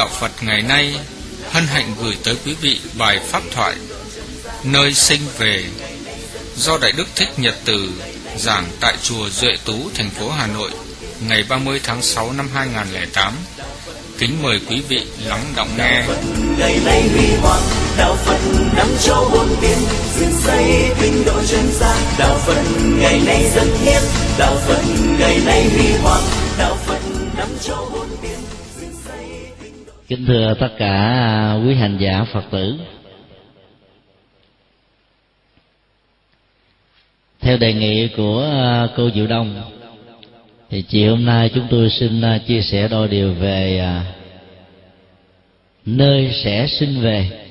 Đạo Phật ngày nay hân hạnh gửi tới quý vị bài pháp thoại Nơi sinh về do Đại Đức Thích Nhật Từ giảng tại chùa Duệ Tú, thành phố Hà Nội ngày 30 tháng 6 năm 2008. Kính mời quý vị lắng động nghe. Ngày nay huy hoàng đạo Phật nắm cho bốn biển dựng xây tinh độ chân gian đạo Phật ngày nay dân hiến đạo Phật ngày nay huy hoàng đạo Phật nắm cho bốn biển kính thưa tất cả à, quý hành giả phật tử. Theo đề nghị của à, cô diệu đông, thì chiều hôm nay chúng tôi xin à, chia sẻ đôi điều về nơi sẽ sinh về.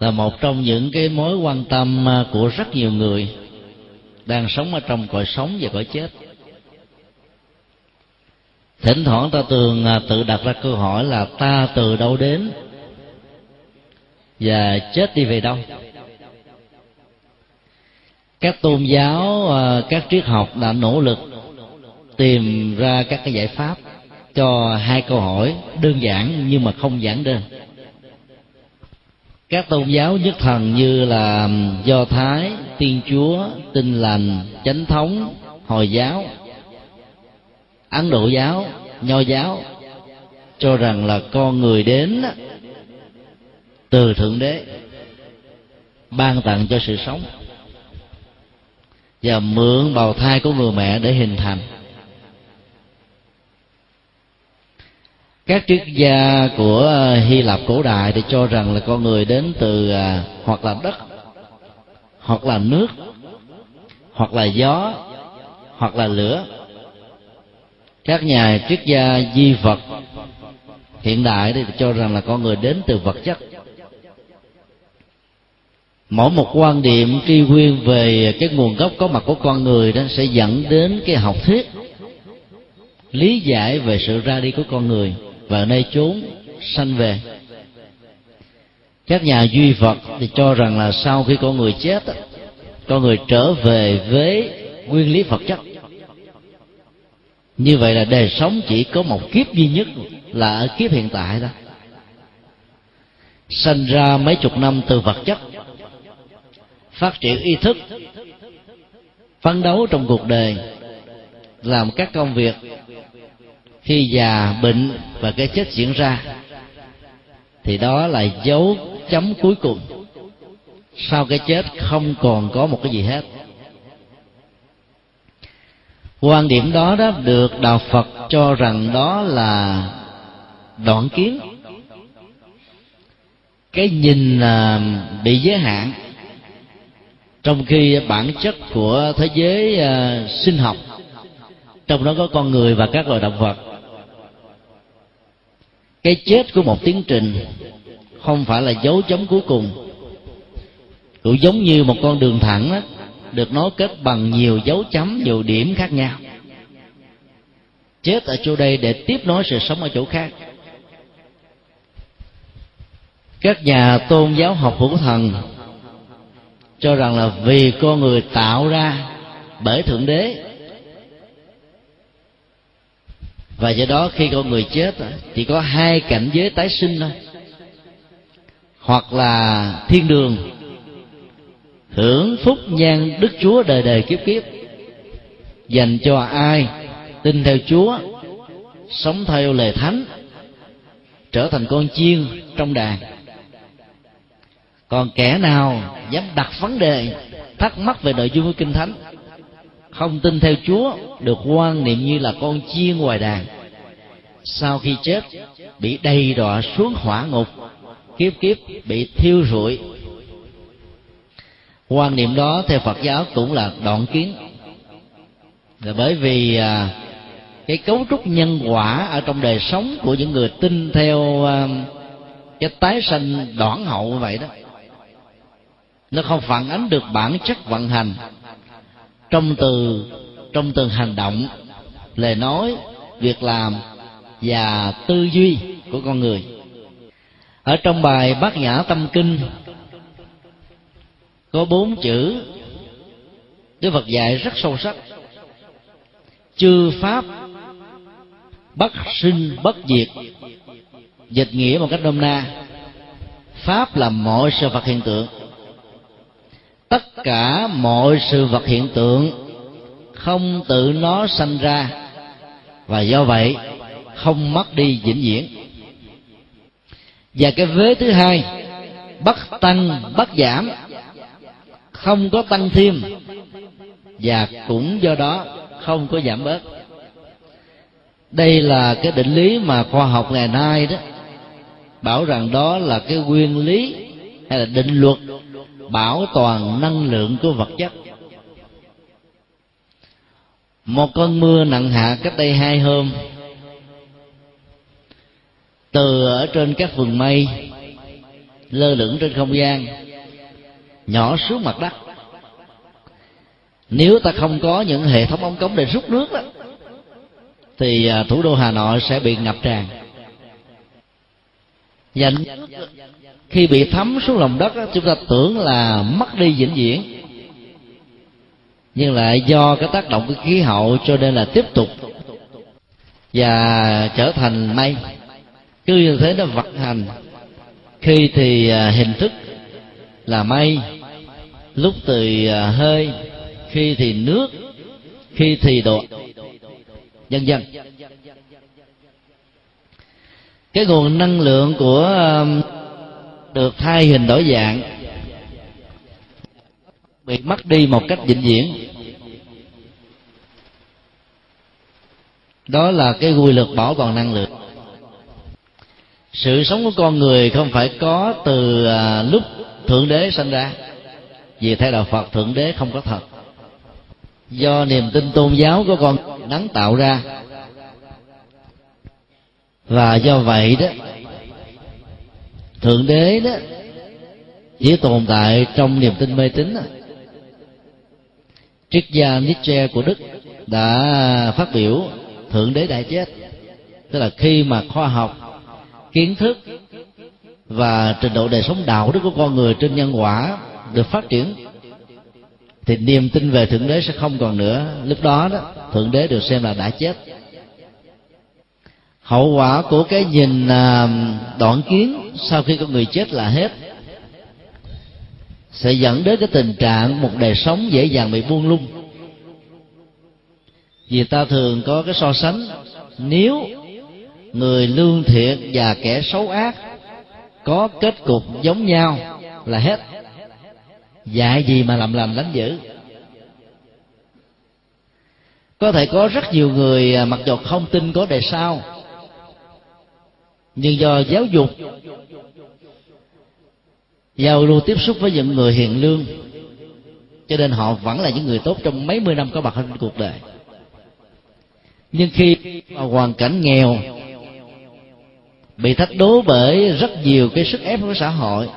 Là một trong những cái mối quan tâm của rất nhiều người đang sống ở trong cõi sống và cõi chết thỉnh thoảng ta thường à, tự đặt ra câu hỏi là ta từ đâu đến? Và chết đi về đâu? Các tôn giáo à, các triết học đã nỗ lực tìm ra các cái giải pháp cho hai câu hỏi đơn giản nhưng mà không giản đơn. Các tôn giáo nhất thần như là do thái, tiên chúa tinh lành, chánh thống, hồi giáo ấn độ giáo, nho giáo, cho rằng là con người đến từ thượng đế, ban tặng cho sự sống và mượn bào thai của người mẹ để hình thành. Các triết gia của hy lạp cổ đại thì cho rằng là con người đến từ à, hoặc là đất, hoặc là nước, hoặc là gió, hoặc là lửa các nhà triết gia di vật hiện đại thì cho rằng là con người đến từ vật chất. Mỗi một quan điểm, tri nguyên về cái nguồn gốc có mặt của con người đó sẽ dẫn đến cái học thuyết, lý giải về sự ra đi của con người và nơi chốn sanh về. Các nhà duy vật thì cho rằng là sau khi con người chết con người trở về với nguyên lý vật chất như vậy là đời sống chỉ có một kiếp duy nhất là ở kiếp hiện tại đó. Sinh ra mấy chục năm từ vật chất, phát triển ý thức, phấn đấu trong cuộc đời, làm các công việc khi già, bệnh và cái chết diễn ra, thì đó là dấu chấm cuối cùng. Sau cái chết không còn có một cái gì hết quan điểm đó đó được đạo phật cho rằng đó là đoạn kiến. Cái nhìn là bị giới hạn trong khi bản chất của thế giới uh, sinh học trong đó có con người và các loài động vật. Cái chết của một tiến trình không phải là dấu chấm cuối cùng. Cũng giống như một con đường thẳng đó, được nối kết bằng nhiều dấu chấm nhiều điểm khác nhau. Chết ở chỗ đây để tiếp nối sự sống ở chỗ khác. Các nhà tôn giáo học hữu thần cho rằng là vì con người tạo ra bởi thượng đế, và do đó khi con người chết chỉ có hai cảnh giới tái sinh thôi. Hoặc là thiên đường hưởng phúc nhan đức chúa đời đời kiếp kiếp. Dành cho ai tin theo chúa, sống theo lời thánh, trở thành con chiên trong đàn. Còn kẻ nào dám đặt vấn đề, thắc mắc về nội dung của kinh thánh, không tin theo chúa, được quan niệm như là con chiên ngoài đàn, sau khi chết, bị đầy đọa xuống hỏa ngục, kiếp kiếp bị thiêu rụi quan niệm đó theo phật giáo cũng là đoạn kiến. Là bởi vì à, cái cấu trúc nhân quả ở trong đời sống của những người tin theo à, cái tái sanh đoạn hậu vậy đó nó không phản ánh được bản chất vận hành. Trong từ trong từng hành động lời nói việc làm và tư duy của con người. Ở trong bài bát nhã tâm kinh có bốn chữ. Đức phật dạy rất sâu sắc. Chư pháp bất sinh bất diệt. Dịch nghĩa một cách nôm na. Pháp là mọi sự vật hiện tượng. Tất cả mọi sự vật hiện tượng không tự nó sanh ra và do vậy không mất đi vĩnh viễn. Và cái vế thứ hai, bất tăng, bất giảm không có tăng thêm. Và cũng do đó không có giảm bớt. Đây là cái định lý mà khoa học ngày nay đó, bảo rằng đó là cái nguyên lý hay là định luật bảo toàn năng lượng của vật chất. Một cơn mưa nặng hạ cách đây hai hôm, từ ở trên các vườn mây, lơ lửng trên không gian nhỏ xuống mặt đất. Nếu ta không có những hệ thống ống cống để rút nước đó, thì à, thủ đô hà nội sẽ bị ngập tràn. Và khi bị thấm xuống lòng đất chúng ta tưởng là mất đi vĩnh viễn. Nhưng lại do cái tác động của khí hậu cho nên là tiếp tục và trở thành mây. Cứ như thế nó vận hành. Khi thì à, hình thức là mây lúc thì à, hơi, khi thì nước, khi thì độ. Vân vân cái nguồn năng lượng của à, được thay hình đổi dạng, bị mất đi một cách vĩnh viễn. Đó là cái quy luật bảo toàn năng lượng. Sự sống của con người không phải có từ à, lúc thượng đế sinh ra vì theo đạo phật thượng đế không có thật. Do niềm tin tôn giáo của con nắng tạo ra. Và do vậy đó, thượng đế đó, chỉ tồn tại trong niềm tin mê tín triết gia Nietzsche của Đức đã phát biểu thượng đế đã chết. Tức là khi mà khoa học, kiến thức và trình độ đời sống đạo đức của con người trên nhân quả được phát triển, thì niềm tin về thượng đế sẽ không còn nữa. Lúc đó đó, thượng đế được xem là đã chết. Hậu quả của cái nhìn à, đoạn kiến sau khi con người chết là hết, sẽ dẫn đến cái tình trạng một đời sống dễ dàng bị buông lung. Vì ta thường có cái so sánh, nếu người lương thiện và kẻ xấu ác có kết cục giống nhau là hết dạy gì mà làm làm lánh dữ. Có thể có rất nhiều người à, mặc dù không tin có đề sau, nhưng do giáo dục, giao lưu tiếp xúc với những người hiền lương, cho nên họ vẫn là những người tốt trong mấy mươi năm có mặt trên cuộc đời. Nhưng khi hoàn cảnh nghèo, bị thách đố bởi rất nhiều cái sức ép của xã hội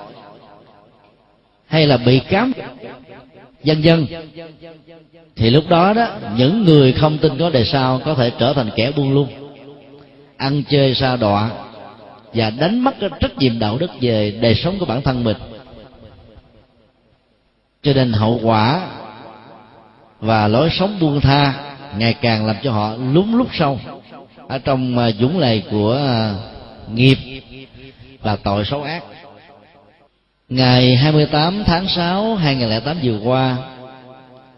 hay là bị cám dân dân thì lúc đó đó, những người không tin có đề sau có thể trở thành kẻ buông lung. Ăn chơi sa đọa và đánh mất cái trách nhiệm đạo đức về đời sống của bản thân mình. Cho nên hậu quả và lối sống buông tha ngày càng làm cho họ lún lút sâu ở trong à, dũng lầy của à, nghiệp và tội xấu ác ngày 28 tháng 6 2008 vừa qua,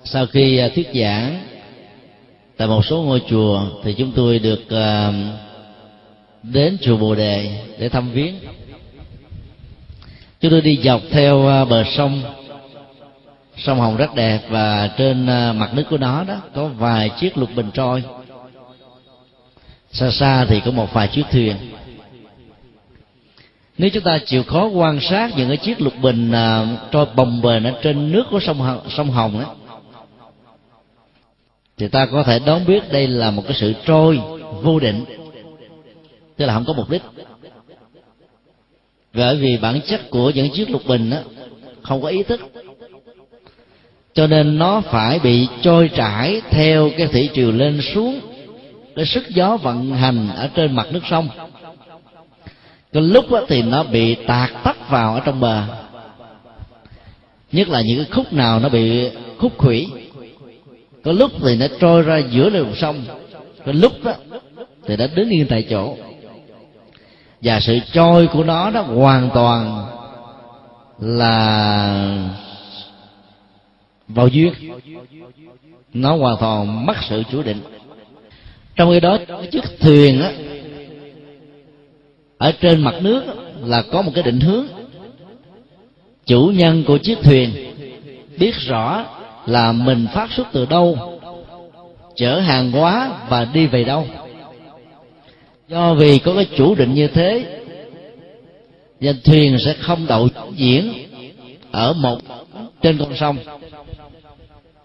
sau khi à, thuyết giảng tại một số ngôi chùa, thì chúng tôi được à, đến chùa Bồ Đề để thăm viếng. Chúng tôi đi dọc theo à, bờ sông sông Hồng rất đẹp và trên mặt nước của nó đó có vài chiếc lục bình trôi. Xa xa thì có một vài chiếc thuyền nếu chúng ta chịu khó quan sát những cái chiếc lục bình uh, trôi bồng bềnh ở trên nước của sông sông Hồng đó, thì ta có thể đoán biết đây là một cái sự trôi vô định. Tức là không có mục đích. Bởi vì bản chất của những chiếc lục bình đó, không có ý thức. Cho nên nó phải bị trôi trải theo cái thủy triều lên xuống cái sức gió vận hành ở trên mặt nước sông có lúc đó thì nó bị tạt tắt vào ở trong bờ. Nhất là những cái khúc nào nó bị khúc khủy. Có lúc thì nó trôi ra giữa đường sông. Có lúc đó thì nó đứng yên tại chỗ. Và sự trôi của nó đó hoàn toàn là vào duyên. Nó hoàn toàn mất sự chủ định. Trong khi đó chiếc thuyền á ở trên mặt nước là có một cái định hướng. Chủ nhân của chiếc thuyền biết rõ là mình phát xuất từ đâu, chở hàng hóa và đi về đâu. Do vì có cái chủ định như thế, nên thuyền sẽ không đậu diễn ở một trên con sông.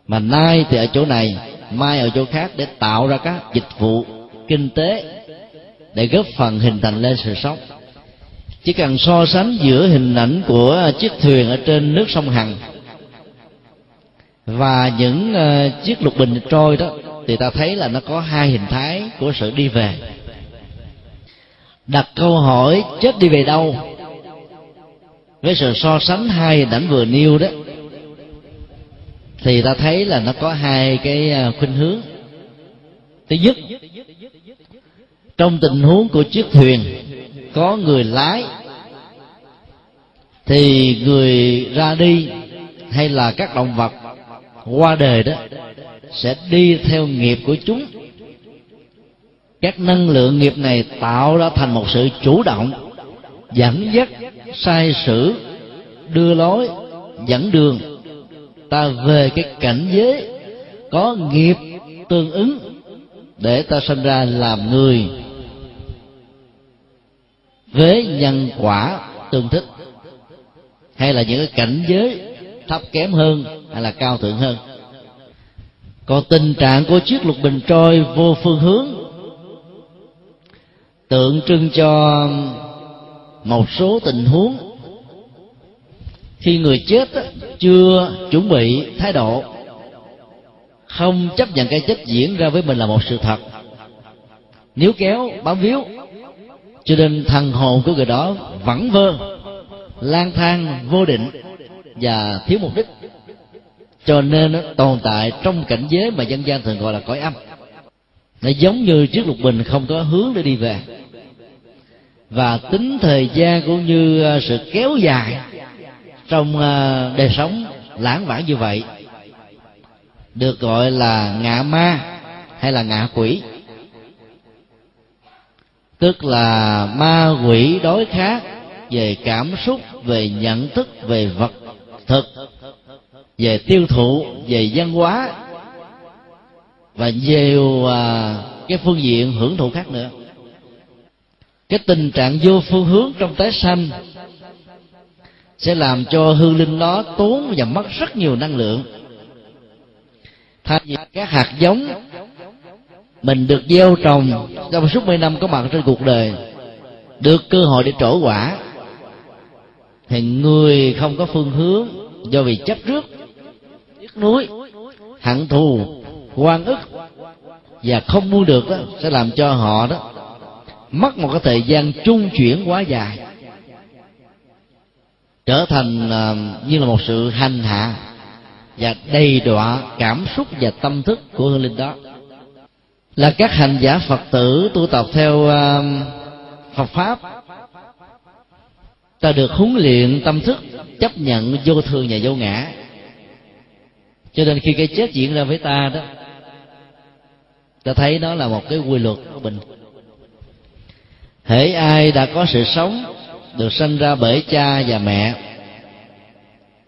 Mà nay thì ở chỗ này, mai ở chỗ khác để tạo ra các dịch vụ kinh tế để góp phần hình thành lên sự sống. Chỉ cần so sánh giữa hình ảnh của chiếc thuyền ở trên nước sông hằng và những uh, chiếc lục bình trôi đó thì ta thấy là nó có hai hình thái của sự đi về. Đặt câu hỏi chết đi về đâu? Với sự so sánh hai hình ảnh vừa nêu đó thì ta thấy là nó có hai cái ờ, khuynh hướng. Thứ nhất trong tình huống của chiếc thuyền, có người lái, thì người ra đi hay là các động vật qua đời đó sẽ đi theo nghiệp của chúng. Các năng lượng nghiệp này tạo ra thành một sự chủ động, dẫn dắt, sai sử, đưa lối, dẫn đường. Ta về cái cảnh giới có nghiệp tương ứng để ta sinh ra làm người với nhân quả tương thích. Hay là những cái cảnh giới thấp kém hơn hay là cao thượng hơn. Còn tình trạng của chiếc lục bình trôi vô phương hướng, tượng trưng cho một số tình huống. Khi người chết chưa chuẩn bị thái độ, không chấp nhận cái chết diễn ra với mình là một sự thật. Nếu kéo bám víu cho nên thần hồn của người đó vẫn vơ, lang thang vô định và thiếu mục đích. Cho nên nó tồn tại trong cảnh giới mà dân gian thường gọi là cõi âm. Nó giống như chiếc lục bình không có hướng để đi về. Và tính thời gian cũng như à, sự kéo dài trong à, đời sống lãng vãng như vậy, được gọi là ngạ ma hay là ngạ quỷ tức là ma quỷ đối khác về cảm xúc về nhận thức về vật thực về tiêu thụ về văn hóa và nhiều à, cái phương diện hưởng thụ khác nữa. Cái tình trạng vô phương hướng trong tái sanh sẽ làm cho hư linh nó tốn và mất rất nhiều năng lượng. Thay vì các hạt giống mình được gieo trồng trong suốt mấy năm có mặt trên cuộc đời. Được cơ hội để trổ quả. Thì người không có phương hướng do vì chấp trước tiếc nuối hận thù quan ức và không mua được đó sẽ làm cho họ đó mất một cái thời gian trung chuyển quá dài trở thành uh, như là một sự hành hạ và đầy đọa cảm xúc và tâm thức của hương linh đó là các hành giả phật tử tu tập theo um, phật pháp. Ta được huấn luyện tâm thức, chấp nhận vô thường và vô ngã. Cho nên khi cái chết diễn ra với ta đó, ta thấy đó là một cái quy luật của mình. Hễ ai đã có sự sống, được sinh ra bởi cha và mẹ,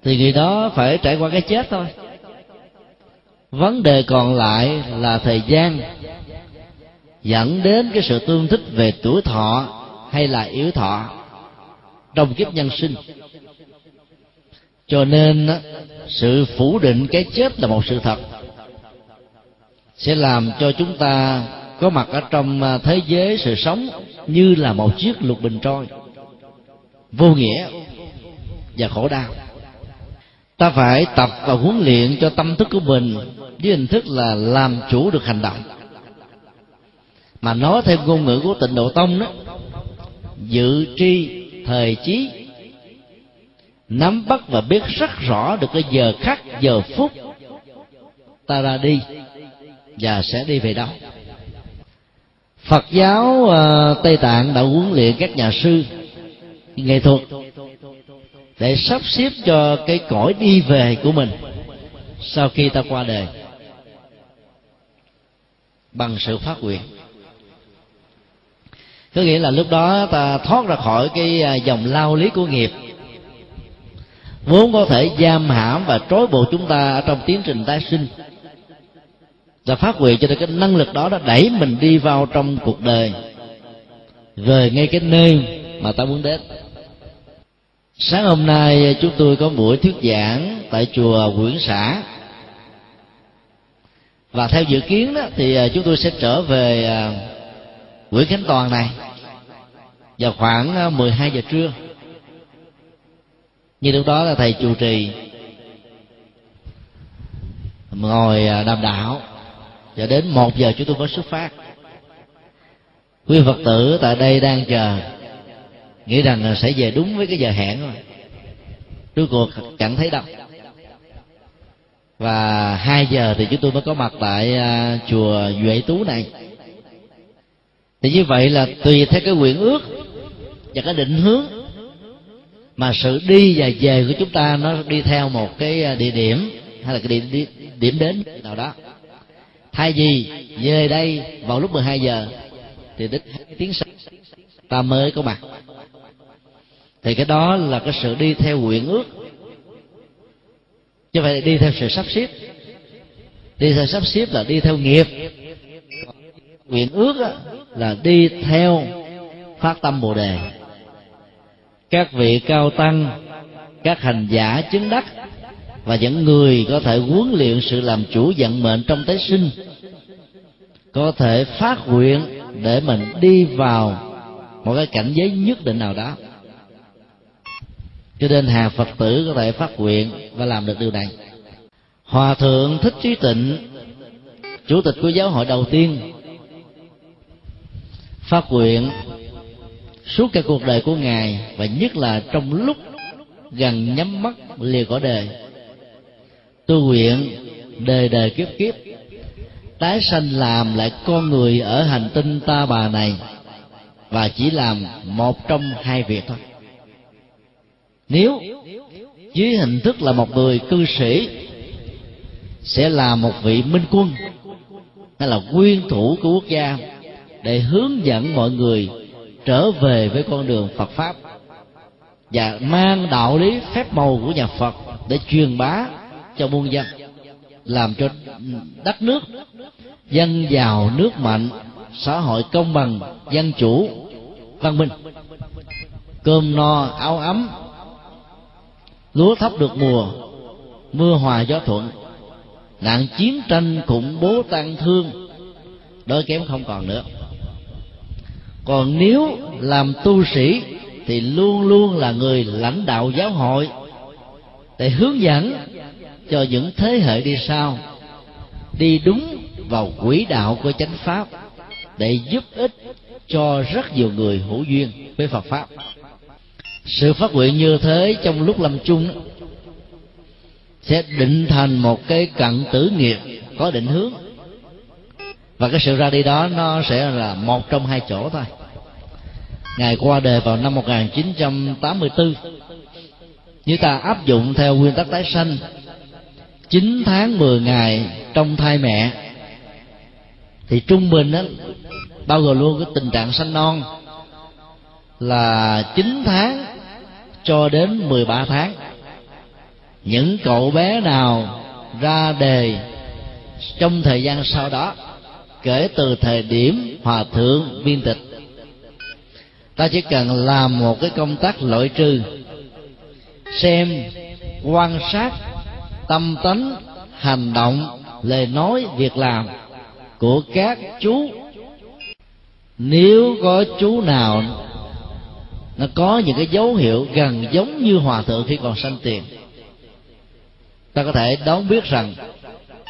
thì người đó phải trải qua cái chết thôi vấn đề còn lại là thời gian. Dẫn đến cái sự tương thích về tuổi thọ hay là yếu thọ trong kiếp nhân sinh. Cho nên, sự phủ định cái chết là một sự thật. Sẽ làm cho chúng ta có mặt ở trong à, thế giới sự sống như là một chiếc lục bình trôi. Vô nghĩa và khổ đau. Ta phải tập và huấn luyện cho tâm thức của mình với hình thức là làm chủ được hành động. Mà nói theo ngôn ngữ của tịnh độ tông đó dự tri thời trí nắm bắt và biết rất rõ được cái giờ khắc giờ phút ta ra đi và sẽ đi về đâu phật giáo uh, tây tạng đã huấn luyện các nhà sư nghệ thuật để sắp xếp cho cái cõi đi về của mình sau khi ta qua đời bằng sự phát nguyện. Có nghĩa là lúc đó ta thoát ra khỏi cái à, dòng lao lý của nghiệp. Vốn có thể giam hãm và trói buộc chúng ta ở trong tiến trình tái sinh. Và phát huy cho nên cái năng lực đó đã đẩy mình đi vào trong cuộc đời. Về ngay cái nơi mà ta muốn đến. Sáng hôm nay à, chúng tôi có buổi thuyết giảng tại chùa Nguyễn Xã và theo dự kiến đó, thì à, chúng tôi sẽ trở về à, Nguyễn Khánh Toàn này vào khoảng à, 12 giờ trưa. Như lúc đó là thầy chủ trì ngồi đàm đạo và đến một giờ chúng tôi mới xuất phát. Quý phật tử tại đây đang chờ, nghĩ rằng sẽ về đúng với cái giờ hẹn rồi. Cuối cuộc chẳng thấy đâu và hai giờ thì chúng tôi mới có mặt tại uh, chùa Duệ Tú này. Thì như vậy là tùy theo cái nguyện ước và cái định hướng mà sự đi và về của chúng ta nó đi theo một cái à, địa điểm hay là cái địa điểm đến nào đó. Thay vì về đây vào lúc 12 giờ thì đích tiếng sau ta mới có mặt. Thì cái đó là cái sự đi theo nguyện ước chứ phải đi theo sự sắp xếp. Đi theo sắp xếp là đi theo nghiệp. Nguyện ước là đi theo phát tâm bồ đề. Các vị cao tăng, các hành giả chứng đắc và những người có thể huấn luyện sự làm chủ vận mệnh trong tái sinh, có thể phát nguyện để mình đi vào một cái cảnh giới nhất định nào đó cho nên hàng phật tử có thể phát nguyện và làm được điều này. Hòa thượng thích trí tịnh, chủ tịch của giáo hội đầu tiên, phát nguyện suốt cả cuộc đời của ngài và nhất là trong lúc gần nhắm mắt lìa cõi đời tu nguyện đời đời kiếp kiếp, tái sanh làm lại con người ở hành tinh ta bà này và chỉ làm một trong hai việc thôi nếu dưới hình thức là một người cư sĩ, sẽ là một vị minh quân, hay là nguyên thủ của quốc gia, để hướng dẫn mọi người trở về với con đường Phật pháp và mang đạo lý phép màu của nhà Phật để truyền bá cho muôn dân, làm cho đất nước dân giàu nước mạnh, xã hội công bằng, dân chủ, văn minh. Cơm no, áo ấm lúa thóc được mùa, mưa hòa gió thuận. Nạn chiến tranh khủng bố tan thương, đói kém không còn nữa. Còn nếu làm tu sĩ thì luôn luôn là người lãnh đạo giáo hội để hướng dẫn cho những thế hệ đi sau đi đúng vào quỹ đạo của chánh pháp để giúp ích cho rất nhiều người hữu duyên với Phật pháp sự phát nguyện như thế trong lúc lâm chung sẽ định thành một cái cận tử nghiệp có định hướng. Và cái sự ra đi đó, nó sẽ là một trong hai chỗ thôi. Ngài qua đời vào năm 1984 như ta áp dụng theo nguyên tắc tái sanh 9 tháng 10 ngày trong thai mẹ, thì trung bình đó bao gồm luôn cái tình trạng sanh non là 9 tháng cho đến 13 tháng. Những cậu bé nào ra đề trong thời gian sau đó, kể từ thời điểm hòa thượng viên tịch, ta chỉ cần làm một cái công tác loại trừ, xem quan sát tâm tánh, hành động, lời nói, việc làm của các chú. Nếu có chú nào nó có những cái dấu hiệu gần giống như hòa thượng khi còn sanh tiền. Ta có thể đón biết rằng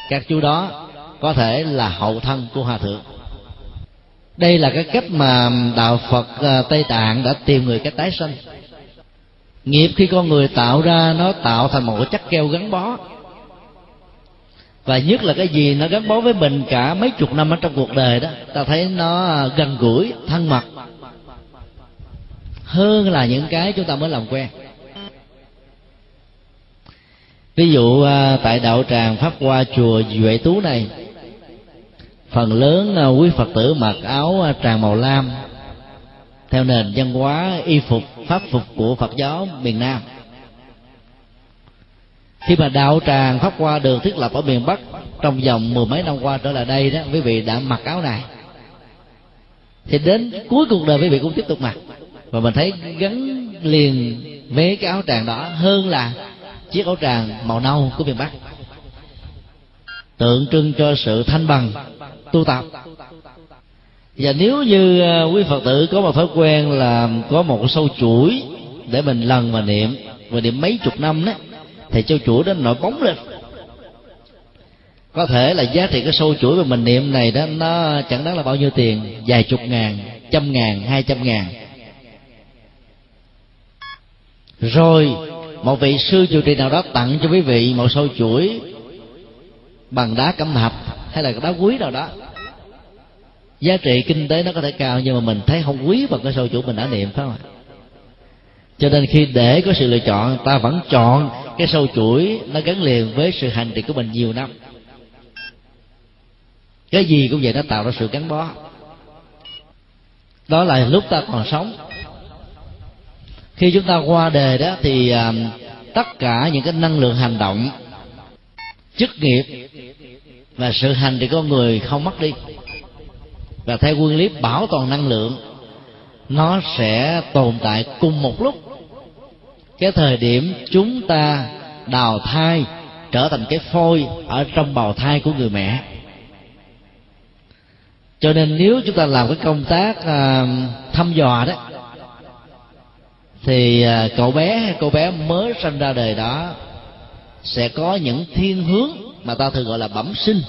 các chú đó có thể là hậu thân của hòa thượng. Đây là cái cách mà đạo phật à, tây tạng đã tìm người cách tái sanh. Nghiệp khi con người tạo ra nó tạo thành một cái chất keo gắn bó. Và nhất là cái gì nó gắn bó với mình cả mấy chục năm ở trong cuộc đời đó, ta thấy nó gần gũi, thân mật hơn là những cái chúng ta mới làm quen. Ví dụ à, tại đạo tràng pháp hoa chùa duệ tú này, phần lớn à, quý phật tử mặc áo à, tràng màu lam, theo nền văn hóa y phục, pháp phục của phật giáo miền nam. Khi mà đạo tràng pháp hoa được thiết lập ở miền bắc trong vòng mười mấy năm qua trở lại đây đó, quý vị đã mặc áo này. Thì đến cuối cuộc đời quý vị cũng tiếp tục mặc và mình thấy gắn liền với cái áo tràng đó hơn là chiếc áo tràng màu nâu của miền bắc. Tượng trưng cho sự thanh bằng, tu tập. Và nếu như ờ, quý phật tử có một thói quen là có một sâu chuỗi để mình lần và niệm và niệm mấy chục năm đó thì sâu chuỗi đó nổi bóng lên. Có thể là giá trị cái sâu chuỗi mà mình niệm này đó, nó chẳng đáng là bao nhiêu tiền, vài chục ngàn, trăm ngàn, hai trăm ngàn rồi, một vị sư trụ trì nào đó tặng cho quý vị một sâu chuỗi bằng đá cẩm thạch hay là đá quý nào đó. Giá trị kinh tế nó có thể cao nhưng mà mình thấy không quý bằng cái sâu chuỗi mình đã niệm, phải không ạ? Cho nên khi để có sự lựa chọn, ta vẫn chọn cái sâu chuỗi nó gắn liền với sự hành trì của mình nhiều năm. Cái gì cũng vậy, nó tạo ra sự gắn bó. Đó là lúc ta còn sống khi chúng ta qua đề đó thì à, tất cả những cái năng lượng hành động chức nghiệp và sự hành thì con người không mất đi. Và theo nguyên lý bảo toàn năng lượng nó sẽ tồn tại cùng một lúc. Cái thời điểm chúng ta đào thai trở thành cái phôi ở trong bào thai của người mẹ. Cho nên nếu chúng ta làm cái công tác uh, thăm dò đó thì à, cậu bé cô bé mới sinh ra đời đó sẽ có những thiên hướng mà ta thường gọi là bẩm sinh.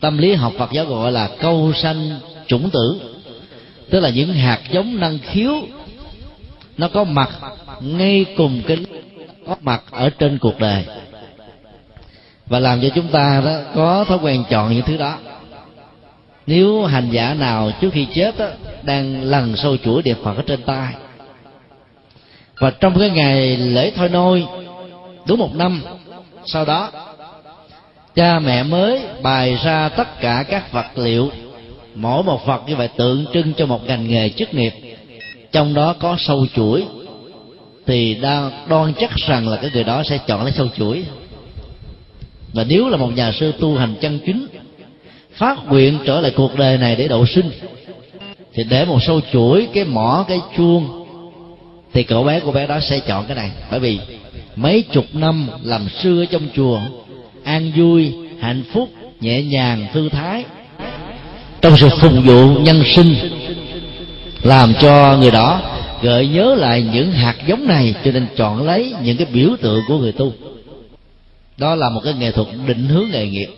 Tâm lý học phật giáo gọi là câu sanh chủng tử. Tức là những hạt giống năng khiếu nó có mặt ngay cùng cái có mặt ở trên cuộc đời. Và làm cho chúng ta đó có thói quen chọn những thứ đó. Nếu hành giả nào trước khi chết đó, đang lần sâu chuỗi đẹp phật ở trên tay và trong cái ngày lễ thôi nôi, đúng một năm sau đó, cha mẹ mới bày ra tất cả các vật liệu, mỗi một vật như vậy tượng trưng cho một ngành nghề chức nghiệp. Trong đó có sâu chuỗi, thì đang đoan chắc rằng là cái người đó sẽ chọn lấy sâu chuỗi. Và nếu là một nhà sư tu hành chân chính, phát nguyện trở lại cuộc đời này để độ sinh, thì để một sâu chuỗi, cái mỏ, cái chuông thì cậu bé cô bé đó sẽ chọn cái này. Bởi vì mấy chục năm làm sư ở trong chùa, an vui, hạnh phúc, nhẹ nhàng, thư thái. Trong sự phục vụ nhân sinh làm cho người đó gợi nhớ lại những hạt giống này, cho nên chọn lấy những cái biểu tượng của người tu. Đó là một cái nghệ thuật định hướng nghề nghiệp.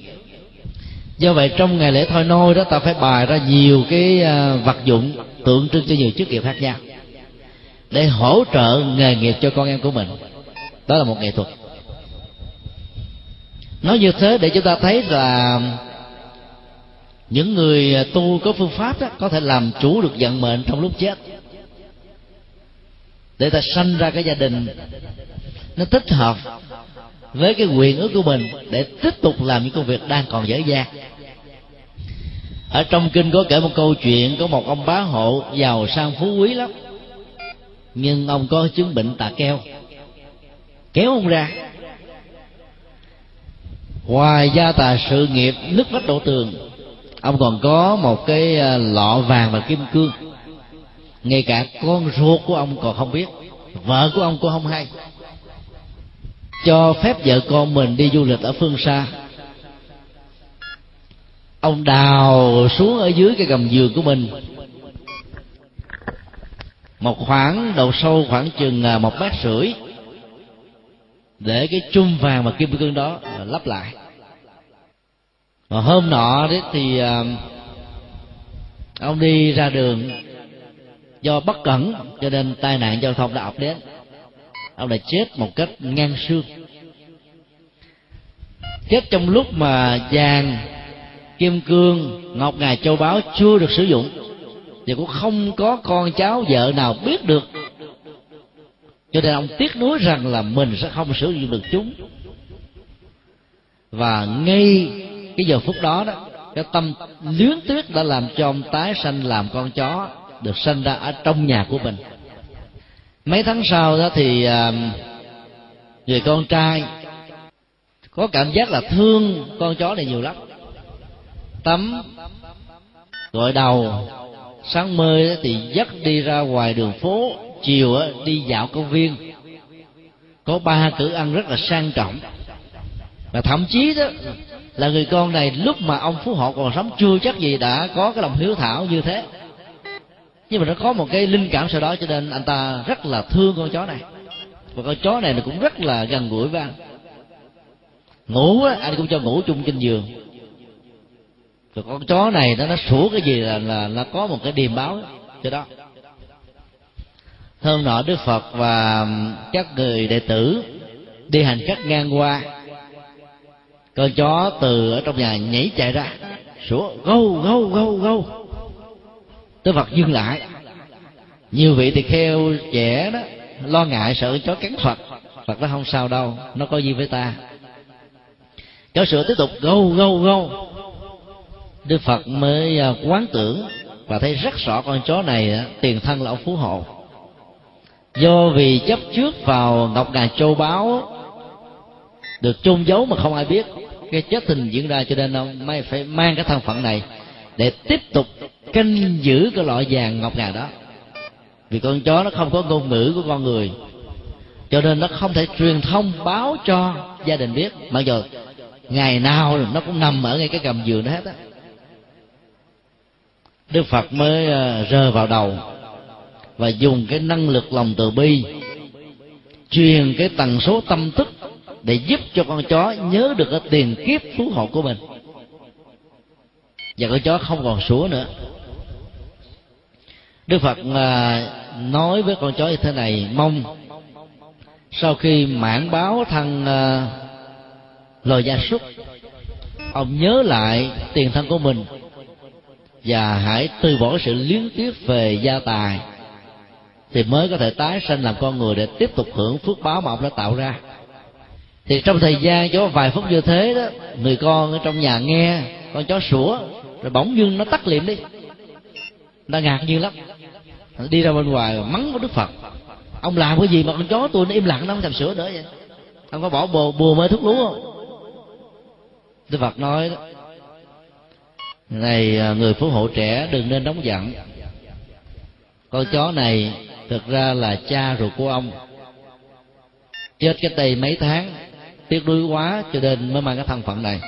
Do vậy trong ngày lễ thôi nôi đó, ta phải bài ra nhiều cái à, vật dụng tượng trưng cho nhiều chức nghiệp khác nhau để hỗ trợ nghề nghiệp cho con em của mình. Đó là một nghệ thuật. Nói như thế để chúng ta thấy là những người tu có phương pháp đó có thể làm chủ được vận mệnh trong lúc chết. Để ta sanh ra cái gia đình nó thích hợp với cái quyền ước của mình để tiếp tục làm những công việc đang còn dễ dàng ở trong kinh có kể một câu chuyện, có một ông bá hộ giàu sang phú quý lắm nhưng ông có chứng bệnh tà keo. Kéo ông ra. Ngoài gia tài sự nghiệp nứt vách đổ tường, ông còn có một cái à, lọ vàng và kim cương. Ngay cả con ruột của ông còn không biết, vợ của ông cũng không hay. Cho phép vợ con mình đi du lịch ở phương xa. Ông đào xuống ở dưới cái gầm giường của mình một khoảng độ sâu khoảng chừng à, một mét rưỡi, để cái chum vàng và kim cương đó à, lắp lại. Và hôm nọ đấy thì à, ông đi ra đường do bất cẩn, cho nên tai nạn giao thông đã ập đến. Ông đã chết một cách ngang xương. Chết trong lúc mà vàng, kim cương, ngọc ngà, châu báu chưa được sử dụng và cũng không có con cháu vợ nào biết được. Cho nên ông tiếc nuối rằng là mình sẽ không sử dụng được chúng. Và ngay cái giờ phút đó đó, cái tâm luyến tiếc đã làm cho ông tái sanh làm con chó được sanh ra ở trong nhà của mình. Mấy tháng sau đó thì à, người con trai có cảm giác là thương con chó này nhiều lắm. Tắm gọi đầu sáng mơ thì dắt đi ra ngoài đường phố, chiều đi dạo công viên. Có ba cử ăn rất là sang trọng. Và thậm chí đó, là người con này lúc mà ông phú hộ còn sống chưa chắc gì đã có cái lòng hiếu thảo như thế. Nhưng mà nó có một cái linh cảm sau đó, cho nên anh ta rất là thương con chó này. Và con chó này nó cũng rất là gần gũi với anh. Ngủ á, anh cũng cho ngủ chung trên giường rồi con chó này nó nó sủa cái gì là là nó có một cái điềm báo cho đó. Hôm nọ đức phật và các người đệ tử đi hành khách ngang qua. Con chó từ ở trong nhà nhảy chạy ra, sủa, gâu gâu gâu gâu. Đức phật dừng lại. Nhiều vị thì kheo trẻ đó, lo ngại sợ chó cắn phật. Phật nó không sao đâu, nó có gì với ta. Chó sữa tiếp tục, gâu gâu gâu đức phật mới à, quán tưởng và thấy rất rõ con chó này à, tiền thân là ông phú hộ do vì chấp trước vào ngọc ngà châu báu được chôn giấu mà không ai biết, cái chết tình diễn ra cho nên ông may phải mang cái thân phận này để tiếp tục canh giữ cái loại vàng ngọc ngà đó. Vì con chó nó không có ngôn ngữ của con người, cho nên nó không thể truyền thông báo cho gia đình biết. Mặc dù ngày nào nó cũng nằm ở ngay cái gầm giường đó hết á đức phật mới à, rơi vào đầu và dùng cái năng lực lòng từ bi truyền cái tần số tâm thức để giúp cho con chó nhớ được cái tiền kiếp phú hộ của mình. Và con chó không còn sủa nữa. Đức phật à, nói với con chó như thế này mong sau khi mãn báo thân à, loài gia súc ông nhớ lại tiền thân của mình và hãy từ bỏ sự liên tiếp về gia tài thì mới có thể tái sanh làm con người để tiếp tục hưởng phước báo mà ông đã tạo ra. Thì trong thời gian cho vài phút như thế đó người con ở trong nhà nghe con chó sủa rồi bỗng dưng nó tắt liệm đi. Nó ngạc nhiên lắm. Đi ra bên ngoài mắng với đức phật. Ông làm cái gì mà con chó tôi nó im lặng nó không thèm sửa nữa vậy? Ông có bỏ bùa, bùa mê thuốc lú không? Đức phật nói đó này à, người phú hộ trẻ đừng nên nóng giận. Con chó này thực ra là cha ruột của ông. Chết cái đây mấy tháng, tiếc nuối quá cho nên mới mang cái thân phận này.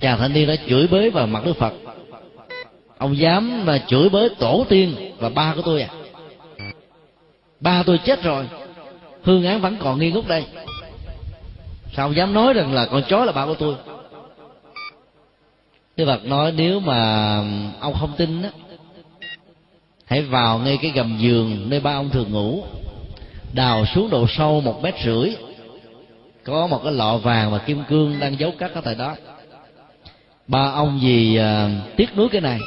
Chàng thanh niên đã chửi bới vào mặt đức phật. Ông dám mà chửi bới tổ tiên và ba của tôi à? Ba tôi chết rồi, hương án vẫn còn nghi ngút đây. Sao ông dám nói rằng là con chó là ba của tôi? Đức Phật nói nếu mà ông không tin á hãy vào ngay cái gầm giường nơi ba ông thường ngủ đào xuống độ sâu một mét rưỡi có một cái lọ vàng và kim cương đang giấu cắt ở tại đó. Ba ông vì uh, tiếc nuối cái này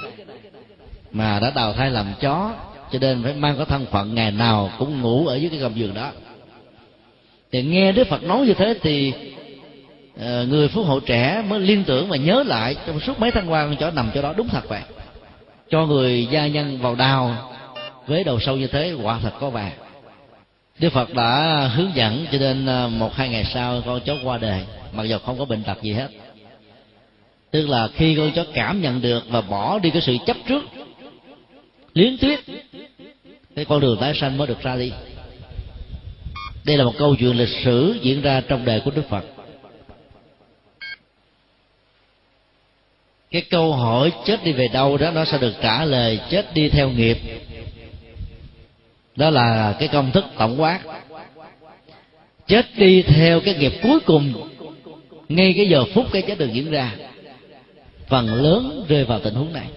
mà đã đào thai làm chó cho nên phải mang cái thân phận ngày nào cũng ngủ ở dưới cái gầm giường đó. Thì nghe đức phật nói như thế thì Ờ, người phú hộ trẻ mới liên tưởng và nhớ lại trong suốt mấy tháng qua con chó nằm chỗ đó đúng thật vậy. Cho người gia nhân vào đào, với đầu sâu như thế quả thật có vàng Đức Phật đã hướng dẫn cho nên ờ, một hai ngày sau con chó qua đời, mặc dù không có bệnh tật gì hết. Tức là khi con chó cảm nhận được và bỏ đi cái sự chấp trước liến tuyết cái con đường tái sanh mới được ra đi. Đây là một câu chuyện lịch sử diễn ra trong đời của đức phật. Cái câu hỏi chết đi về đâu đó, nó sẽ được trả lời chết đi theo nghiệp. Đó là cái công thức tổng quát. Chết đi theo cái nghiệp cuối cùng, ngay cái giờ phút cái chết được diễn ra. Phần lớn rơi vào tình huống này.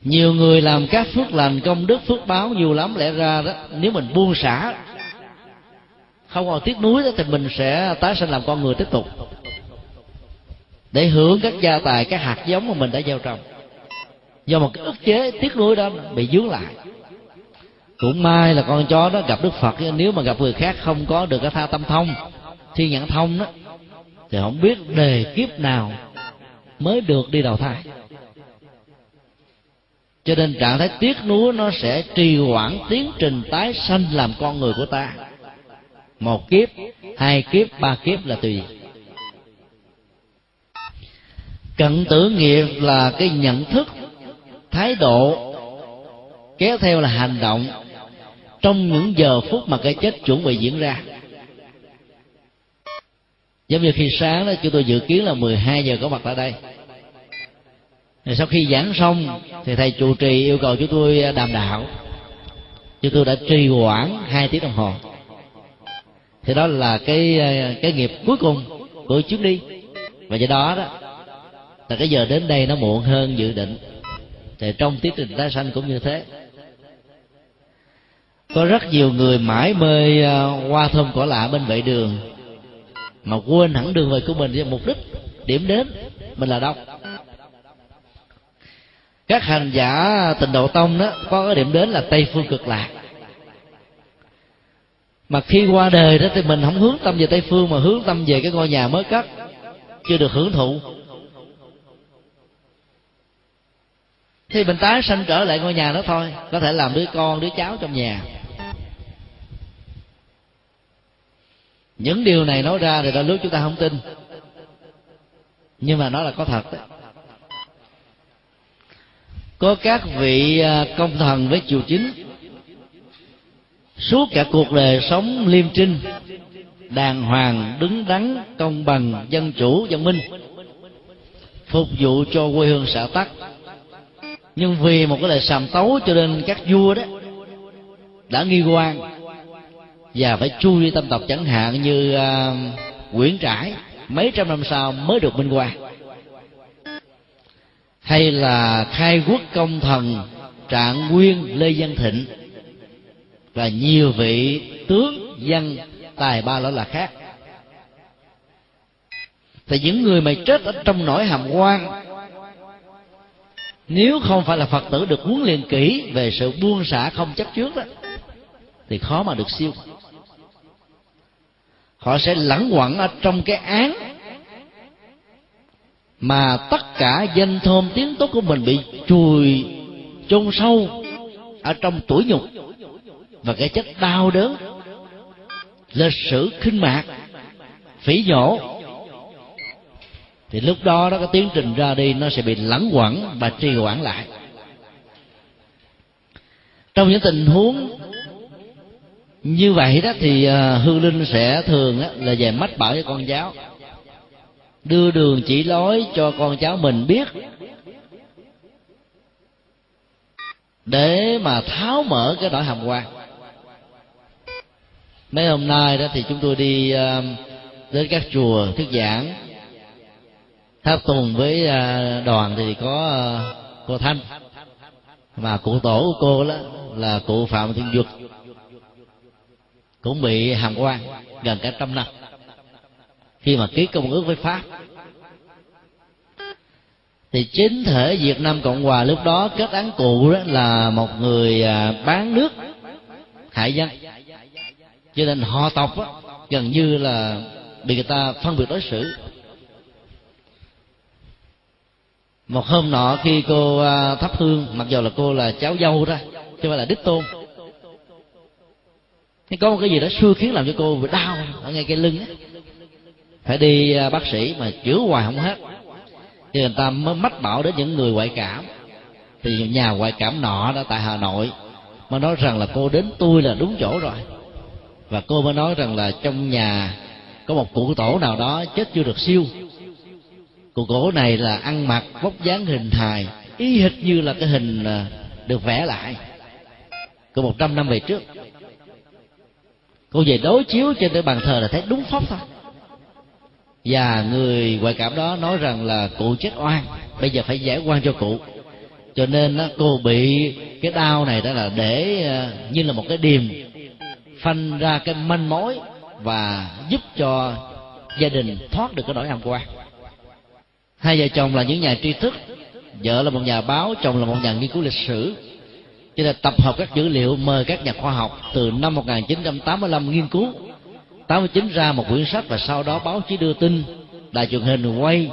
Nhiều người làm các phước lành, công đức, phước báo nhiều lắm, lẽ ra đó, nếu mình buông xả, không còn tiếc nuối đó, thì mình sẽ tái sinh làm con người tiếp tục để hưởng các gia tài các hạt giống mà mình đã gieo trồng. Do một cái ức chế tiếc nuối đó bị dướng lại. Cũng may là con chó đó gặp đức phật nếu mà gặp người khác không có được cái tha tâm thông thiên nhãn thông đó, thì không biết đề kiếp nào mới được đi đầu thai. Cho nên trạng thái tiếc nuối nó sẽ trì hoãn tiến trình tái sanh làm con người của ta. Một kiếp, hai kiếp, ba kiếp là tùy cận tử nghiệp là cái nhận thức, thái độ kéo theo là hành động. Trong những giờ phút mà cái chết chuẩn bị diễn ra. Giống như khi sáng đó, chúng tôi dự kiến là 12 giờ có mặt tại đây. Rồi sau khi giảng xong, thì thầy trụ trì yêu cầu chúng tôi đàm đạo. Chúng tôi đã trì hoãn hai tiếng đồng hồ. Thì đó là cái cái nghiệp cuối cùng của chuyến đi. Và do đó đó là cái giờ đến đây nó muộn hơn dự định. Thì trong tiến trình tái sanh cũng như thế. Có rất nhiều người mãi mê à, qua thơm cỏ lạ bên vệ đường. Mà quên hẳn đường về của mình với mục đích, điểm đến, mình là đâu các hành giả tịnh độ tông đó, có cái điểm đến là tây phương cực lạc. Mà khi qua đời đó thì mình không hướng tâm về tây phương, mà hướng tâm về cái ngôi nhà mới cất, chưa được hưởng thụ. Thì mình tái sanh trở lại ngôi nhà đó thôi, có thể làm đứa con, đứa cháu trong nhà. Những điều này nói ra thì đôi lúc chúng ta không tin. Nhưng mà nó là có thật đấy. Có các vị à, công thần với triều chính, suốt cả cuộc đời sống liêm trinh, đàng hoàng, đứng đắn, công bằng, dân chủ, dân minh, phục vụ cho quê hương xã tắc nhưng vì một cái lời sàm tấu cho nên các vua đó đã nghi quan và phải chui tâm tộc chẳng hạn như uh, Nguyễn Trãi mấy trăm năm sau mới được minh quan hay là khai quốc công thần trạng nguyên lê văn thịnh và nhiều vị tướng dân tài ba lỗi là khác. Thì những người mà chết ở trong nỗi hàm quan nếu không phải là phật tử được huấn luyện kỹ về sự buông xả không chấp trước đó, thì khó mà được siêu. Họ sẽ lẳng quẩn ở trong cái án mà tất cả danh thơm tiếng tốt của mình bị chùi chôn sâu ở trong tuổi nhục và cái chất đau đớn, lịch sử khinh mạc, phỉ nhổ thì lúc đó đó, cái tiến trình ra đi nó sẽ bị lẳng quẩn và trì hoãn lại. Trong những tình huống như vậy đó thì à, hương linh sẽ thường là về mách bảo cho con cháu. Đưa đường chỉ lối cho con cháu mình biết. Để mà tháo mở cái nỗi hàm quan. Mấy hôm nay đó thì chúng tôi đi à, đến các chùa, thuyết giảng tháp tùng với à, đoàn thì có à, cô thanh. Mà cụ tổ của cô đó là cụ phạm thiên duật. Cũng bị hàm quan gần cả trăm năm. Khi mà ký công ước với pháp thì chính thể Việt Nam Cộng Hòa lúc đó kết án cụ đó là một người à, bán nước hại dân. Cho nên họ tộc đó, gần như là bị người ta phân biệt đối xử. Một hôm nọ khi cô à, thắp hương, mặc dù là cô là cháu dâu đó chứ không phải là đích tôn. Nhưng có một cái gì đó xưa khiến làm cho cô bị đau ở ngay cái lưng á. Phải đi à, bác sĩ mà chữa hoài không hết. Thì người ta mới mách bảo đến những người ngoại cảm. Thì nhà ngoại cảm nọ đó tại hà nội mới nói rằng là cô đến tôi là đúng chỗ rồi. Và cô mới nói rằng là trong nhà có một cụ tổ nào đó chết chưa được siêu cụ cổ này là ăn mặc vóc dáng hình hài y hệt như là cái hình à, được vẽ lại. Của một trăm năm về trước cô về đối chiếu trên cái bàn thờ là thấy đúng pháp thôi. Và người ngoại cảm đó nói rằng là cụ chết oan bây giờ phải giải oan cho cụ. Cho nên đó, cô bị cái đau này đó là để à, như là một cái điềm phanh ra cái manh mối và giúp cho gia đình thoát được cái nỗi hàm quan hai vợ chồng là những nhà tri thức. Vợ là một nhà báo chồng là một nhà nghiên cứu lịch sử. Cho nên tập hợp các dữ liệu mời các nhà khoa học từ năm 1985 nghiên cứu. 89 ra một quyển sách và sau đó báo chí đưa tin. Đài truyền hình quay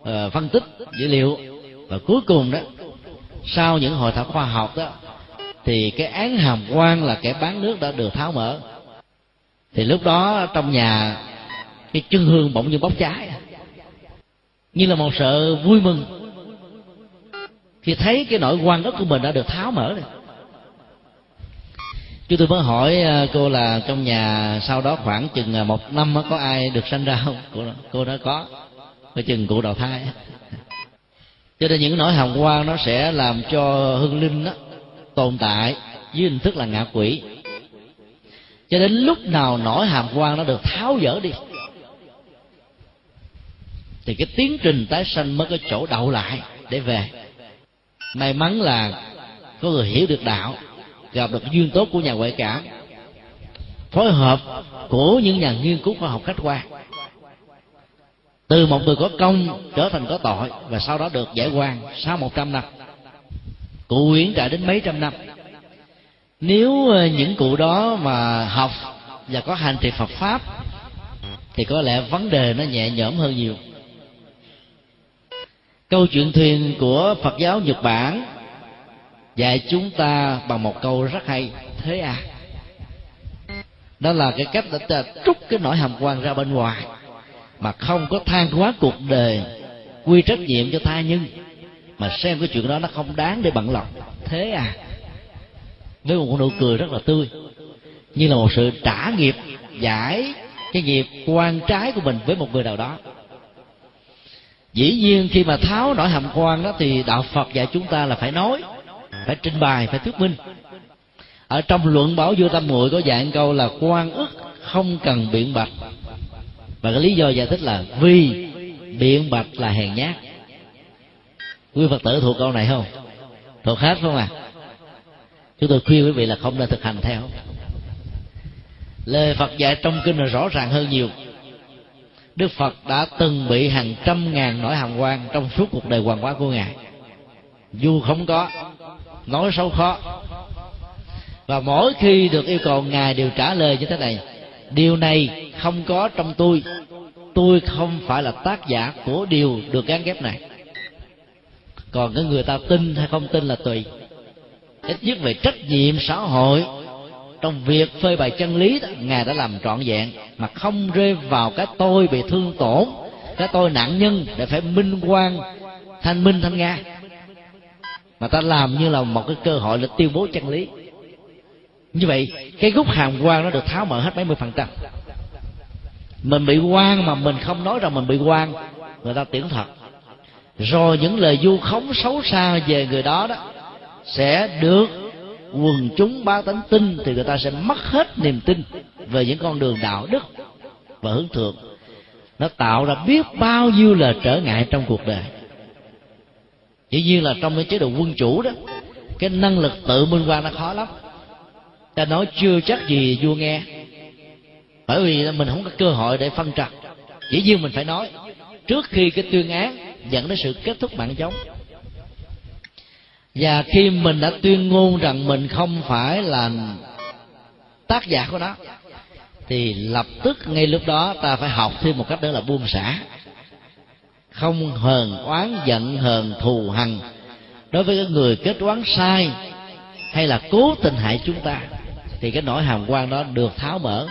uh, phân tích dữ liệu. Và cuối cùng đó sau những hội thảo khoa học đó thì cái án hàm quan là kẻ bán nước đã được tháo mở. Thì lúc đó trong nhà cái chân hương bỗng như bốc cháy như là một sự vui mừng. Khi thấy cái nỗi quan ức của mình đã được tháo mở rồi. Chúng tôi mới hỏi à, cô là trong nhà sau đó khoảng chừng à, một năm có ai được sanh ra không? Cô, cô nói có. Phải chừng cụ đầu thai. Cho nên những nỗi hồng quan nó sẽ làm cho hương linh đó tồn tại dưới hình thức là ngạ quỷ. Cho đến lúc nào nỗi hàm quan nó được tháo dỡ đi thì cái tiến trình tái sanh mới có chỗ đậu lại để về. May mắn là có người hiểu được đạo, gặp được duyên tốt của nhà ngoại cảm, phối hợp của những nhà nghiên cứu khoa học khách quan. Từ một người có công trở thành có tội và sau đó được giải quan sau một trăm năm, cụ uyển trải đến mấy trăm năm. Nếu ờ, những cụ đó mà học và có hành trì Phật pháp, thì có lẽ vấn đề nó nhẹ nhõm hơn nhiều câu chuyện thuyền của Phật giáo Nhật Bản dạy chúng ta bằng một câu rất hay, thế à? Đó là cái cách để ta trút cái nỗi hàm quan ra bên ngoài mà không có than quá cuộc đời quy trách nhiệm cho tha nhân. Mà xem cái chuyện đó nó không đáng để bận lòng, thế à? Với một nụ cười rất là tươi, như là một sự trả nghiệp, giải cái nghiệp quan trái của mình với một người nào đó dĩ nhiên khi mà tháo nỗi hàm quan đó thì đạo phật dạy chúng ta là phải nói, phải trình bày, phải thuyết minh. Ở trong luận bảo vua tâm muội có dạy câu là quan ức không cần biện bạch. Và cái lý do giải thích là vì biện bạch là hèn nhát. Quý phật tử thuộc câu này không? Thuộc hết không à? Chúng tôi khuyên quý vị là không nên thực hành theo. Lời phật dạy trong kinh là rõ ràng hơn nhiều đức phật đã từng bị hàng trăm ngàn nỗi hàm quan trong suốt cuộc đời hoàng hóa của ngài. Dù không có, nói xấu khó. Và mỗi khi được yêu cầu ngài đều trả lời như thế này, điều này không có trong tôi. Tôi không phải là tác giả của điều được gắn ghép này. Còn cái người ta tin hay không tin là tùy. Ít nhất về trách nhiệm xã hội trong việc phơi bày chân lý đó, ngài đã làm trọn vẹn mà không rơi vào cái tôi bị thương tổn. Cái tôi nạn nhân để phải minh quan thanh minh thanh nga. Mà ta làm như là một cái cơ hội để tuyên bố chân lý. Như vậy cái gốc hàm quan nó được tháo mở hết mấy mươi phần trăm. Mình bị quan mà mình không nói rằng mình bị quan người ta tưởng thật. Rồi những lời du khống xấu xa về người đó đó sẽ được quần chúng ba tánh tin thì người ta sẽ mất hết niềm tin về những con đường đạo đức và hướng thượng. Nó tạo ra biết bao nhiêu là trở ngại trong cuộc đời. Dĩ nhiên là trong cái chế độ quân chủ đó, cái năng lực tự minh quan nó khó lắm. Ta nói chưa chắc gì vua nghe. Bởi vì mình không có cơ hội để phân trần. Dĩ nhiên mình phải nói, trước khi cái tuyên án dẫn đến sự kết thúc mạng chống và khi mình đã tuyên ngôn rằng mình không phải là tác giả của nó, thì lập tức ngay lúc đó ta phải học thêm một cách đó là buông xả. Không hờn oán giận, hờn thù hằn đối với cái người kết oán sai hay là cố tình hại chúng ta, thì cái nỗi hàm quan đó được tháo mở.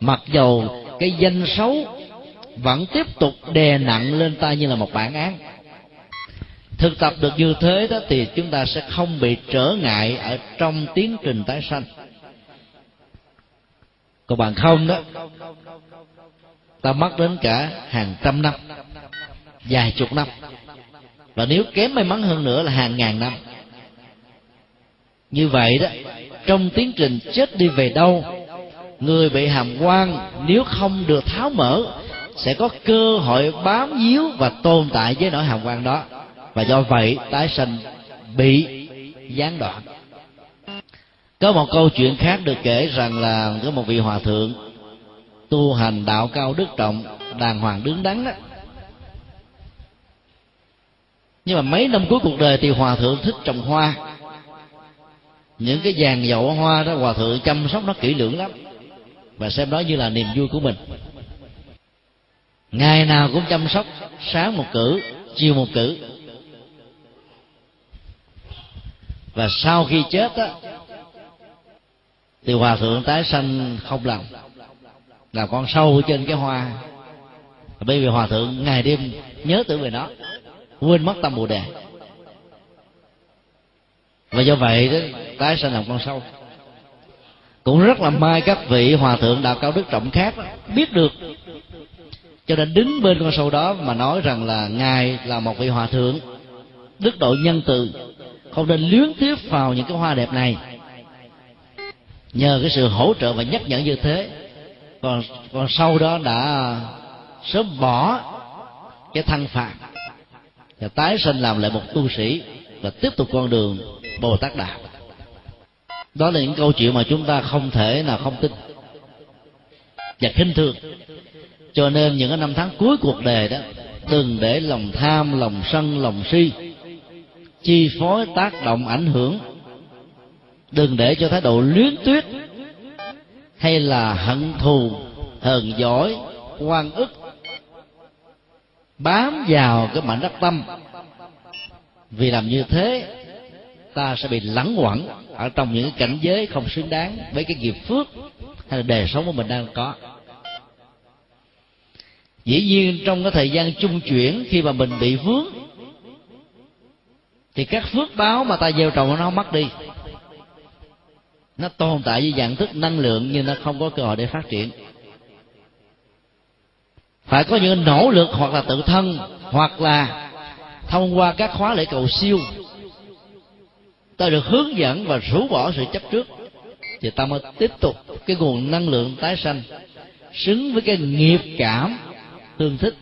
Mặc dầu cái danh xấu vẫn tiếp tục đè nặng lên ta như là một bản án thực tập được như thế đó thì chúng ta sẽ không bị trở ngại ở trong tiến trình tái sanh. Còn bằng không đó, ta mất đến cả hàng trăm năm, vài chục năm. Và nếu kém may mắn hơn nữa là hàng ngàn năm. Như vậy đó, trong tiến trình chết đi về đâu, người bị hàm quan nếu không được tháo mở sẽ có cơ hội bám víu và tồn tại với nỗi hàm quan đó và do vậy, tái sanh bị gián đoạn. Có một câu chuyện khác được kể rằng là có một vị hòa thượng tu hành đạo cao đức trọng, đàng hoàng đứng đắn đó nhưng mà mấy năm cuối cuộc đời thì hòa thượng thích trồng hoa. Những cái vàng dậu hoa đó, hòa thượng chăm sóc nó kỹ lưỡng lắm và xem đó như là niềm vui của mình. Ngày nào cũng chăm sóc, sáng một cử, chiều một cử. Và sau khi chết á, thì hòa thượng tái sanh không lòng là con sâu trên cái hoa. Bởi vì hòa thượng ngày đêm nhớ tưởng về nó, quên mất tâm bồ đề. Và do vậy đó, tái sanh làm con sâu. Cũng rất là may các vị hòa thượng đạo cao đức trọng khác biết được. Cho nên đứng bên con sâu đó mà nói rằng là ngài là một vị hòa thượng đức độ nhân từ không nên luyến tiếc vào những cái hoa đẹp này. Nhờ cái sự hỗ trợ và nhắc nhở như thế, còn còn sau đó đã sớm bỏ cái thân phạt và tái sinh làm lại một tu sĩ và tiếp tục con đường bồ tát đạo. Đó là những câu chuyện mà chúng ta không thể nào không tin và khinh thường. Cho nên những cái năm tháng cuối cuộc đời đó đừng để lòng tham, lòng sân, lòng si chi phối tác động ảnh hưởng. Đừng để cho thái độ luyến tuyết hay là hận thù, hờn giỏi quan ức bám vào cái mảnh đất tâm. Vì làm như thế, ta sẽ bị lẳng quẩn ở trong những cảnh giới không xứng đáng với cái nghiệp phước hay là đời sống của mình đang có. Dĩ nhiên trong cái thời gian chung chuyển khi mà mình bị vướng thì các phước báo mà ta gieo trồng nó không mất đi. Nó tồn tại với dạng thức năng lượng nhưng nó không có cơ hội để phát triển. Phải có những nỗ lực hoặc là tự thân, hoặc là thông qua các khóa lễ cầu siêu. Ta được hướng dẫn và rũ bỏ sự chấp trước. Thì ta mới tiếp tục cái nguồn năng lượng tái sanh, xứng với cái nghiệp cảm, tương thích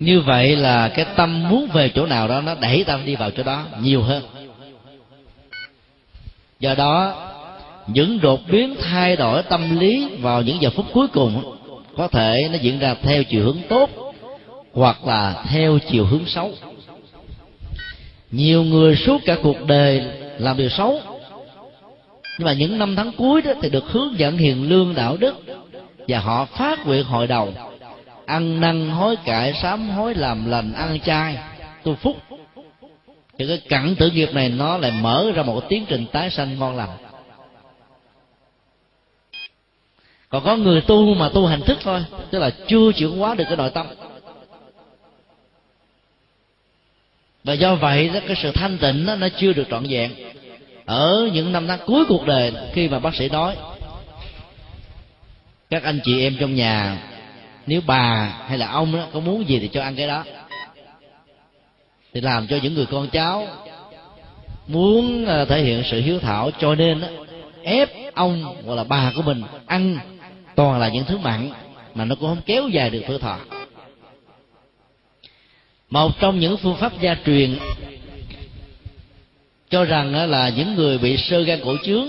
như vậy là cái tâm muốn về chỗ nào đó, nó đẩy ta đi vào chỗ đó nhiều hơn. Do đó, những đột biến thay đổi tâm lý vào những giờ phút cuối cùng có thể nó diễn ra theo chiều hướng tốt hoặc là theo chiều hướng xấu. Nhiều người suốt cả cuộc đời làm điều xấu, nhưng mà những năm tháng cuối đó thì được hướng dẫn hiền lương đạo đức và họ phát nguyện hội đầu ăn năn hối cải sám hối làm lành ăn chay. Tu phúc. Thì cái cặn tử nghiệp này nó lại mở ra một tiến trình tái sanh ngon lành. Còn có người tu mà tu hành thức thôi tức là chưa chuyển hóa được cái nội tâm. Và do vậy đó cái sự thanh tịnh đó, nó chưa được trọn vẹn. Ở những năm tháng cuối cuộc đời khi mà bác sĩ nói các anh chị em trong nhà nếu bà hay là ông đó có muốn gì thì cho ăn cái đó. Thì làm cho những người con cháu muốn ờ, thể hiện sự hiếu thảo cho nên đó, ép ông hoặc là bà của mình ăn toàn là những thứ mặn mà nó cũng không kéo dài được tuổi thọ. Một trong những phương pháp gia truyền cho rằng là những người bị sơ gan cổ trướng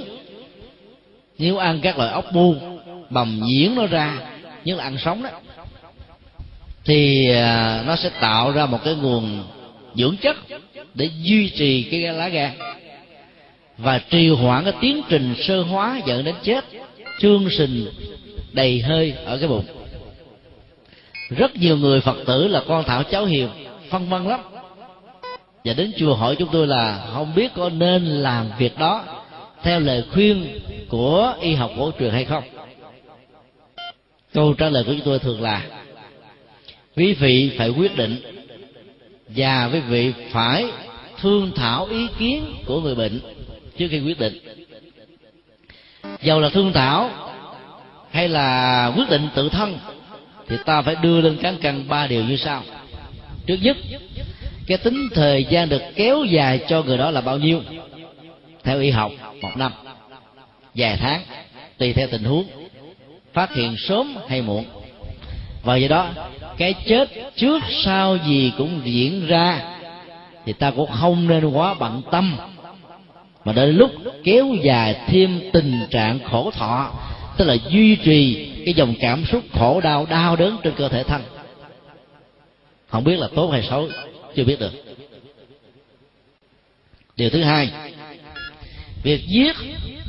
nếu ăn các loại ốc bu bầm nhiễn nó ra như là ăn sống đó thì à, nó sẽ tạo ra một cái nguồn dưỡng chất để duy trì cái lá gan và trì hoãn cái tiến trình sơ hóa dẫn đến chết. Trương sình đầy hơi ở cái bụng. Rất nhiều người phật tử là con thảo cháu hiền, phân vân lắm. Và đến chùa hỏi chúng tôi là không biết có nên làm việc đó theo lời khuyên của y học cổ truyền hay không? Câu trả lời của chúng tôi thường là quý vị phải quyết định và quý vị phải thương thảo ý kiến của người bệnh trước khi quyết định. Dầu là thương thảo hay là quyết định tự thân thì ta phải đưa lên cán cân ba điều như sau. Trước nhất, cái tính thời gian được kéo dài cho người đó là bao nhiêu? Theo y học, một năm. Vài tháng, tùy theo tình huống, phát hiện sớm hay muộn. Và do đó cái chết trước sau gì cũng diễn ra. Thì ta cũng không nên quá bận tâm. Mà đến lúc kéo dài thêm tình trạng khổ thọ, tức là duy trì cái dòng cảm xúc khổ đau đau đớn trên cơ thể thân. Không biết là tốt hay xấu, chưa biết được. Điều thứ hai, việc giết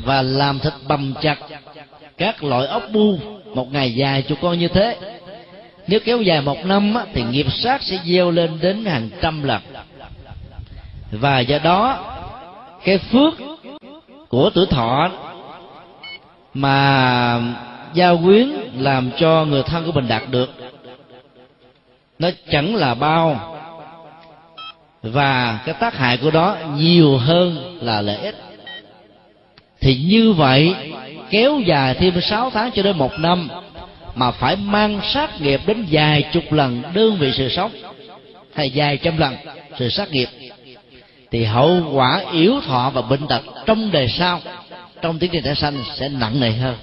và làm thịt bầm chặt các loại ốc bu một ngày dài cho con như thế nếu kéo dài một năm thì nghiệp sát sẽ gieo lên đến hàng trăm lần. Và do đó, cái phước của tuổi thọ mà gia quyến làm cho người thân của mình đạt được, nó chẳng là bao. Và cái tác hại của đó nhiều hơn là lợi ích. Thì như vậy, kéo dài thêm 6 tháng cho đến một năm mà phải mang sát nghiệp đến vài chục lần đơn vị sự sống, hay vài trăm lần sự sát nghiệp, thì hậu quả yếu thọ và bệnh tật trong đời sau, trong tiến trình tái sanh sẽ nặng nề hơn.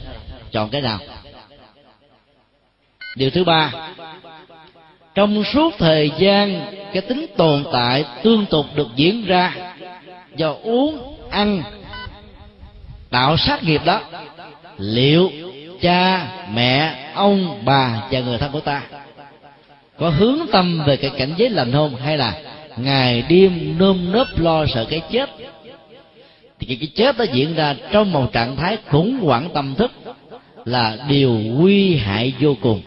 Chọn cái nào? Điều thứ ba, trong suốt thời gian cái tính tồn tại tương tục được diễn ra do uống, ăn, tạo sát nghiệp đó, liệu cha, mẹ, ông, bà và người thân của ta. Có hướng tâm về cái cảnh giới lành không hay là ngày đêm nơm nớp lo sợ cái chết, thì cái chết nó diễn ra trong một trạng thái khủng hoảng tâm thức là điều nguy hại vô cùng.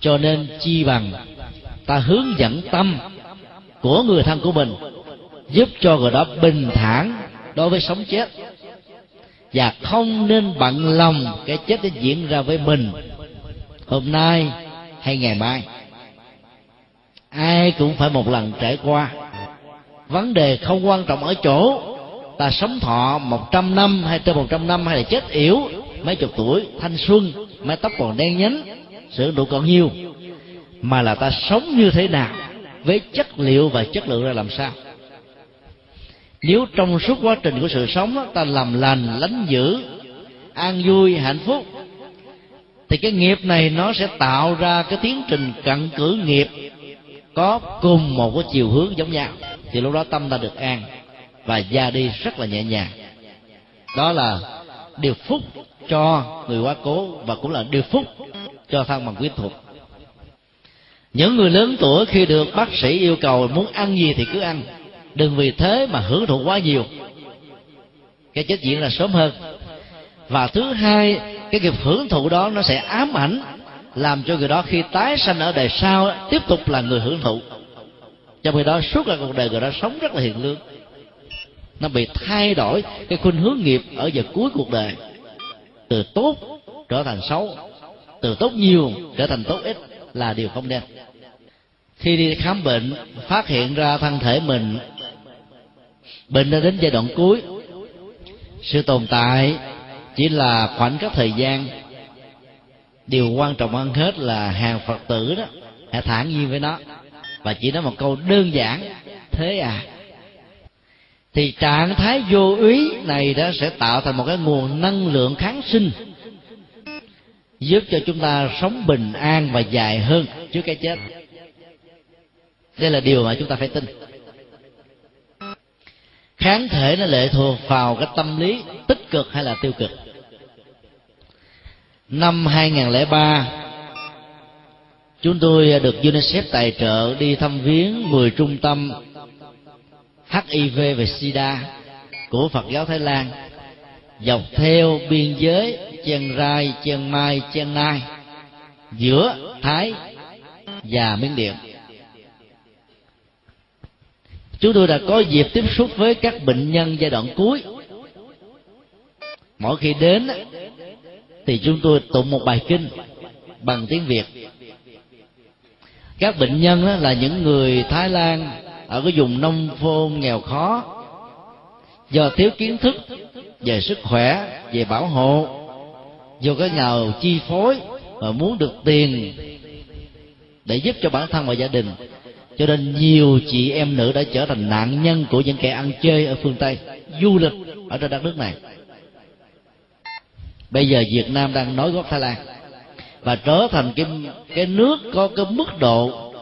Cho nên chi bằng ta hướng dẫn tâm của người thân của mình, giúp cho người đó bình thản đối với sống chết và không nên bận lòng cái chết đã diễn ra với mình. Hôm nay hay ngày mai, ai cũng phải một lần trải qua. Vấn đề không quan trọng ở chỗ ta sống thọ một trăm năm hay trên một trăm năm hay là chết yểu, mấy chục tuổi, thanh xuân, mái tóc còn đen nhánh sử đủ còn nhiều mà là ta sống như thế nào, với chất liệu và chất lượng ra làm sao? Nếu trong suốt quá trình của sự sống ta làm lành, lánh dữ, an vui, hạnh phúc, thì cái nghiệp này nó sẽ tạo ra cái tiến trình cận cử nghiệp, có cùng một cái chiều hướng giống nhau. Thì lúc đó tâm ta được an và ra đi rất là nhẹ nhàng. Đó là điều phúc cho người quá cố và cũng là điều phúc cho thân bằng quyến thuộc. Những người lớn tuổi khi được bác sĩ yêu cầu muốn ăn gì thì cứ ăn đừng vì thế mà hưởng thụ quá nhiều. Cái chết diễn ra sớm hơn. Và thứ hai, cái nghiệp hưởng thụ đó nó sẽ ám ảnh, làm cho người đó khi tái sanh ở đời sau tiếp tục là người hưởng thụ. Trong khi đó, suốt cả cuộc đời người đó sống rất là hiền lương. Nó bị thay đổi cái khuynh hướng nghiệp ở giờ cuối cuộc đời. Từ tốt trở thành xấu, từ tốt nhiều trở thành tốt ít là điều không nên. Khi đi khám bệnh, phát hiện ra thân thể mình bệnh đã đến giai đoạn cuối, sự tồn tại chỉ là khoảnh khắc thời gian. Điều quan trọng hơn hết là hàng phật tử đó, hãy thản nhiên với nó. Và chỉ nói một câu đơn giản, thế à. Thì trạng thái vô úy này đó sẽ tạo thành một cái nguồn năng lượng kháng sinh, giúp cho chúng ta sống bình an và dài hơn trước cái chết. Đây là điều mà chúng ta phải tin kháng thể nó lệ thuộc vào cái tâm lý tích cực hay là tiêu cực. Năm 2003 chúng tôi được UNICEF tài trợ đi thăm viếng 10 trung tâm HIV và SIDA của Phật giáo Thái Lan dọc theo biên giới Chiang Rai, Chiang Mai, Chiang Nai giữa Thái và Miến Điện chúng tôi đã có dịp tiếp xúc với các bệnh nhân giai đoạn cuối. Mỗi khi đến, thì chúng tôi tụng một bài kinh bằng tiếng việt. Các bệnh nhân là những người thái lan ở cái vùng nông thôn nghèo khó. Do thiếu kiến thức về sức khỏe, về bảo hộ, do cái nghèo chi phối và muốn được tiền để giúp cho bản thân và gia đình cho nên nhiều chị em nữ đã trở thành nạn nhân của những kẻ ăn chơi ở phương tây. Du lịch ở trên đất nước này. Bây giờ việt nam đang nói gót thái lan. Và trở thành cái cái nước có cái mức độ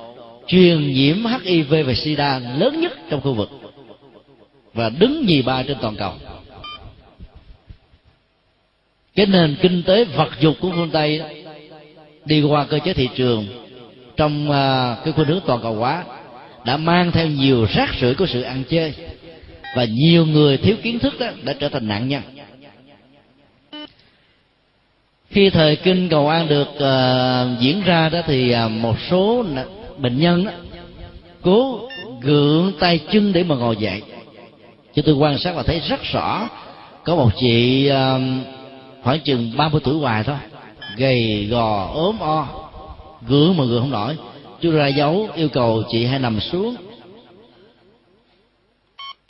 truyền nhiễm hiv và sida lớn nhất trong khu vực. Và đứng nhì ba trên toàn cầu. Cái nền kinh tế vật dục của phương tây đi qua cơ chế thị trường trong à, cái khuynh hướng toàn cầu hóa đã mang theo nhiều rác rưởi của sự ăn chơi và nhiều người thiếu kiến thức đó đã trở thành nạn nhân. Khi thời kinh cầu an được uh, diễn ra đó thì uh, một số bệnh nhân đó, cố gượng tay chân để mà ngồi dậy. Cho tôi quan sát và thấy rất rõ có một chị uh, khoảng chừng 30 tuổi hoài thôi gầy gò ốm o gửi mà gượng không nổi. Chú ra dấu yêu cầu chị hãy nằm xuống.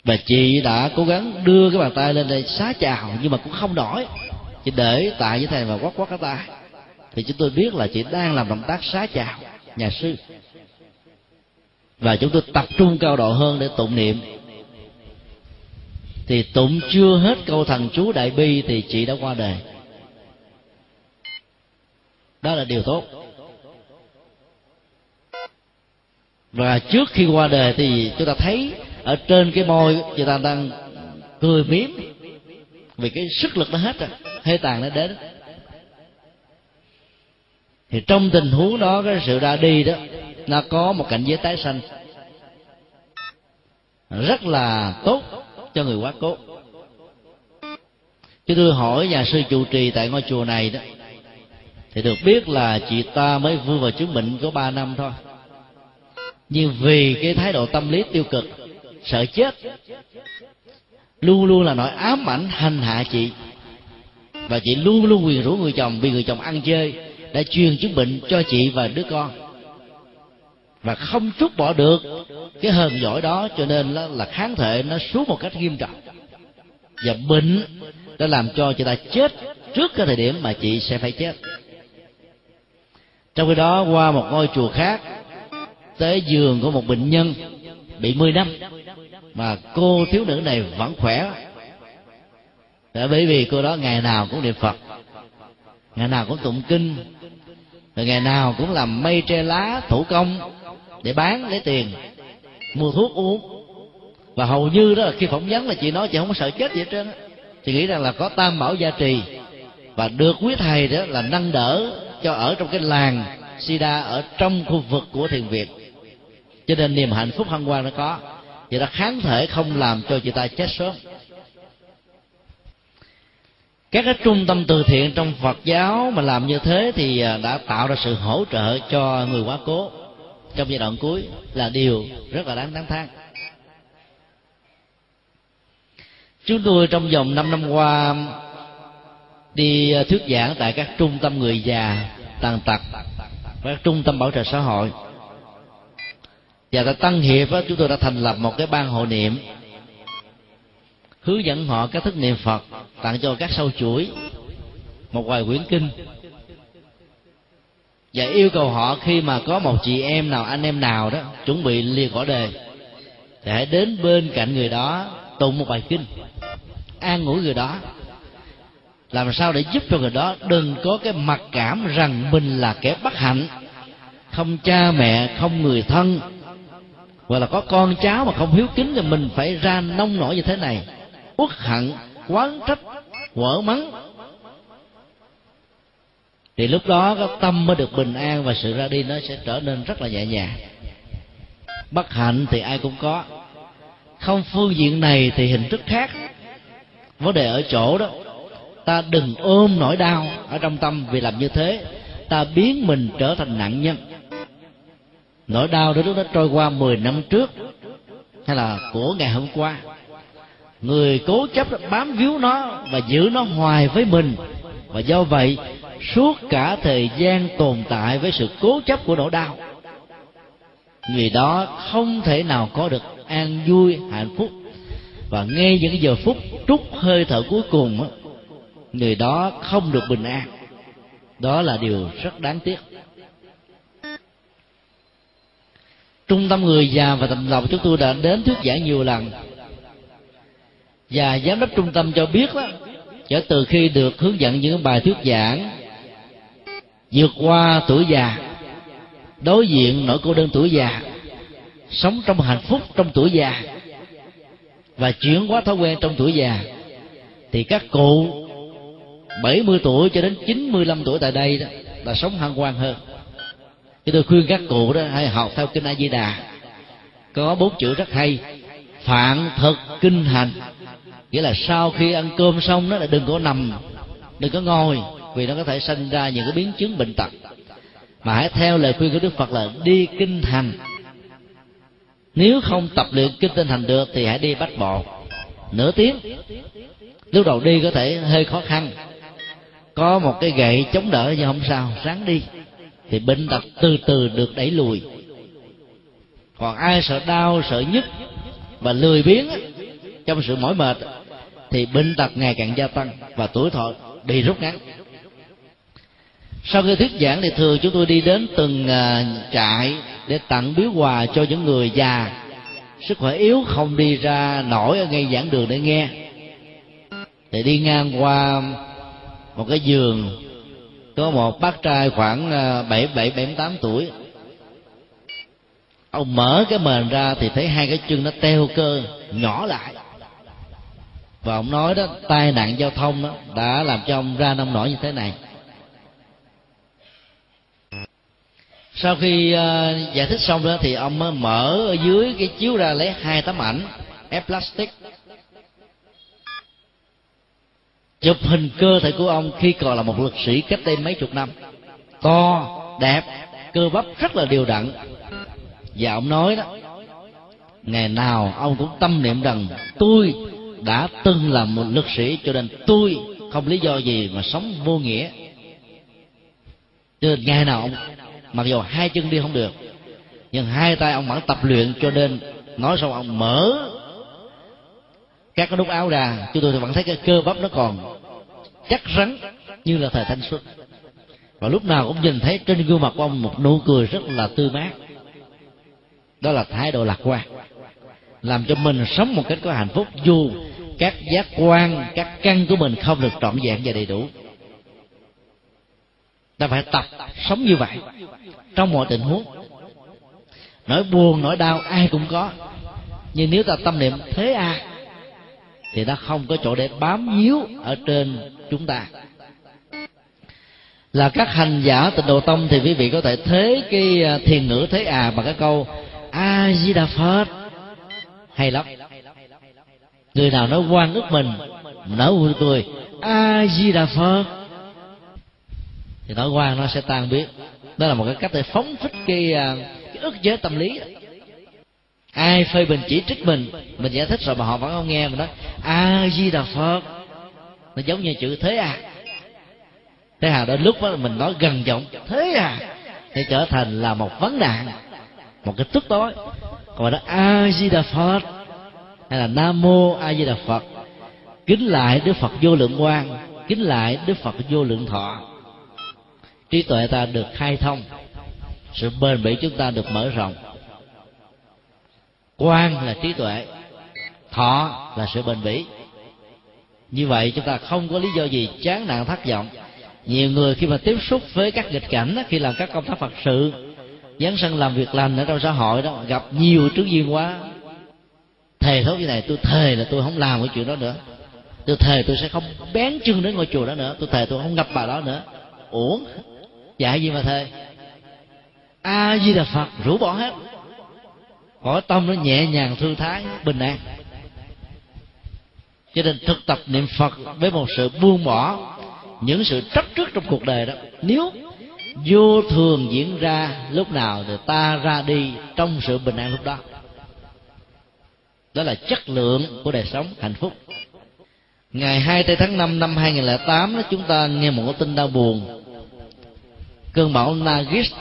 Và chị đã cố gắng đưa cái bàn tay lên đây xá chào nhưng mà cũng không nổi. Chị để tại với thầy và quát quát cái tay. Thì chúng tôi biết là chị đang làm động tác xá chào, nhà sư. Và chúng tôi tập trung cao độ hơn để tụng niệm. Thì tụng chưa hết câu thần chú đại bi thì chị đã qua đời. Đó là điều tốt. Và trước khi qua đời thì chúng ta thấy ở trên cái môi người ta đang cười miếm vì cái sức lực nó hết rồi hơi tàn nó đến. Thì trong tình huống đó, cái sự ra đi đó, nó có một cảnh giới tái sanh. Rất là tốt cho người quá cố. Chứ tôi hỏi nhà sư trụ trì tại ngôi chùa này đó, thì được biết là chị ta mới vừa vào chứng bệnh có ba năm thôi nhưng vì cái thái độ tâm lý tiêu cực sợ chết. Luôn luôn là nỗi ám ảnh hành hạ chị. Và chị luôn luôn quyền rủ người chồng vì người chồng ăn chơi đã truyền chứng bệnh cho chị và đứa con. Và không trút bỏ được cái hờn giỏi đó cho nên là, là kháng thể nó xuống một cách nghiêm trọng. Và bệnh đã làm cho chị ta chết trước cái thời điểm mà chị sẽ phải chết. Trong khi đó qua một ngôi chùa khác tới giường của một bệnh nhân bị 10 năm. Mà cô thiếu nữ này vẫn khỏe. Tại bởi vì cô đó ngày nào cũng niệm Phật, Ngày nào cũng tụng kinh, Rồi ngày nào cũng làm mây tre lá thủ công Để bán lấy tiền, Mua thuốc uống. Và hầu như đó là khi phỏng vấn là chị nói chị không có sợ chết gì hết trơn Chị nghĩ rằng là có tam bảo gia trì Và được quý thầy đó là nâng đỡ Cho ở trong cái làng Sida Ở trong khu vực của thiền viện. Cho nên niềm hạnh phúc hân hoan nó có. Vậy đó kháng thể không làm cho chị ta chết sớm. Các cái trung tâm từ thiện trong Phật giáo mà làm như thế thì à, đã tạo ra sự hỗ trợ cho người quá cố. Trong giai đoạn cuối là điều rất là đáng đáng thán chúng tôi trong vòng 5 năm qua đi à, thuyết giảng tại các trung tâm người già, tàn tật, các trung tâm bảo trợ xã hội và tại tăng hiệp đó, chúng tôi đã thành lập một cái ban hộ niệm hướng dẫn họ các thức niệm phật tặng cho các sâu chuỗi một vài quyển kinh. Và yêu cầu họ khi mà có một chị em nào anh em nào đó chuẩn bị lìa cõi đề thì hãy đến bên cạnh người đó tụng một bài kinh an ủi người đó. Làm sao để giúp cho người đó đừng có cái mặc cảm rằng mình là kẻ bất hạnh không cha mẹ không người thân hoặc là có con cháu mà không hiếu kính thì mình phải ra nông nổi như thế này. Uất hận, quán trách, quở mắng. Thì lúc đó cái tâm mới được bình an và sự ra đi nó sẽ trở nên rất là nhẹ nhàng. Bất hạnh thì ai cũng có. Không phương diện này thì hình thức khác. Vấn đề ở chỗ đó, ta đừng ôm nỗi đau ở trong tâm vì làm như thế. Ta biến mình trở thành nạn nhân nỗi đau đó lúc trôi qua 10 năm trước, hay là của ngày hôm qua. Người cố chấp bám víu nó và giữ nó hoài với mình. Và do vậy, suốt cả thời gian tồn tại với sự cố chấp của nỗi đau, người đó không thể nào có được an vui, hạnh phúc. Và ngay những giờ phút trút hơi thở cuối cùng người đó không được bình an. Đó là điều rất đáng tiếc. Trung tâm người già và tầm lòng. Chúng tôi đã đến thuyết giảng nhiều lần. Và giám đốc trung tâm cho biết đó, kể từ khi được hướng dẫn những bài thuyết giảng, vượt qua tuổi già, đối diện nỗi cô đơn tuổi già, sống trong hạnh phúc trong tuổi già, và chuyển hóa thói quen trong tuổi già, thì các cụ 70 tuổi cho đến 95 tuổi tại đây đó, là sống hân hoan hơn thì tôi khuyên các cụ đó hãy học theo kinh A Di Đà có bốn chữ rất hay. Phạn thực kinh hành. Nghĩa là sau khi ăn cơm xong đó là đừng có nằm, đừng có ngồi, vì nó có thể sinh ra những cái biến chứng bệnh tật. Mà hãy theo lời khuyên của đức phật là đi kinh hành. Nếu không tập luyện kinh tinh hành được thì hãy đi bách bộ nửa tiếng. Lúc đầu đi có thể hơi khó khăn. Có một cái gậy chống đỡ nhưng không sao, ráng đi thì bệnh tật từ từ được đẩy lùi. Còn ai sợ đau, sợ nhức và lười biếng trong sự mỏi mệt, thì bệnh tật ngày càng gia tăng và tuổi thọ bị rút ngắn. Sau khi thuyết giảng thì thường chúng tôi đi đến từng à, trại để tặng biếu quà cho những người già. Sức khỏe yếu không đi ra nổi ở ngay giảng đường để nghe. Thì đi ngang qua một cái giường có một bác trai khoảng ờ, bảy bảy bảy tám tuổi. Ông mở cái mền ra thì thấy hai cái chân nó teo cơ nhỏ lại. Và ông nói đó tai nạn giao thông đó đã làm cho ông ra nông nổi như thế này. Sau khi uh, giải thích xong đó thì ông mới mở ở dưới cái chiếu ra lấy hai tấm ảnh ép plastic chụp hình cơ thể của ông khi còn là một lực sĩ cách đây mấy chục năm. To, đẹp, cơ bắp rất là đều đặn. Và ông nói đó, ngày nào ông cũng tâm niệm rằng tôi đã từng là một lực sĩ, cho nên tôi không lý do gì mà sống vô nghĩa. Cho nên ngày nào ông, mặc dù hai chân đi không được, nhưng hai tay ông vẫn tập luyện, cho nên nói xong ông mở các cái nút áo ra chúng tôi vẫn thấy cái cơ bắp nó còn chắc rắn như là thời thanh xuân. Và lúc nào cũng nhìn thấy trên gương mặt của ông một nụ cười rất là tươi mát. Đó là thái độ lạc quan, làm cho mình sống một cách có hạnh phúc dù các giác quan, các căn của mình không được trọn vẹn và đầy đủ. Ta phải tập sống như vậy trong mọi tình huống. Nỗi buồn, nỗi đau ai cũng có. Nhưng nếu ta tâm niệm thế à thì nó không có chỗ để bám víu ở trên chúng ta. Là các hành giả tịnh độ tông thì quý vị có thể thế cái à, thiền ngữ thế à bằng cái câu a di đà phật hay lắm. Người nào nói quan ức mình nở vui cười a di đà phật thì nói quan nó sẽ tan biến. Đó là một cái cách để phóng thích cái, à, cái ức chế tâm lý ai phê bình chỉ trích mình mình giải thích rồi mà họ vẫn không nghe mình nói a di đà phật. Nó giống như chữ thế à. Thế à đến lúc đó mình nói gần giọng thế à. Thì trở thành là một vấn nạn một cái tức tối. Còn đó a di đà phật. Hay là nam mô a di đà phật. Kính lại đức phật vô lượng quang, kính lại đức phật vô lượng thọ. Trí tuệ ta được khai thông sự bền bỉ chúng ta được mở rộng quan là trí tuệ thọ là sự bền bỉ. Như vậy chúng ta không có lý do gì chán nản thất vọng. Nhiều người khi mà tiếp xúc với các nghịch cảnh đó, khi làm các công tác phật sự dấn sân làm việc lành ở trong xã hội đó gặp nhiều trước duyên quá. Thề thốt như này tôi thề là tôi không làm cái chuyện đó nữa. Tôi thề tôi sẽ không bén chân đến ngôi chùa đó nữa. Tôi thề tôi không gặp bà đó nữa. Uổng. Dạy gì mà thề a di đà phật rủ bỏ hết cõi tâm nó nhẹ nhàng thư thái, bình an. Cho nên thực tập niệm phật với một sự buông bỏ những sự chấp trước trong cuộc đời đó. Nếu vô thường diễn ra, lúc nào thì ta ra đi trong sự bình an lúc đó. Đó là chất lượng của đời sống hạnh phúc. Ngày 24 tháng 5 năm 2008 đó, chúng ta nghe một tin đau buồn. Cơn bão Nagist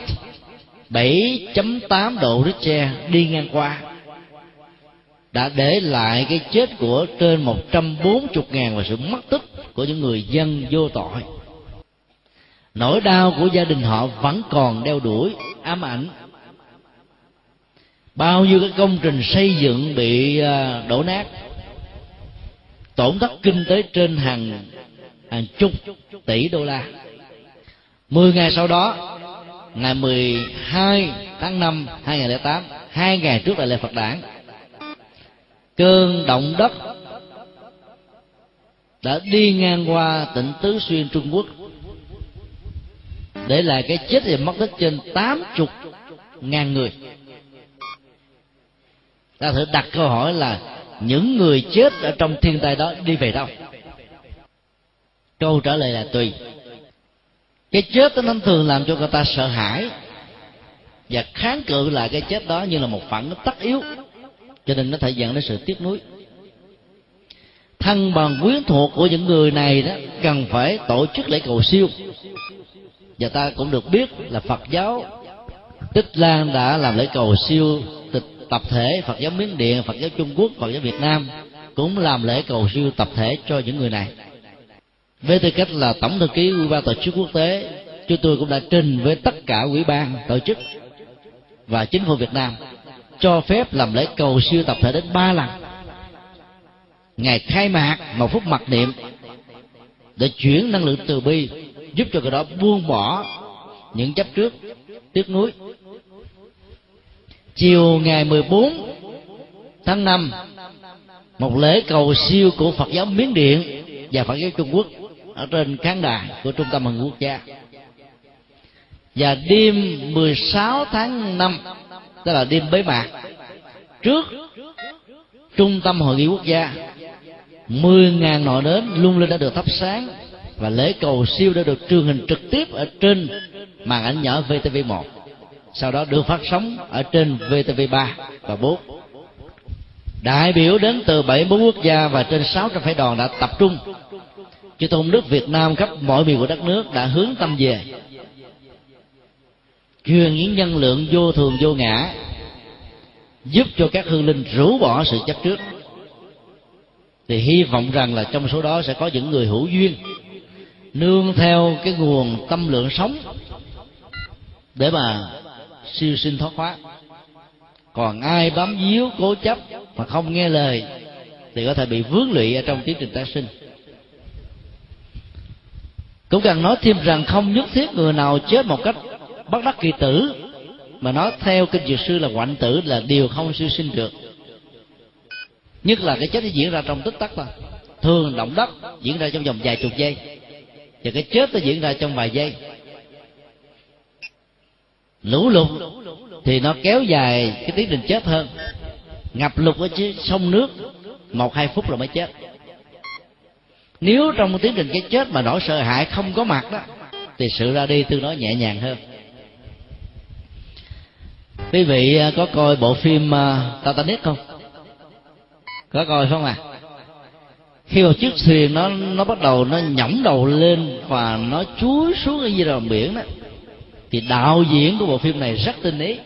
7.8 độ Richter đi ngang qua. Đã để lại cái chết của trên 140.000 và sự mất tích của những người dân vô tội. Nỗi đau của gia đình họ vẫn còn đeo đuổi, ám ảnh. Bao nhiêu cái công trình xây dựng bị à, đổ nát, tổn thất kinh tế trên hàng hàng chục tỷ đô la. Mười ngày sau đó ngày 12 tháng 5 2008 hai ngày trước đại lễ Phật đản, cơn động đất đã đi ngang qua tỉnh Tứ Xuyên, Trung Quốc. Để lại cái chết và mất tích trên tám chục ngàn người. Ta thử đặt câu hỏi là những người chết ở trong thiên tai đó đi về đâu? Câu trả lời là tùy cái chết nó thường làm cho người ta sợ hãi. Và kháng cự lại cái chết đó như là một phản ứng tất yếu. Cho nên nó thể dẫn đến sự tiếc nuối. Thân bằng quyến thuộc của những người này đó cần phải tổ chức lễ cầu siêu. Và ta cũng được biết là phật giáo tích lan đã làm lễ cầu siêu tịch tập thể phật giáo miến điện, phật giáo trung quốc, phật giáo việt nam cũng làm lễ cầu siêu tập thể cho những người này với tư cách là tổng thư ký ủy ban tổ chức quốc tế, chúng tôi cũng đã trình với tất cả ủy ban, tổ chức và chính phủ việt nam cho phép làm lễ cầu siêu tập thể đến ba lần. Ngày khai mạc một phút mặc niệm để chuyển năng lượng từ bi, giúp cho người đó buông bỏ những chấp trước, tiếc nuối. Chiều ngày 14 tháng 5 một lễ cầu siêu của Phật giáo Miến Điện và Phật giáo Trung Quốc ở trên khán đài của Trung tâm Hằng Quốc gia. Và đêm 16 tháng 5 tức là đêm bế mạc, trước trung tâm hội nghị quốc gia 10.000 ngọn nến lung linh đã được thắp sáng và lễ cầu siêu đã được truyền hình trực tiếp ở trên màn ảnh nhỏ VTV1 sau đó được phát sóng ở trên VTV3 và 4 đại biểu đến từ 74 quốc gia và trên 600 phái đoàn đã tập trung chư tôn đức Việt Nam khắp mọi miền của đất nước đã hướng tâm về. Truyền những nhân lượng vô thường vô ngã, giúp cho các hương linh rũ bỏ sự chấp trước. Thì hy vọng rằng là trong số đó sẽ có những người hữu duyên, nương theo cái nguồn tâm lượng sống để mà siêu sinh thoát hóa. Còn ai bám víu cố chấp mà không nghe lời thì có thể bị vướng lụy ở trong tiến trình tái sinh cũng cần nói thêm rằng không nhất thiết người nào chết một cách bất đắc kỳ tử, mà nói theo kinh dược sư là hoạnh tử là điều không siêu sinh được. Nhất là cái chết diễn ra trong tích tắc thôi thường động đất diễn ra trong vòng vài chục giây, và cái chết nó diễn ra trong vài giây. Lũ lụt thì nó kéo dài cái tiến trình chết hơn. Ngập lụt ở chứ sông nước, một hai phút là mới chết nếu trong tiến trình cái chết mà nỗi sợ hãi không có mặt đó thì sự ra đi tương đối nhẹ nhàng hơn. Quý vị à, có coi bộ phim à, Titanic không? Có coi không à khi một chiếc thuyền nó nó bắt đầu nó nhõng đầu lên và nó chúi xuống ở dưới lòng biển đó thì đạo diễn của bộ phim này rất tinh ý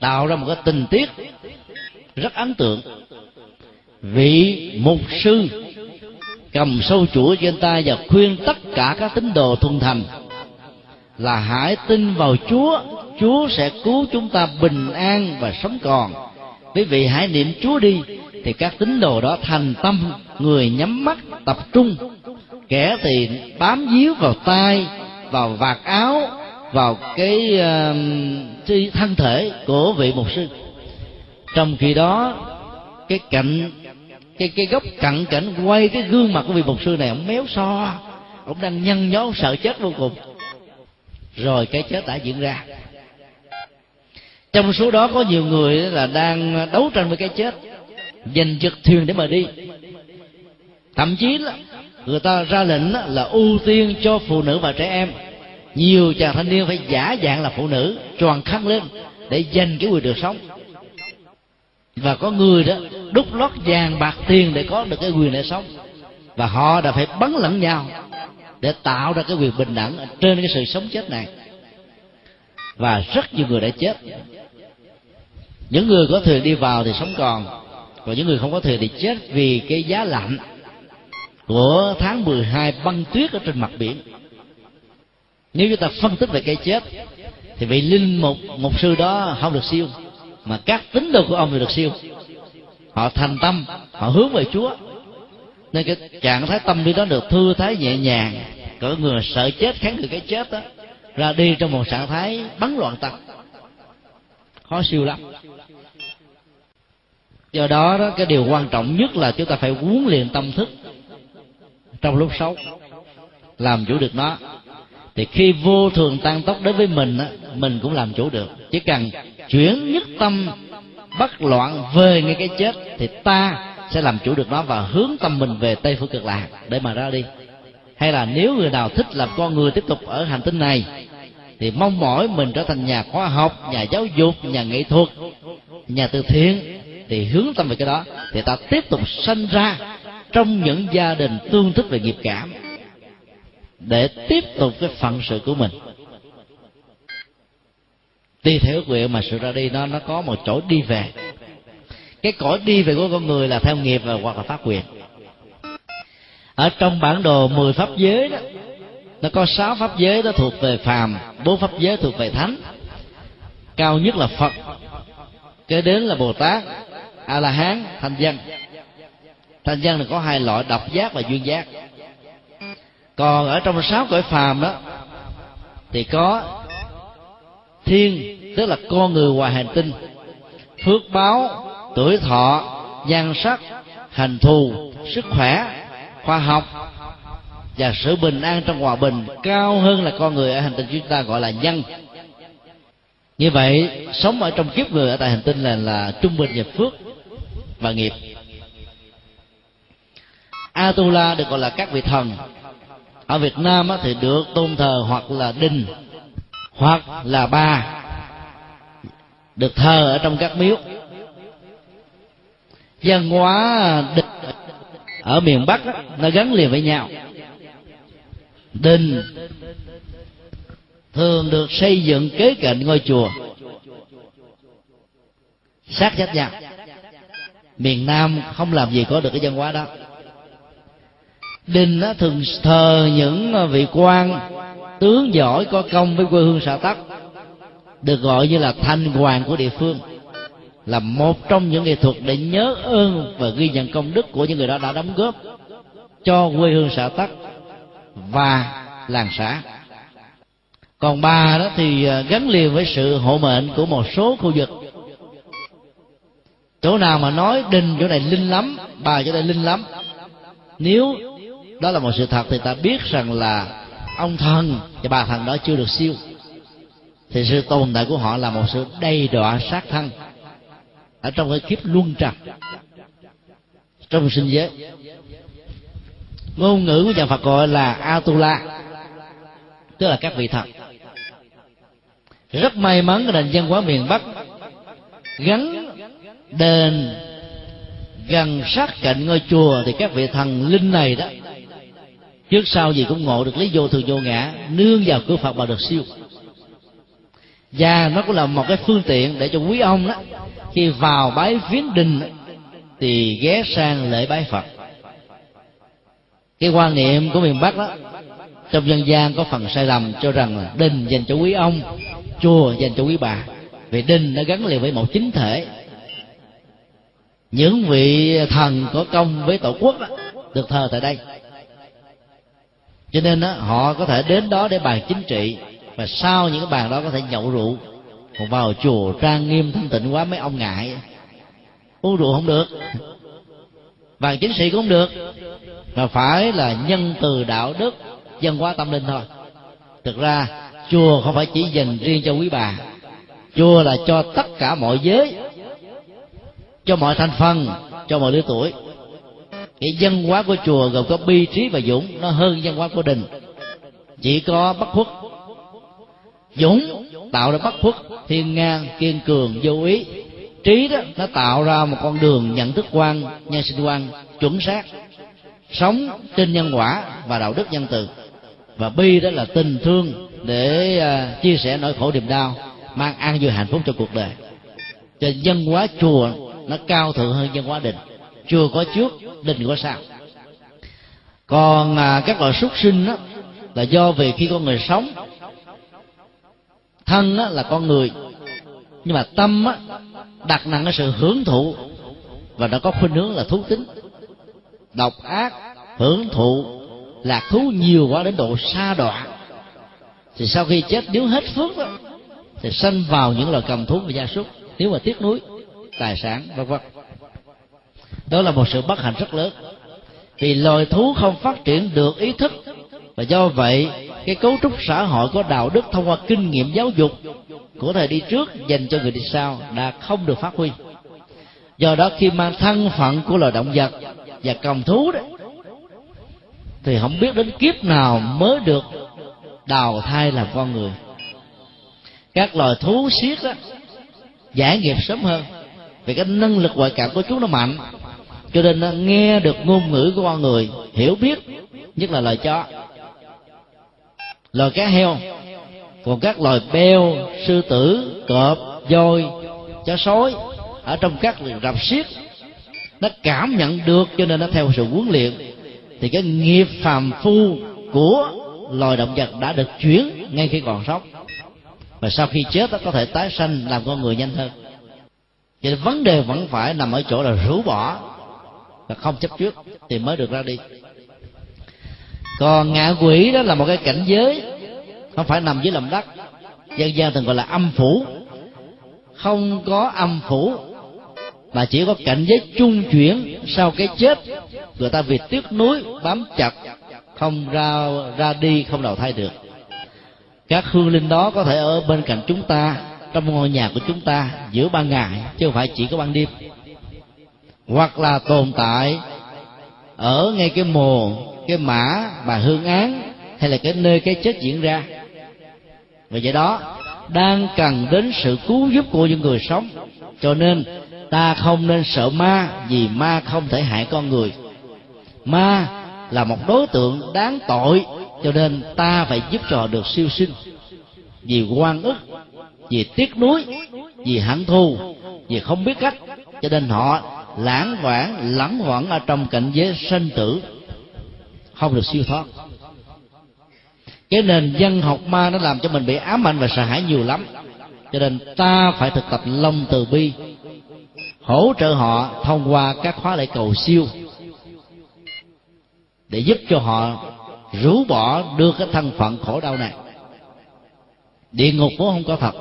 tạo ra một cái tình tiết rất ấn tượng. Vị mục sư cầm sâu chuỗi trên tay và khuyên tất cả các tín đồ thuần thành là hãy tin vào Chúa, Chúa sẽ cứu chúng ta bình an và sống còn. Quý vị hãy niệm Chúa đi, thì các tín đồ đó thành tâm, người nhắm mắt tập trung, kẻ thì bám víu vào tay, vào vạt áo, vào cái uh, thân thể của vị mục sư. Trong khi đó, cái cạnh cái cái góc cận cảnh quay cái gương mặt của vị mục sư này, ông méo so. Ông đang nhăn nhó, sợ chết vô cùng. Rồi cái chết đã diễn ra. Trong số đó có nhiều người là đang đấu tranh với cái chết. Giành giật thuyền để mà đi. Thậm chí là người ta ra lệnh là ưu tiên cho phụ nữ và trẻ em. Nhiều chàng thanh niên phải giả dạng là phụ nữ tròn khăn lên để giành cái quyền được sống và có người đó đúc lót vàng bạc tiền để có được cái quyền để sống. Và họ đã phải bắn lẫn nhau để tạo ra cái quyền bình đẳng trên cái sự sống chết này. Và rất nhiều người đã chết. Những người có thuyền đi vào thì sống còn còn những người không có thuyền thì chết vì cái giá lạnh của tháng 12 băng tuyết ở trên mặt biển. Nếu chúng ta phân tích về cái chết, thì vị linh mục mục sư đó không được siêu mà các tín đồ của ông thì được siêu. Họ thành tâm họ hướng về chúa. Nên cái trạng thái tâm lý đó được thư thái nhẹ nhàng có người sợ chết kháng cự cái chết đó ra đi trong một trạng thái bắn loạn tâm. Khó siêu lắm. Do đó đó cái điều quan trọng nhất là chúng ta phải huấn luyện tâm thức trong lúc xấu, làm chủ được nó. Thì khi vô thường tăng tốc đến với mình á, mình cũng làm chủ được. Chỉ cần chuyển nhất tâm, bất loạn về ngay cái chết, thì ta sẽ làm chủ được nó và hướng tâm mình về tây phương cực lạc. Để mà ra đi. Hay là nếu người nào thích làm con người tiếp tục ở hành tinh này, thì mong mỏi mình trở thành nhà khoa học, nhà giáo dục, nhà nghệ thuật, nhà từ thiện, thì hướng tâm về cái đó, thì ta tiếp tục sanh ra trong những gia đình tương thích về nghiệp cảm, để tiếp tục cái phận sự của mình tùy theo nguyện mà sự ra đi nó nó có một chỗ đi về. Cái cõi đi về của con người là theo nghiệp và hoặc là phát quyền. Ở trong bản đồ 10 pháp giới đó, nó có sáu pháp giới đó thuộc về phàm, bốn pháp giới thuộc về thánh. Cao nhất là phật, kế đến là bồ tát a la hán thanh văn. Thanh văn là có hai loại, độc giác và duyên giác. Còn ở trong sáu cõi phàm đó, thì có thiên, tức là con người ngoài hành tinh. Phước báo, tuổi thọ, nhan sắc, hành thù, sức khỏe, khoa học và sự bình an trong hòa bình cao hơn là con người ở hành tinh chúng ta gọi là nhân. Như vậy, sống ở trong kiếp người ở tại hành tinh là là trung bình về phước và nghiệp. Atula được gọi là các vị thần. Ở Việt Nam thì được tôn thờ hoặc là đinh hoặc là ba được thờ ở trong các miếu. Văn hóa địch ở miền Bắc nó gắn liền với nhau. Đình thường được xây dựng kế cạnh ngôi chùa sát chết nhau. Miền nam không làm gì có được cái văn hóa đó. Đình thường thờ những vị quan tướng giỏi có công với quê hương xã tắc, được gọi như là thanh hoàng của địa phương, là một trong những nghệ thuật để nhớ ơn và ghi nhận công đức của những người đó đã đóng góp cho quê hương xã tắc và làng xã. Còn ba đó thì à, gắn liền với sự hộ mệnh của một số khu vực. Chỗ nào mà nói đình chỗ này linh lắm, bà chỗ này linh lắm. Nếu đó là một sự thật thì ta biết rằng là ông thần, và bà thần đó chưa được siêu. Thì sự tồn tại của họ là một sự đầy đọa sát thân ở trong cái kiếp luân trần, trong sinh giới. Ngôn ngữ của nhà Phật gọi là Atula, tức là các vị thần. Rất may mắn cái nền văn hóa miền Bắc gắn đền, gần sát cạnh ngôi chùa, thì các vị thần linh này đó trước sau gì cũng ngộ được lý vô thường vô ngã nương vào cửa Phật mà được siêu. Và nó cũng là một cái phương tiện để cho quý ông đó khi vào bái viếng đình thì ghé sang lễ bái Phật. Cái quan niệm của miền bắc đó trong dân gian có phần sai lầm cho rằng là đình dành cho quý ông chùa dành cho quý bà. Vì đình nó gắn liền với một chính thể. Những vị thần có công với tổ quốc đó, được thờ tại đây cho nên đó, họ có thể đến đó để bàn chính trị và sau những cái bàn đó có thể nhậu rượu. Còn vào chùa trang nghiêm thanh tịnh quá mấy ông ngại. Uống rượu không được. Bàn chính trị cũng được. Mà phải là nhân từ đạo đức dân hóa tâm linh thôi. Thực ra chùa không phải chỉ dành riêng cho quý bà. Chùa là cho tất cả mọi giới cho mọi thành phần cho mọi lứa tuổi cái dân hóa của chùa gồm có bi trí và dũng nó hơn dân hóa của đình. Chỉ có bất khuất dũng tạo ra bất khuất thiên ngang kiên cường vô ý. Trí đó nó tạo ra một con đường nhận thức quan nhân sinh quan chuẩn xác. Sống trên nhân quả và đạo đức nhân từ. Và bi đó là tình thương để uh, chia sẻ nỗi khổ niềm đau mang an vui hạnh phúc cho cuộc đời. Cho dân hóa chùa nó cao thượng hơn dân hóa đình chưa có trước định có sau. Còn à, các loại súc sinh đó là do vì khi con người sống thân đó, là con người. Nhưng mà tâm á, đặt nặng cái sự hưởng thụ và nó có khuynh hướng là thú tính. Độc ác hưởng thụ lạc thú nhiều quá đến độ xa đọa. Thì sau khi chết nếu hết phước đó thì sanh vào những loài cầm thú và gia súc. Nếu mà tiếc nuối tài sản vân vân đó là một sự bất hạnh rất lớn. Vì loài thú không phát triển được ý thức. Và do vậy, cái cấu trúc xã hội có đạo đức thông qua kinh nghiệm giáo dục của thời đi trước dành cho người đi sau đã không được phát huy. Do đó, khi mang thân phận của loài động vật và cầm thú đó, thì không biết đến kiếp nào mới được đào thai làm con người. Các loài thú siết đó giải nghiệp sớm hơn. Vì cái năng lực ngoại cảm của chúng nó mạnh cho nên nó nghe được ngôn ngữ của con người, hiểu biết, nhất là loài chó. Loài cá heo. Còn các loài beo, sư tử, cọp, voi, chó sói, ở trong các rạp xiết nó cảm nhận được cho nên nó theo sự huấn luyện. Thì cái nghiệp phàm phu của loài động vật đã được chuyển ngay khi còn sống. Và sau khi chết nó có thể tái sanh, làm con người nhanh hơn. Cho nên vấn đề vẫn phải nằm ở chỗ là rũ bỏ và không chấp trước thì mới được ra đi. Còn ngạ quỷ đó là một cái cảnh giới, không phải nằm dưới lòng đất. Dân gian thường gọi là âm phủ. Không có âm phủ, mà chỉ có cảnh giới trung chuyển sau cái chết. Người ta vì tiếc núi bám chặt, không ra ra đi, không đầu thai được. Các hương linh đó có thể ở bên cạnh chúng ta, trong ngôi nhà của chúng ta, giữa ban ngày, chứ không phải chỉ có ban đêm hoặc là tồn tại ở ngay cái mồ cái mã bà hương án hay là cái nơi cái chết diễn ra. Và vậy đó, đang cần đến sự cứu giúp của những người sống. Cho nên, ta không nên sợ ma vì ma không thể hại con người. Ma là một đối tượng đáng tội, cho nên ta phải giúp cho được siêu sinh. Vì quan ức, vì tiếc nuối, vì hận thù, vì không biết cách. Cho nên họ lãng vãng, lẳng quẩn ở trong cảnh giới sanh tử. Không được siêu thoát. Cái nền dân học ma nó làm cho mình bị ám ảnh và sợ hãi nhiều lắm. Cho nên ta phải thực tập lòng từ bi, hỗ trợ họ thông qua các khóa lễ cầu siêu, để giúp cho họ rũ bỏ, đưa cái thân phận khổ đau này. Địa ngục cũng không có thật.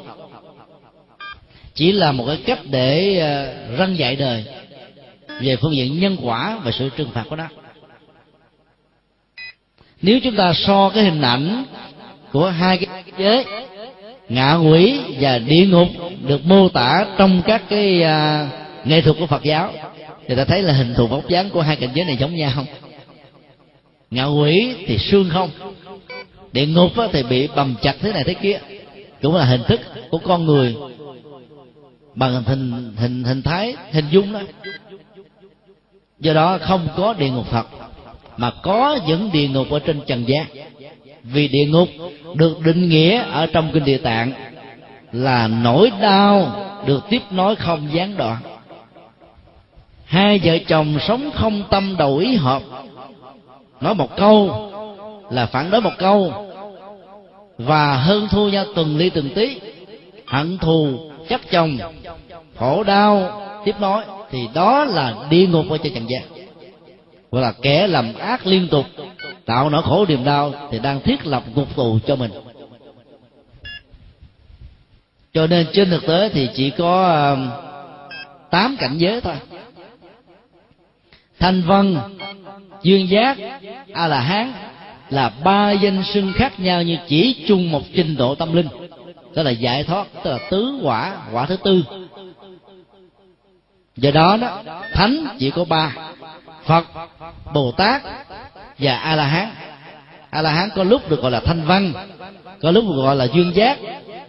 Chỉ là một cái cách để ờ, răng dạy đời về phương diện nhân quả và sự trừng phạt của nó. Nếu chúng ta so cái hình ảnh của hai cái giới ngạ quỷ và địa ngục được mô tả trong các cái uh, nghệ thuật của Phật giáo thì ta thấy là hình thù bóng dáng của hai cảnh giới này giống nhau. Không ngạ quỷ thì xương không địa ngục thì bị bầm chặt thế này thế kia cũng là hình thức của con người bằng hình hình hình thái hình dung đó do đó không có địa ngục thật, mà có những địa ngục ở trên trần gian. Vì địa ngục được định nghĩa ở trong kinh địa tạng là nỗi đau được tiếp nối không gián đoạn. Hai vợ chồng sống không tâm đầu ý hợp. Nói một câu là phản đối một câu. Và hơn thua nhau từng ly từng tí, hận thù, chắc chồng, khổ đau, tiếp nối thì đó là địa ngục ở trên trần gian gọi là kẻ làm ác liên tục, tạo nỗi khổ niềm đau thì đang thiết lập ngục tù cho mình. Cho nên trên thực tế thì chỉ có um, tám cảnh giới thôi. Thanh vân dương giác, a la hán là ba danh xưng khác nhau như chỉ chung một trình độ tâm linh. Đó là giải thoát, tức là tứ quả quả thứ tư do đó đó, thánh chỉ có ba. Phật bồ tát và a la hán a la hán có lúc được gọi là thanh văn, có lúc được gọi là dương giác.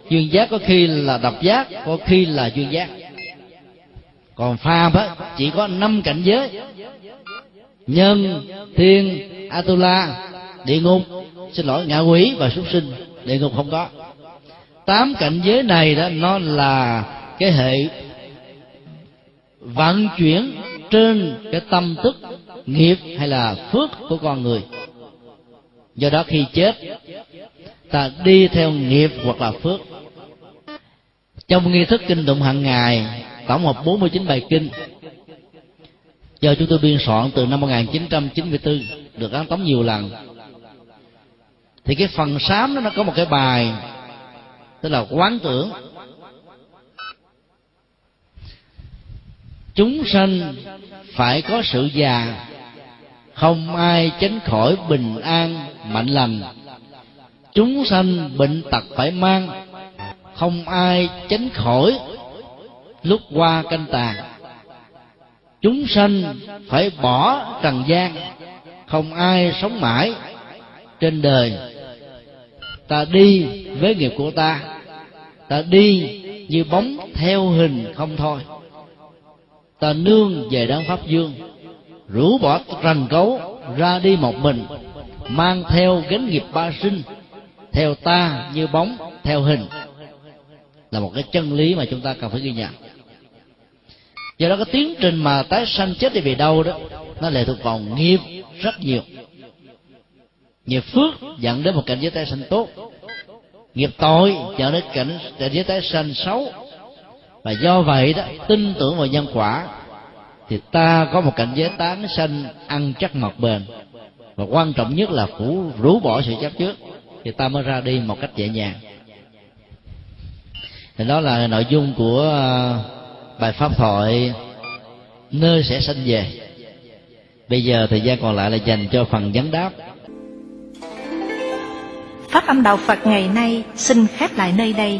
Dương giác có khi là độc giác, có khi là dương giác. Còn phàm á, chỉ có năm cảnh giới. Nhân, thiên, atula, địa ngục. Xin lỗi, ngạ quỷ và súc sinh, địa ngục không có. Tám cảnh giới này đó, nó là cái hệ vận chuyển trên cái tâm thức, nghiệp hay là phước của con người. Do đó khi chết, ta đi theo nghiệp hoặc là phước. Trong nghi thức kinh tụng hàng ngày, tổng hợp 49 bài kinh, do chúng tôi biên soạn từ năm 1994 được án tống nhiều lần. Thì cái phần sám đó, nó có một cái bài, tức là quán tưởng. Chúng sanh phải có sự già, không ai tránh khỏi bình an, mạnh lành. Chúng sanh bệnh tật phải mang, không ai tránh khỏi lúc qua canh tàn chúng sanh phải bỏ trần gian, không ai sống mãi trên đời. Ta đi với nghiệp của ta ta đi như bóng theo hình không thôi ta nương về đấng pháp dương rũ bỏ rành cấu ra đi một mình, mang theo gánh nghiệp ba sinh, theo ta như bóng, theo hình. Là một cái chân lý mà chúng ta cần phải ghi nhận. Do đó cái tiến trình mà tái sanh chết đi về đâu đó, nó lệ thuộc vào nghiệp rất nhiều. Nghiệp phước dẫn đến một cảnh giới tái sanh tốt. Nghiệp tội dẫn đến cảnh cảnh giới tái sanh xấu và do vậy đó, tin tưởng vào nhân quả, thì ta có một cảnh giới tán sanh ăn chắc ngọt bền. Và quan trọng nhất là phủ rũ bỏ sự chấp trước, thì ta mới ra đi một cách dễ dàng thì đó là nội dung của à, bài pháp thoại nơi sẽ sanh về. Bây giờ thời gian còn lại là dành cho phần vấn đáp. Pháp âm Đạo Phật ngày nay xin khép lại nơi đây.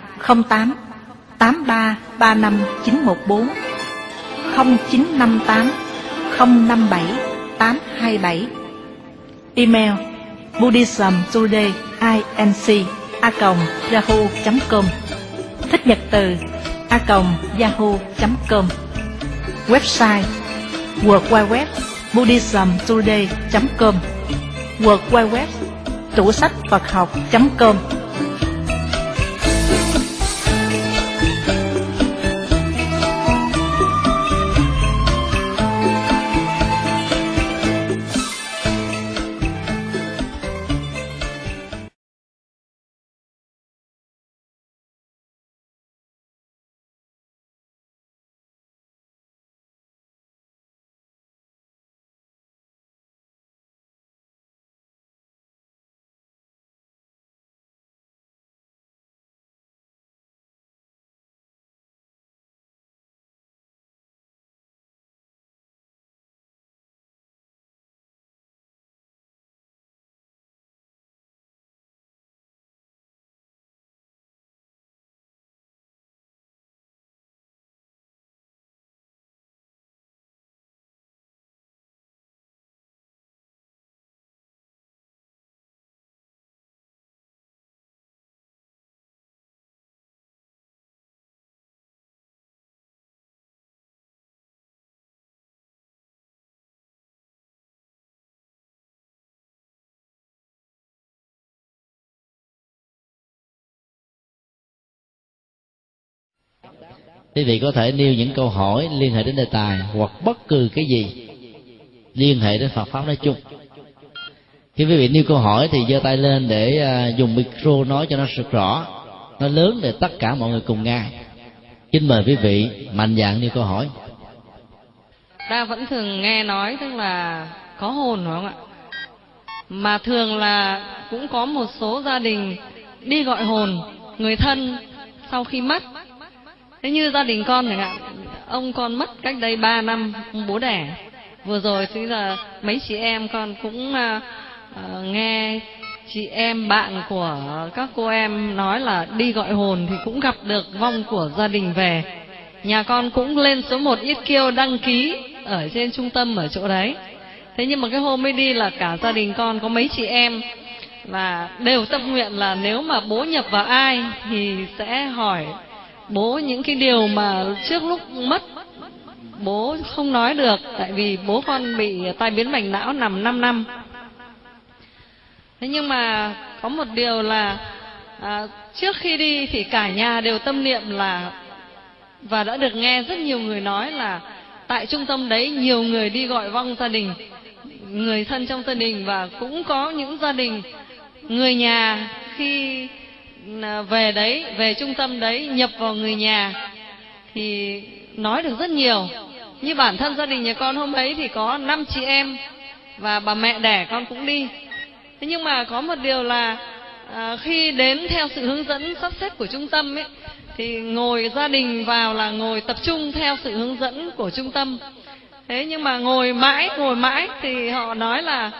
08 83 35 914 0958 057 827 Email Buddhism Today inc a yahoo.com Thích nhật từ a yahoo.com Website World Wide Web buddhismtoday.com World Wide Web tủ sách Phật học.com quý vị có thể nêu những câu hỏi liên hệ đến đề tài hoặc bất cứ cái gì liên hệ đến Phật pháp nói chung. Khi quý vị nêu câu hỏi thì giơ tay lên để à, dùng micro nói cho nó sực rõ. Nó lớn để tất cả mọi người cùng nghe. Xin mời quý vị mạnh dạn nêu câu hỏi. Ta vẫn thường nghe nói tức là có hồn đúng không ạ? Mà thường là cũng có một số gia đình đi gọi hồn, người thân sau khi mất thế như gia đình con chẳng hạn ông con mất cách đây ba năm bố đẻ. Vừa rồi chính là mấy chị em con cũng uh, uh, nghe chị em bạn của các cô em nói là đi gọi hồn thì cũng gặp được vong của gia đình về. Nhà con cũng lên số một ít kêu đăng ký ở trên trung tâm ở chỗ đấy. Thế nhưng mà cái hôm mới đi là cả gia đình con có mấy chị em là đều tâm nguyện là nếu mà bố nhập vào ai thì sẽ hỏi bố những cái điều mà trước lúc mất bố không nói được tại vì bố con bị tai biến mạch não nằm 5 năm. Thế nhưng mà có một điều là à, trước khi đi thì cả nhà đều tâm niệm là và đã được nghe rất nhiều người nói là tại trung tâm đấy nhiều người đi gọi vong gia đình người thân trong gia đình và cũng có những gia đình người nhà khi về đấy về trung tâm đấy nhập vào người nhà thì nói được rất nhiều. Như bản thân gia đình nhà con hôm ấy thì có năm chị em và bà mẹ đẻ con cũng đi. Thế nhưng mà có một điều là à, khi đến theo sự hướng dẫn sắp xếp của trung tâm ấy thì ngồi gia đình vào là ngồi tập trung theo sự hướng dẫn của trung tâm. Thế nhưng mà ngồi mãi ngồi mãi thì họ nói là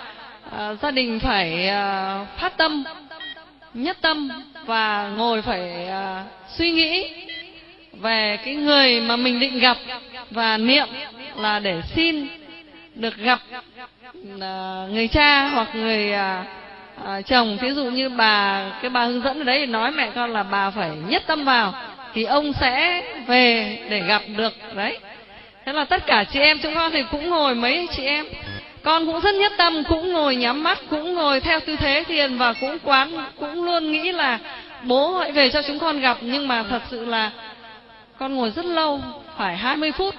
à, gia đình phải à, phát tâm nhất tâm và ngồi phải à, suy nghĩ về cái người mà mình định gặp và niệm là để xin được gặp à, người cha hoặc người à, à, chồng. Ví dụ như bà cái bà hướng dẫn ở đấy nói mẹ con là bà phải nhất tâm vào thì ông sẽ về để gặp được đấy. Thế là tất cả chị em chúng con thì cũng ngồi mấy chị em con cũng rất nhất tâm cũng ngồi nhắm mắt cũng ngồi theo tư thế thiền và cũng quán cũng luôn nghĩ là bố hãy về cho chúng con gặp. Nhưng mà thật sự là con ngồi rất lâu phải 20 phút.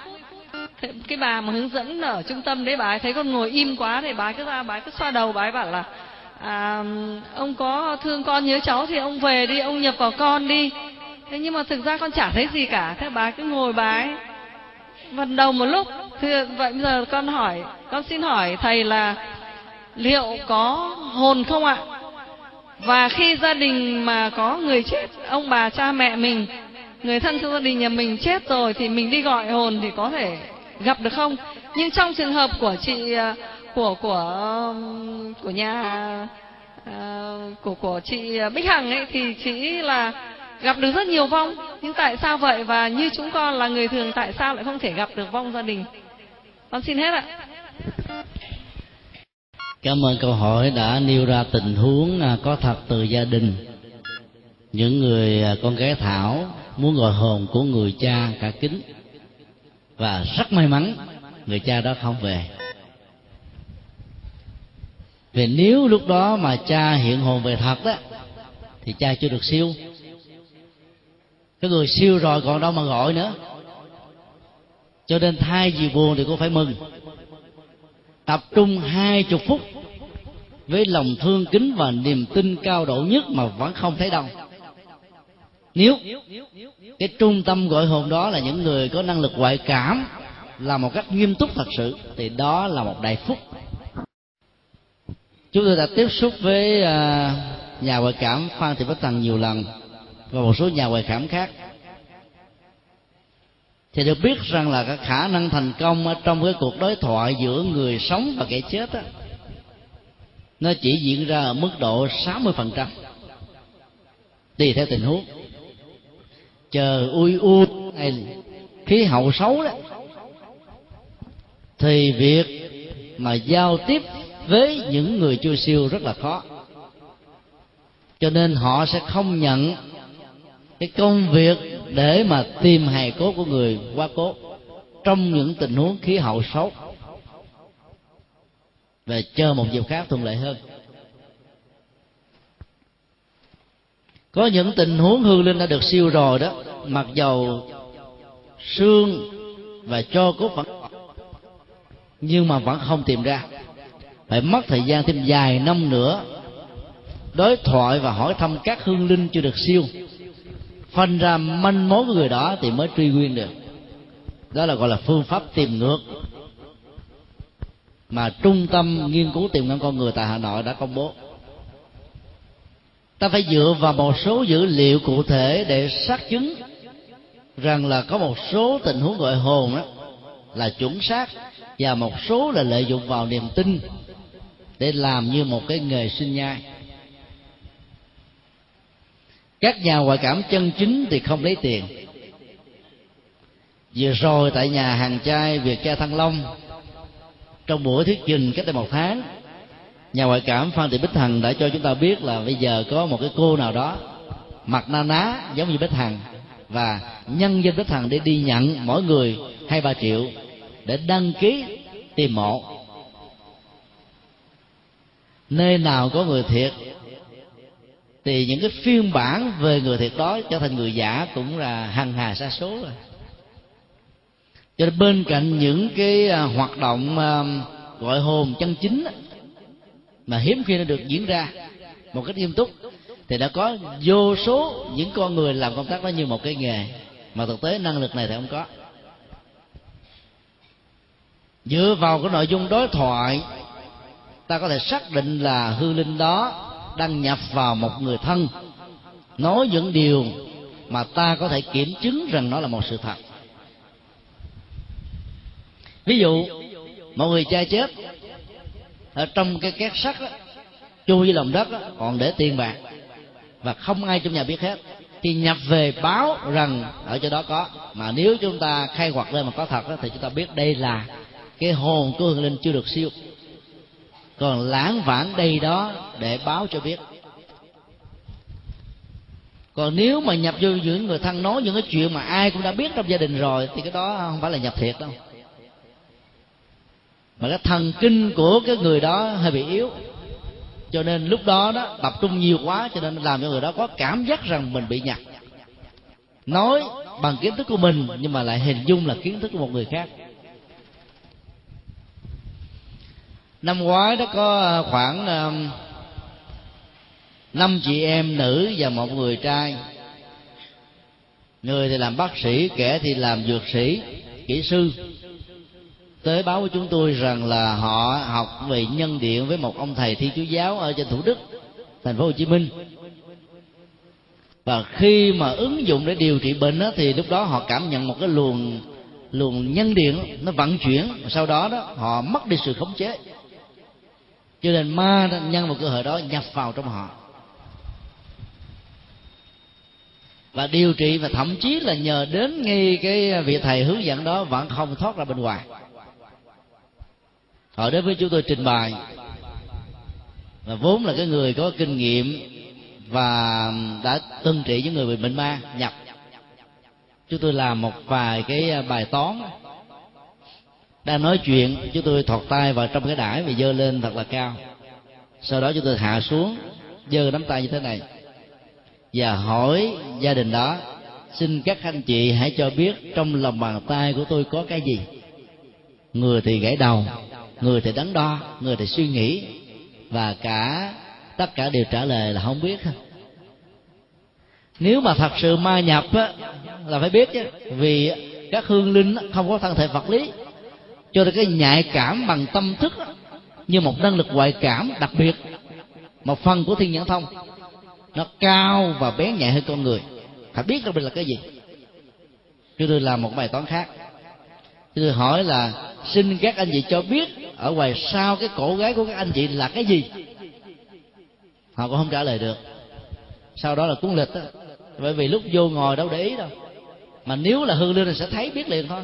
Thế cái bà mà hướng dẫn ở trung tâm đấy bà ấy thấy con ngồi im quá thì bà ấy cứ ra bà ấy cứ xoa đầu bà ấy bảo là à, ông có thương con nhớ cháu thì ông về đi ông nhập vào con đi. Thế nhưng mà thực ra con chả thấy gì cả. Thế bà ấy cứ ngồi bà ấy vần đầu một lúc thì vậy bây giờ con hỏi, con xin hỏi thầy là liệu có hồn không ạ? Và khi gia đình mà có người chết, ông bà cha mẹ mình, người thân trong gia đình nhà mình chết rồi thì mình đi gọi hồn thì có thể gặp được không? Nhưng trong trường hợp của chị à, của của um, của nhà à, của của chị Bích Hằng ấy thì chị là gặp được rất nhiều vong. Nhưng tại sao vậy và như chúng con là người thường, tại sao lại không thể gặp được vong gia đình? Con xin hết ạ. Cảm ơn câu hỏi đã nêu ra tình huống à, có thật từ gia đình. Những người à, con gái thảo muốn gọi hồn của người cha cả kính. Và rất may mắn, người cha đó không về. Vì nếu lúc đó mà cha hiện hồn về thật đó thì cha chưa được siêu cái người siêu rồi còn đâu mà gọi nữa. Cho nên thay vì buồn thì cô phải mừng. Tập trung hai chục phút với lòng thương kính và niềm tin cao độ nhất mà vẫn không thấy đâu nếu cái trung tâm gọi hồn đó là những người có năng lực ngoại cảm là một cách nghiêm túc thật sự, thì đó là một đại phúc. Chúng tôi đã tiếp xúc với à, nhà ngoại cảm phan thị bích thần nhiều lần và một số nhà ngoại cảm khác. Thì được biết rằng là cái khả năng thành công ở trong cái cuộc đối thoại giữa người sống và kẻ chết á, nó chỉ diễn ra ở mức độ 60% tùy theo tình huống. Chờ ui u hay khí hậu xấu đó, thì việc mà giao tiếp với những người chưa siêu rất là khó. Cho nên họ sẽ không nhận cái công việc để mà tìm hài cốt của người quá cố trong những tình huống khí hậu xấu, và chờ một dịp khác thuận lợi hơn. Có những tình huống hư linh đã được siêu rồi đó, mặc dầu xương và cho cốt vẫn nhưng mà vẫn không tìm ra. Phải mất thời gian thêm vài năm nữa, đối thoại và hỏi thăm các hương linh chưa được siêu phân ra manh mối của người đó thì mới truy nguyên được. Đó là gọi là phương pháp tìm ngược. Mà trung tâm nghiên cứu tiềm năng con người tại hà nội đã công bố. Ta phải dựa vào một số dữ liệu cụ thể để xác chứng rằng là có một số tình huống gọi hồn đó là chuẩn xác và một số là lợi dụng vào niềm tin để làm như một cái nghề sinh nhai các nhà ngoại cảm chân chính thì không lấy tiền. Vừa rồi tại nhà hàng trai việt cha thăng long, trong buổi thuyết trình cách đây một tháng, nhà ngoại cảm phan thị bích hằng đã cho chúng ta biết là bây giờ có một cái cô nào đó mặt na ná, giống như bích hằng, và nhân dân bích hằng để đi nhận mỗi người hai ba triệu để đăng ký tìm mộ. Nơi nào có người thiệt thì những cái phiên bản về người thiệt đó trở thành người giả cũng là hằng hà sa số rồi. Cho nên bên cạnh những cái à, hoạt động à, gọi hồn chân chính mà hiếm khi nó được diễn ra một cách nghiêm túc, thì đã có vô số những con người làm công tác đó như một cái nghề mà thực tế năng lực này thì không có. Dựa vào cái nội dung đối thoại, ta có thể xác định là hư linh đó đăng nhập vào một người thân nói những điều mà ta có thể kiểm chứng rằng nó là một sự thật. Ví dụ một người cha chết ở trong cái két sắt đó, chui với lòng đất đó, còn để tiền bạc và không ai trong nhà biết hết thì nhập về báo rằng ở chỗ đó có. Mà nếu chúng ta khai quật lên mà có thật đó, thì chúng ta biết đây là cái hồn của hương linh chưa được siêu còn lãng vãng đây đó để báo cho biết. Còn nếu mà nhập vô những người thân nói những cái chuyện mà ai cũng đã biết trong gia đình rồi, thì cái đó không phải là nhập thiệt đâu. Mà cái thần kinh của cái người đó hơi bị yếu. Cho nên lúc đó đó, tập trung nhiều quá, cho nên làm cho người đó có cảm giác rằng mình bị nhập nói bằng kiến thức của mình, nhưng mà lại hình dung là kiến thức của một người khác. Năm ngoái đó có à, khoảng à, năm chị em nữ và một người trai. Người thì làm bác sĩ kẻ thì làm dược sĩ kỹ sư. Tới báo với chúng tôi rằng là họ học về nhân điện với một ông thầy thi chúa giáo ở trên thủ đức thành phố hồ chí minh. Và khi mà ứng dụng để điều trị bệnh đó, thì lúc đó họ cảm nhận một cái luồng luồng nhân điện nó vận chuyển. Sau đó đó họ mất đi sự khống chế cho nên ma nhân một cơ hội đó nhập vào trong họ. Và điều trị và thậm chí là nhờ đến ngay cái vị thầy hướng dẫn đó vẫn không thoát ra bên ngoài. Họ đến với chúng tôi trình bày. Và vốn là cái người có kinh nghiệm và đã từng trị những người bị bệnh ma nhập. Chúng tôi làm một vài cái bài toán đang nói chuyện chúng tôi thọt tay vào trong cái đải và dơ lên thật là cao. Sau đó chúng tôi hạ xuống dơ nắm tay như thế này. Và hỏi gia đình đó xin các anh chị hãy cho biết trong lòng bàn tay của tôi có cái gì? Người thì gãy đầu người thì đắn đo người thì suy nghĩ. Và cả tất cả đều trả lời là không biết. Nếu mà thật sự ma nhập á, là phải biết chứ. Vì các hương linh không có thân thể vật lý cho nên cái nhạy cảm bằng tâm thức như một năng lực ngoại cảm đặc biệt. Một phần của thiên nhãn thông, nó cao và bé nhạy hơn con người. Phải biết được mình là cái gì? Chúng tôi làm một bài toán khác. Chúng tôi hỏi là, xin các anh chị cho biết ở ngoài sau cái cổ gái của các anh chị là cái gì? Họ cũng không trả lời được. Sau đó là cuốn lịch đó bởi vì lúc vô ngồi đâu để ý đâu. Mà nếu là hư linh thì sẽ thấy biết liền thôi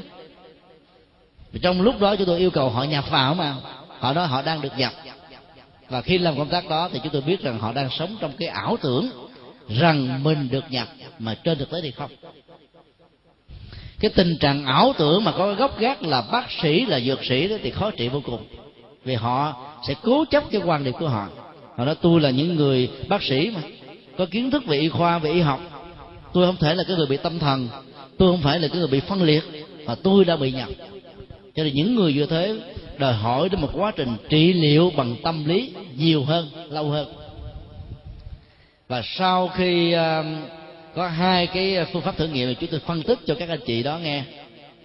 trong lúc đó chúng tôi yêu cầu họ nhập vào mà họ nói họ đang được nhập và khi làm công tác đó thì chúng tôi biết rằng họ đang sống trong cái ảo tưởng rằng mình được nhập mà trên thực tế thì không. Cái tình trạng ảo tưởng mà có gốc gác là bác sĩ, là dược sĩ đó thì khó trị vô cùng. Vì họ sẽ cố chấp cái quan điểm của họ. Họ nói tôi là những người bác sĩ mà, có kiến thức về y khoa, về y học. Tôi không thể là cái người bị tâm thần, tôi không phải là cái người bị phân liệt, mà tôi đã bị nhập cho nên những người như thế đòi hỏi đến một quá trình trị liệu bằng tâm lý nhiều hơn lâu hơn. Và sau khi uh, có hai cái phương pháp thử nghiệm mà chúng tôi phân tích cho các anh chị đó nghe.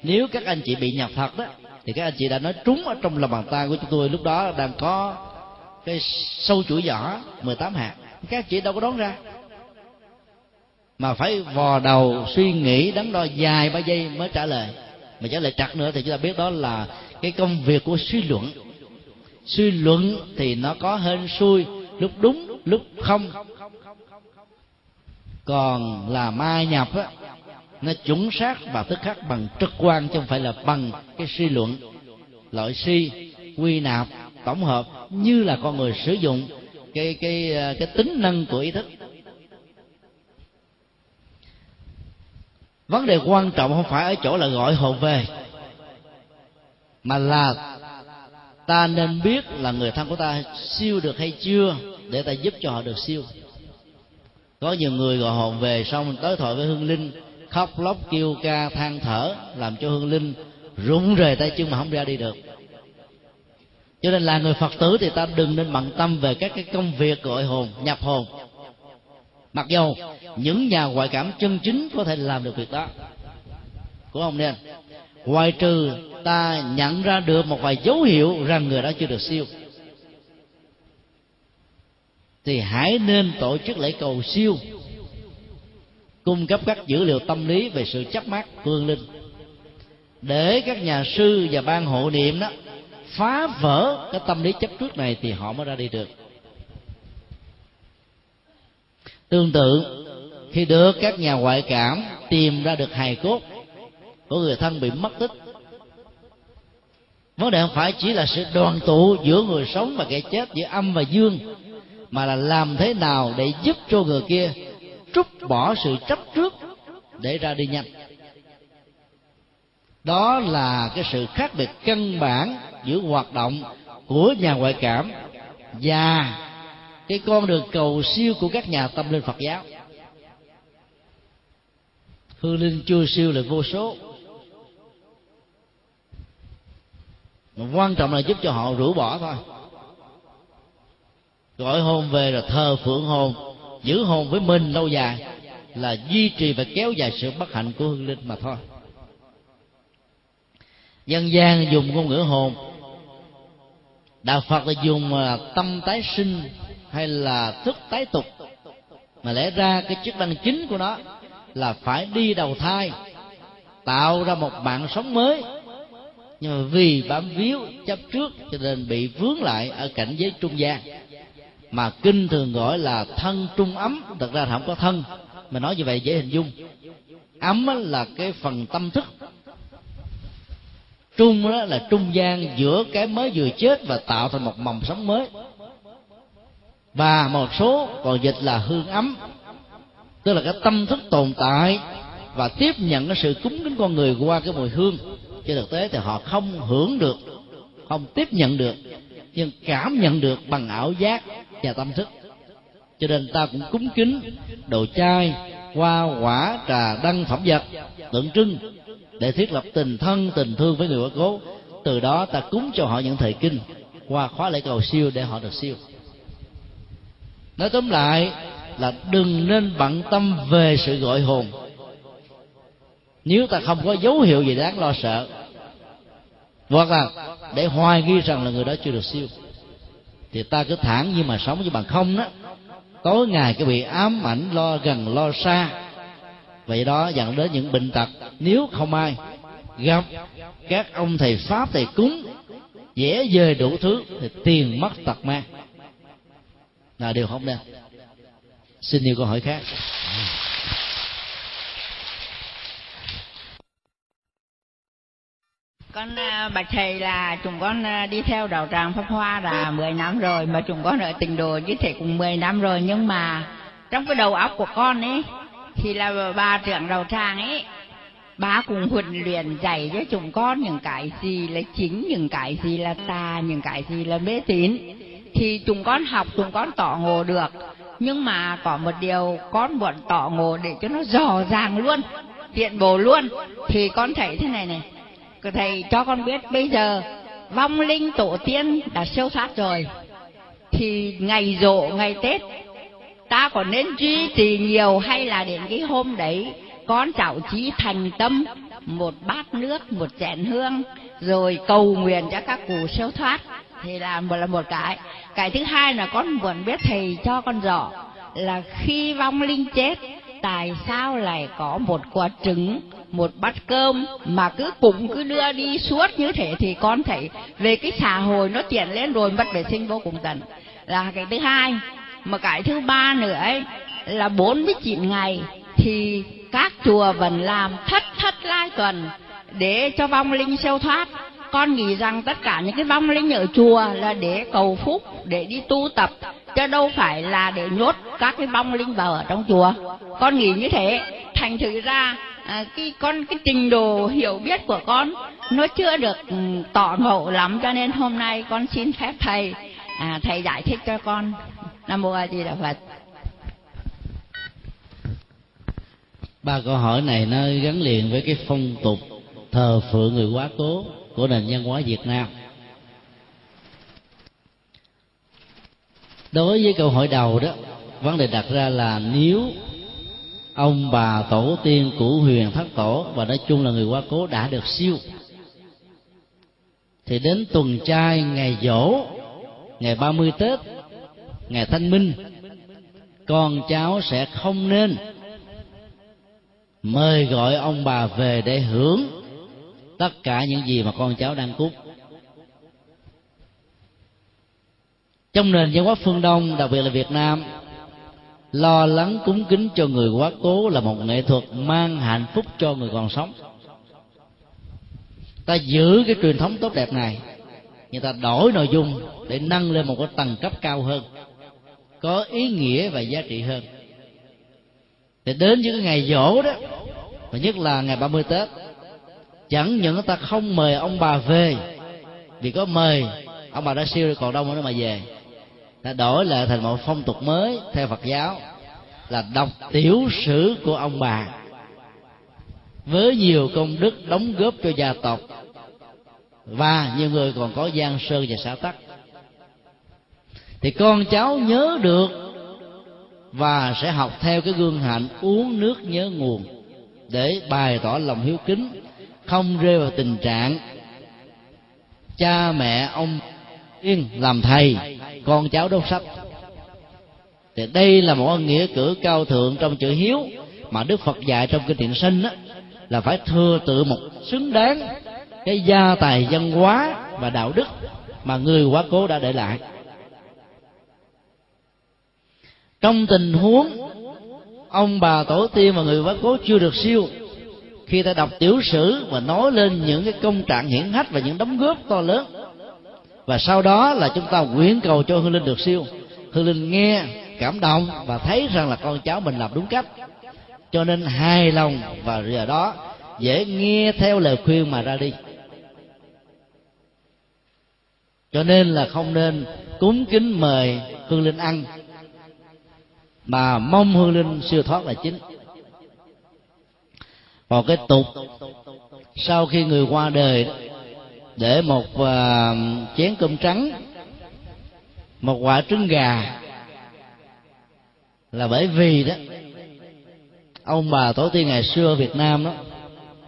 Nếu các anh chị bị nhập thật đó thì các anh chị đã nói trúng ở trong lòng bàn tay của chúng tôi lúc đó đang có cái sâu chuỗi giỏ 18 hạt. Các anh chị đâu có đón ra. Mà phải vò đầu suy nghĩ đắn đo dài ba giây mới trả lời mà trả lời chặt nữa thì chúng ta biết đó là cái công việc của suy luận. Suy luận thì nó có hên xui, lúc đúng, lúc không. Còn là ma nhập á, nó chuẩn xác và tức khắc bằng trực quan chứ không phải là bằng cái suy luận. Loại suy, quy nạp, tổng hợp như là con người sử dụng cái cái cái tính năng của ý thức. Vấn đề quan trọng không phải ở chỗ là gọi hồn về, mà là ta nên biết là người thân của ta siêu được hay chưa để ta giúp cho họ được siêu. Có nhiều người gọi hồn về xong tới thoại với hương linh, khóc lóc kêu ca than thở làm cho hương linh rụng rời tay chân mà không ra đi được. Cho nên là người phật tử thì ta đừng nên bận tâm về các cái công việc gọi hồn, nhập hồn. Mặc dầu những nhà ngoại cảm chân chính có thể làm được việc đó. Của ông nên, ngoài trừ ta nhận ra được một vài dấu hiệu rằng người đó chưa được siêu, thì hãy nên tổ chức lễ cầu siêu, cung cấp các dữ liệu tâm lý về sự chấp mát phương linh, để các nhà sư và ban hộ niệm đó phá vỡ cái tâm lý chấp trước này thì họ mới ra đi được. Tương tự khi được các nhà ngoại cảm tìm ra được hài cốt của người thân bị mất tích. Vấn đề không phải chỉ là sự đoàn tụ giữa người sống và kẻ chết, giữa âm và dương, mà là làm thế nào để giúp cho người kia trút bỏ sự chấp trước để ra đi nhanh. Đó là cái sự khác biệt căn bản giữa hoạt động của nhà ngoại cảm và cái con đường cầu siêu của các nhà tâm linh Phật giáo hương linh chưa siêu là vô số. Mà quan trọng là giúp cho họ rũ bỏ thôi. Gọi hồn về là thờ phượng hồn, giữ hồn với mình lâu dài là duy trì và kéo dài sự bất hạnh của hương linh mà thôi. Dân gian dùng ngôn ngữ hồn. Đạo phật là dùng à, tâm tái sinh hay là thức tái tục. Mà lẽ ra cái chức năng chính của nó là phải đi đầu thai, tạo ra một mạng sống mới. Nhưng mà vì bám víu chấp trước cho nên bị vướng lại ở cảnh giới trung gian. Mà kinh thường gọi là thân trung ấm, thật ra không có thân, mà nói như vậy dễ hình dung. Ấm là cái phần tâm thức. Trung đó là trung gian giữa cái mới vừa chết và tạo thành một mầm sống mới. Và một số còn dịch là hương ấm tức là cái tâm thức tồn tại và tiếp nhận cái sự cúng kính con người qua cái mùi hương. Trên thực tế thì họ không hưởng được, không tiếp nhận được, nhưng cảm nhận được bằng ảo giác và tâm thức. Cho nên ta cũng cúng kính đồ chai hoa, quả, trà, đăng, phẩm vật, tượng trưng để thiết lập tình thân, tình thương với người quá cố. Từ đó ta cúng cho họ những thời kinh, qua khóa lễ cầu siêu để họ được siêu. Nói tóm lại là đừng nên bận tâm về sự gọi hồn. Nếu ta không có dấu hiệu gì đáng lo sợ, hoặc là để hoài nghi rằng là người đó chưa được siêu, thì ta cứ thẳng như mà sống với bằng không đó. Tối ngày cái bị ám ảnh, lo gần, lo xa. Vậy đó dẫn đến những bệnh tật. Nếu không ai gặp các ông thầy pháp, thầy cúng, dễ dời đủ thứ, thì tiền mất tật mang. Là điều không nên xin yêu câu hỏi khác. Con ờ, bạch thầy là chúng con ờ, đi theo đạo tràng pháp hoa là 10 năm rồi mà chúng con ở tình đồ với thầy cũng 10 năm rồi. Nhưng mà trong cái đầu óc của con ấy, thì là bà trưởng đầu tràng ấy, bà cùng huấn luyện dạy cho chúng con những cái gì là chính, những cái gì là tà, những cái gì là mê tín. Thì chúng con học, chúng con tỏ ngộ được nhưng mà có một điều con muốn tỏ ngộ để cho nó rõ ràng luôn hiện bộ luôn. Thì con thấy thế này này. Thầy cho con biết, bây giờ vong linh tổ tiên đã siêu thoát rồi. Thì ngày rộ, ngày tết, ta còn nên duy trì nhiều hay là đến cái hôm đấy con cháu trí thành tâm, một bát nước, một chén hương, rồi cầu nguyện cho các cụ siêu thoát? Thì là một là một cái. Cái thứ hai là con muốn biết thầy cho con rõ là khi vong linh chết, tại sao lại có một quả trứng, một bát cơm mà cứ cũng cứ đưa đi suốt như thế thì con thấy về cái xã hội nó chuyển lên rồi, mất vệ sinh vô cùng tận. Là cái thứ hai. Mà cái thứ ba nữa ấy, là bốn mươi chín ngày thì các chùa vẫn làm thất thất lai tuần để cho vong linh siêu thoát con nghĩ rằng tất cả những cái vong linh ở chùa là để cầu phúc để đi tu tập chứ đâu phải là để nhốt các cái vong linh vào ở trong chùa. Con nghĩ như thế. Thành thử ra à, cái con cái trình độ hiểu biết của con nó chưa được ừ, tỏ ngộ lắm cho nên hôm nay con xin phép thầy à, thầy giải thích cho con. Nam mô a di đà phật. Ba câu hỏi này nó gắn liền với cái phong tục thờ phượng người quá cố của nền văn hóa Việt Nam. Đối với câu hỏi đầu đó, vấn đề đặt ra là nếu ông bà tổ tiên của huyền thất tổ và nói chung là người quá cố đã được siêu thì đến tuần trai ngày dỗ ngày 30 Tết ngày Thanh Minh con cháu sẽ không nên mời gọi ông bà về để hưởng tất cả những gì mà con cháu đang cúng trong nền văn hóa phương đông, đặc biệt là việt nam, lo lắng cúng kính cho người quá cố là một nghệ thuật mang hạnh phúc cho người còn sống. Ta giữ cái truyền thống tốt đẹp này người ta đổi nội dung để nâng lên một cái tầng cấp cao hơn, có ý nghĩa và giá trị hơn. Để đến những cái ngày dỗ đó, và nhất là ngày 30 Tết chẳng những ta không mời ông bà về, vì có mời, ông bà đã siêu rồi còn đâu nữa mà về. Ta đổi lại thành một phong tục mới theo Phật giáo, là đọc tiểu sử của ông bà. Với nhiều công đức đóng góp cho gia tộc, và nhiều người còn có gian sơn và xã tắc. Thì con cháu nhớ được, và sẽ học theo cái gương hạnh uống nước nhớ nguồn, để bày tỏ lòng hiếu kính không rơi vào tình trạng cha mẹ ông yên làm thầy con cháu đốt sách. Thì đây là một nghĩa cử cao thượng trong chữ hiếu mà đức phật dạy trong kinh điển sinh đó, là phải thừa tự một xứng đáng cái gia tài văn hóa và đạo đức mà người quá cố đã để lại. Trong tình huống ông bà tổ tiên và người quá cố chưa được siêu khi ta đọc tiểu sử và nói lên những cái công trạng hiển hách và những đóng góp to lớn, và sau đó là chúng ta nguyện cầu cho hương linh được siêu. Hương linh nghe, cảm động và thấy rằng là con cháu mình làm đúng cách. Cho nên hài lòng và giờ đó dễ nghe theo lời khuyên mà ra đi. Cho nên là không nên cúng kính mời hương linh ăn, mà mong hương linh siêu thoát là chính một cái tục. Sau khi người qua đời để một uh, chén cơm trắng một quả trứng gà là bởi vì đó ông bà tổ tiên ngày xưa Việt Nam đó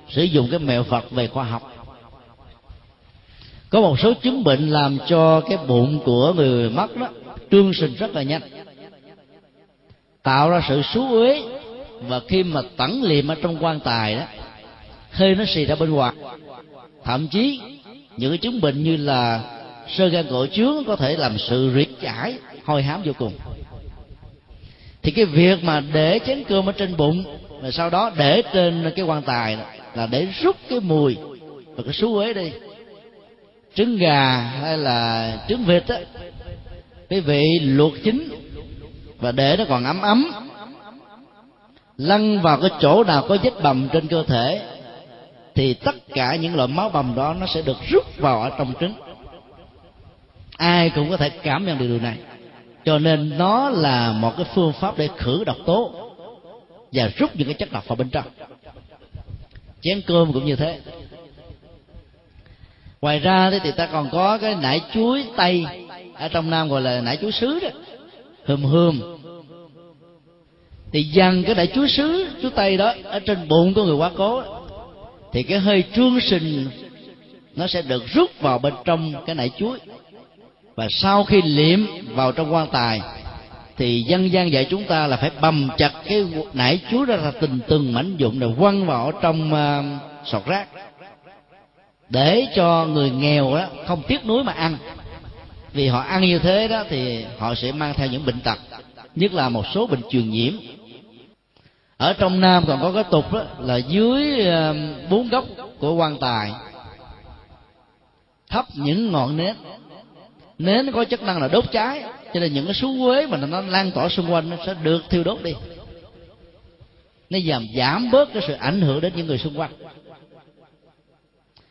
sử dụng cái mẹo Phật về khoa học. Có một số chứng bệnh làm cho cái bụng của người mất đó trương sinh rất là nhanh tạo ra sự xú uế và khi mà tẩn liệm ở trong quan tài đó, hơi nó xì ra bên ngoài. Thậm chí, những cái chứng bệnh như là sơ gan cổ chướng có thể làm sự rỉ chải hôi hám vô cùng. Thì cái việc mà để chén cơm ở trên bụng và sau đó để trên cái quan tài là để rút cái mùi và cái số uế đi. Trứng gà hay là trứng vịt á, cái vị luộc chín và để nó còn ấm ấm lăn vào cái chỗ nào có vết bầm trên cơ thể, thì tất cả những loại máu bầm đó nó sẽ được rút vào ở trong trứng. Ai cũng có thể cảm nhận được điều này. Cho nên nó là một cái phương pháp để khử độc tố và rút những cái chất độc vào bên trong. Chén cơm cũng như thế. Ngoài ra thì ta còn có cái nải chuối tây. Ở trong nam gọi là nải chuối sứ đó. Hùm hùm thì dằn cái đại chúa sứ chúa tây đó ở trên bụng của người quá cố thì cái hơi trương sình nó sẽ được rút vào bên trong cái nải chuối. Và sau khi liệm vào trong quan tài thì dân gian dạy chúng ta là phải bầm chặt cái nải chuối ra là từng từng mảnh dụng rồi quăng vào trong uh, sọt rác. Để cho người nghèo đó không tiếc nuối mà ăn. Vì họ ăn như thế đó thì họ sẽ mang theo những bệnh tật nhất là một số bệnh truyền nhiễm ở trong nam còn có cái tục đó, là dưới ờ, bốn góc của quan tài. Thắp những ngọn nến. Nến có chức năng là đốt cháy, cho nên những cái xú quế mà nó lan tỏa xung quanh nó sẽ được thiêu đốt đi. Nó giảm giảm bớt cái sự ảnh hưởng đến những người xung quanh.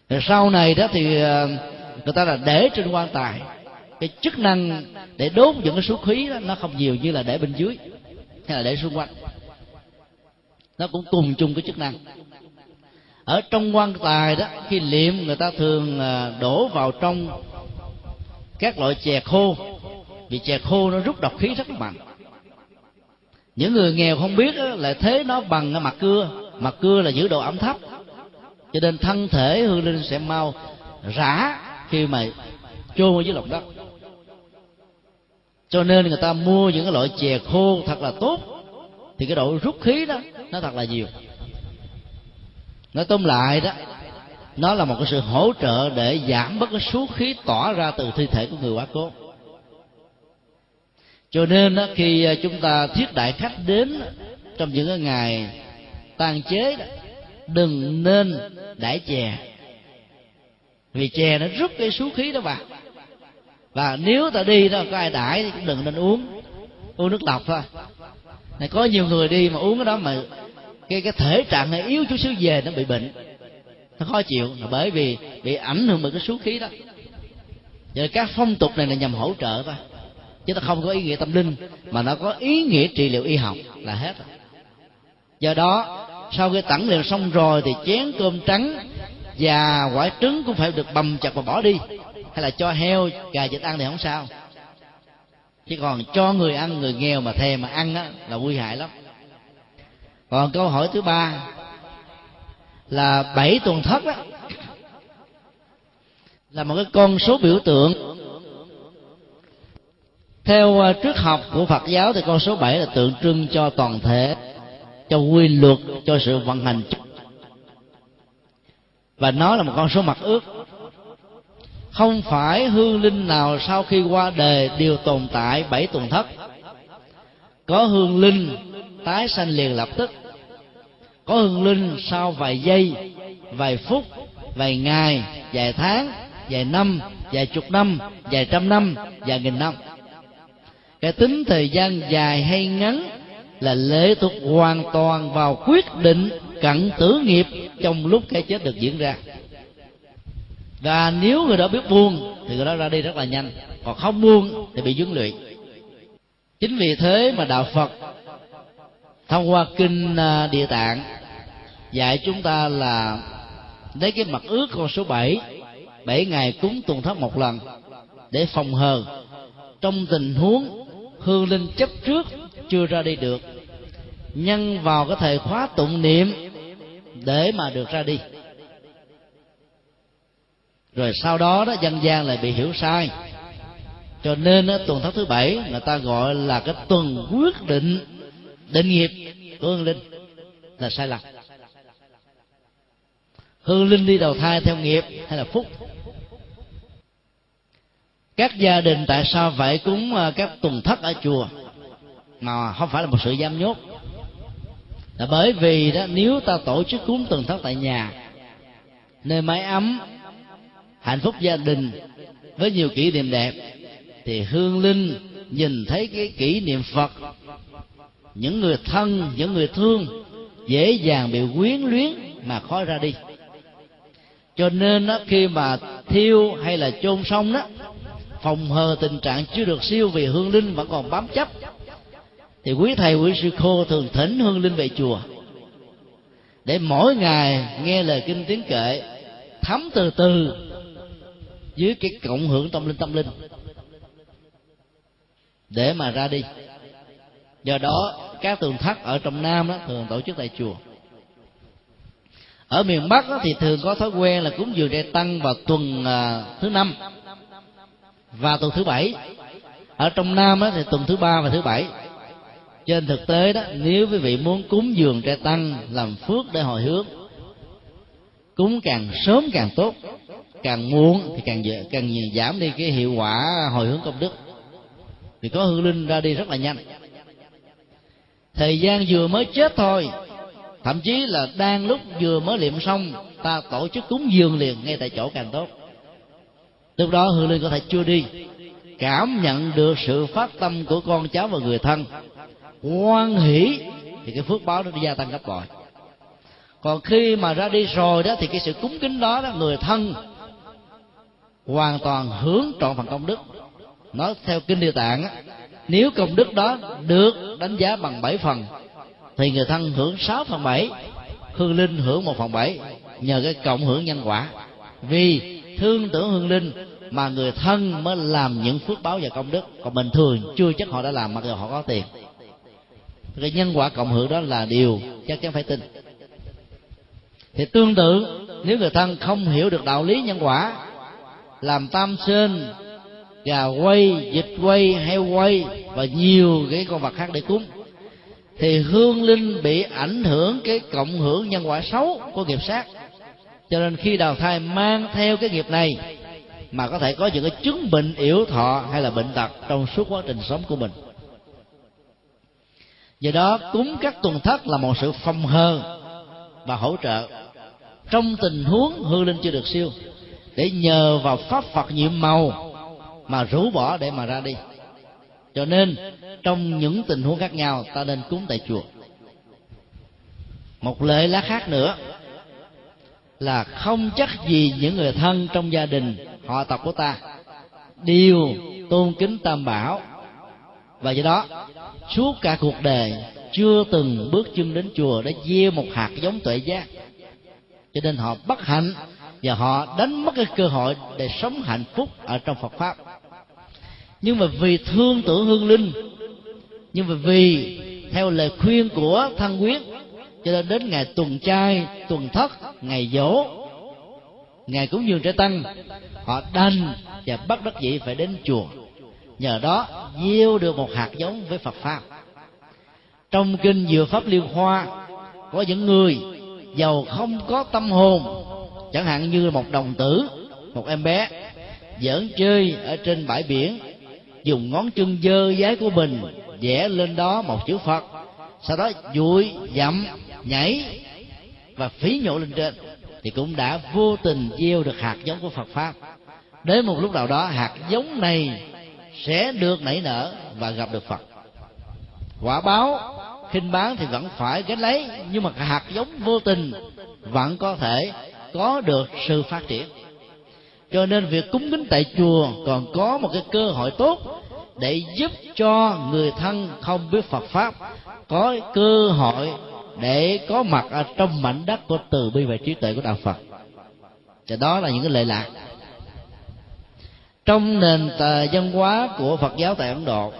Rồi sau này đó thì ờ, người ta là để trên quan tài. Cái chức năng để đốt những cái số khí đó, nó không nhiều như là để bên dưới hay là để xung quanh nó cũng cùng chung cái chức năng. Ở trong quan tài đó khi liệm người ta thường à, đổ vào trong các loại chè khô. Vì chè khô nó rút độc khí rất mạnh. Những người nghèo không biết đó, lại thế nó bằng mặt cưa. Mặt cưa là giữ độ ẩm thấp. Cho nên thân thể hương linh sẽ mau rã khi mà chôn ở dưới lòng đất. Cho nên người ta mua những cái loại chè khô thật là tốt. Thì cái độ rút khí đó nó thật là nhiều. Nói tóm lại đó nó là một cái sự hỗ trợ để giảm bớt cái số khí tỏa ra từ thi thể của người quá cố. Cho nên đó, khi à, chúng ta thiết đại khách đến trong những cái ngày tang chế đó, đừng nên đãi chè. Vì chè nó rút cái số khí đó vào. Và nếu ta đi đó có ai đãi thì cũng đừng nên uống. Uống nước lọc thôi. Này có nhiều người đi mà uống cái đó mà cái cái thể trạng này yếu chút xíu về nó bị bệnh. Nó khó chịu, là bởi vì bị ảnh hưởng bởi cái số khí đó. Vậy các phong tục này là nhằm hỗ trợ thôi. Chứ nó không có ý nghĩa tâm linh, mà nó có ý nghĩa trị liệu y học là hết rồi. do đó, sau khi tẩn liền xong rồi thì chén cơm trắng và quả trứng cũng phải được bầm chặt và bỏ đi. Hay là cho heo, gà vịt ăn thì không sao. Chứ còn cho người ăn, người nghèo mà thèm mà ăn á là nguy hại lắm còn câu hỏi thứ ba là bảy tuần thất đó là một cái con số biểu tượng. Theo à, trước học của Phật giáo thì con số 7 là tượng trưng cho toàn thể, cho quy luật, cho sự vận hành. Và nó là một con số mặt ước. Không phải hương linh nào sau khi qua đời đều tồn tại bảy tuần thất. Có hương linh tái sanh liền lập tức có hương linh sau vài giây, vài phút, vài ngày, vài tháng, vài năm, vài chục năm, vài trăm năm, vài nghìn năm. Cái tính thời gian dài hay ngắn là lệ thuộc hoàn toàn vào quyết định cận tử nghiệp trong lúc cái chết được diễn ra. Và nếu người đó biết buông, thì người đó ra đi rất là nhanh. Còn không buông, thì bị dướng luyện chính vì thế mà đạo phật thông qua kinh à, địa tạng dạy chúng ta là lấy cái mặt ước con số 7 bảy ngày cúng tuần thất một lần để phòng hờ. Trong tình huống hương linh chấp trước chưa ra đi được nhân vào cái thời khóa tụng niệm để mà được ra đi. Rồi sau đó đó dân gian lại bị hiểu sai. Cho nên đó, tuần thất thứ bảy người ta gọi là cái tuần quyết định định nghiệp của hương linh là sai lầm. Hương linh đi đầu thai theo nghiệp hay là phúc? Các gia đình tại sao phải cúng à, các tuần thất ở chùa? Mà không phải là một sự giam nhốt. Là bởi vì đó, nếu ta tổ chức cúng tuần thất tại nhà, nơi mái ấm, hạnh phúc gia đình với nhiều kỷ niệm đẹp, thì hương linh nhìn thấy cái kỷ niệm phật những người thân những người thương dễ dàng bị quyến luyến mà khó ra đi. Cho nên đó, khi mà thiêu hay là chôn xong đó phòng hờ tình trạng chưa được siêu vì hương linh vẫn còn bám chấp thì quý thầy quý sư cô thường thỉnh hương linh về chùa để mỗi ngày nghe lời kinh tiếng kệ thấm từ từ dưới cái cộng hưởng tâm linh tâm linh. Để mà ra đi do đó các tường thất ở trong nam đó thường tổ chức tại chùa. Ở miền bắc đó, thì thường có thói quen là cúng dường trai tăng vào tuần uh, thứ năm và tuần thứ bảy. Ở trong nam đó, thì tuần thứ ba và thứ bảy. Trên thực tế đó nếu quý vị muốn cúng dường trai tăng làm phước để hồi hướng cúng càng sớm càng tốt càng muộn thì càng càng giảm đi cái hiệu quả hồi hướng công đức. Vì có hương linh ra đi rất là nhanh thời gian vừa mới chết thôi. Thậm chí là đang lúc vừa mới liệm xong ta tổ chức cúng dường liền ngay tại chỗ càng tốt. Lúc đó hương linh có thể chưa đi cảm nhận được sự phát tâm của con cháu và người thân. Hoan hỷ thì cái phước báo nó gia tăng gấp bội. Còn khi mà ra đi rồi đó thì cái sự cúng kính đó, đó người thân hoàn toàn hướng trọn phần công đức. Nói theo kinh địa tạng nếu công đức đó được đánh giá bằng 7 phần, thì người thân hưởng 6 phần 7 hương linh hưởng 1 phần 7 nhờ cái cộng hưởng nhân quả. Vì thương tưởng hương linh mà người thân mới làm những phước báo và công đức. Còn bình thường chưa chắc họ đã làm, mặc dù họ có tiền. Cái nhân quả cộng hưởng đó là điều chắc chắn phải tin. Thì tương tự, nếu người thân không hiểu được đạo lý nhân quả, làm tam sinh gà quay, vịt quay, heo quay và nhiều cái con vật khác để cúng. Thì hương linh bị ảnh hưởng cái cộng hưởng nhân quả xấu của nghiệp sát. Cho nên khi đào thai mang theo cái nghiệp này, mà có thể có những cái chứng bệnh yếu thọ hay là bệnh tật trong suốt quá trình sống của mình. Do đó, cúng các tuần thất là một sự phong hơ và hỗ trợ. Trong tình huống hư linh chưa được siêu, để nhờ vào pháp phật nhiệm màu mà rũ bỏ để mà ra đi. Cho nên, trong những tình huống khác nhau, ta nên cúng tại chùa. Một lệ lá khác nữa là không chắc gì những người thân trong gia đình, họ tộc của ta, đều tôn kính tam bảo. Và do đó, suốt cả cuộc đời chưa từng bước chân đến chùa để gieo một hạt giống tuệ giác. Cho nên họ bất hạnh và họ đánh mất cái cơ hội để sống hạnh phúc ở trong Phật pháp nhưng mà vì thương tưởng hương linh, nhưng mà vì theo lời khuyên của thân quyến cho nên đến ngày tuần trai, tuần thất, ngày dỗ ngày cúng dường trẻ tăng, họ đành và bắt đắc dĩ phải đến chùa. Nhờ đó gieo được một hạt giống với phật pháp. Trong kinh dừa pháp liên hoa, có những người giàu không có tâm hồn, chẳng hạn như một đồng tử, một em bé, giỡn chơi ở trên bãi biển dùng ngón chân dơ giấy của mình, vẽ lên đó một chữ phật. Sau đó dụi, dậm, nhảy và phí nhổ lên trên thì cũng đã vô tình gieo được hạt giống của phật pháp. Đến một lúc nào đó, hạt giống này sẽ được nảy nở và gặp được phật. Quả báo, khinh bán thì vẫn phải gánh lấy, nhưng mà hạt giống vô tình vẫn có thể có được sự phát triển cho nên việc cúng kính tại chùa còn có một cái cơ hội tốt để giúp cho người thân không biết Phật pháp có cơ hội để có mặt ở trong mảnh đất của từ bi và trí tuệ của đạo Phật. Thì đó là những cái lệ lạc. Trong nền tờ văn hóa của Phật giáo tại Ấn Độ,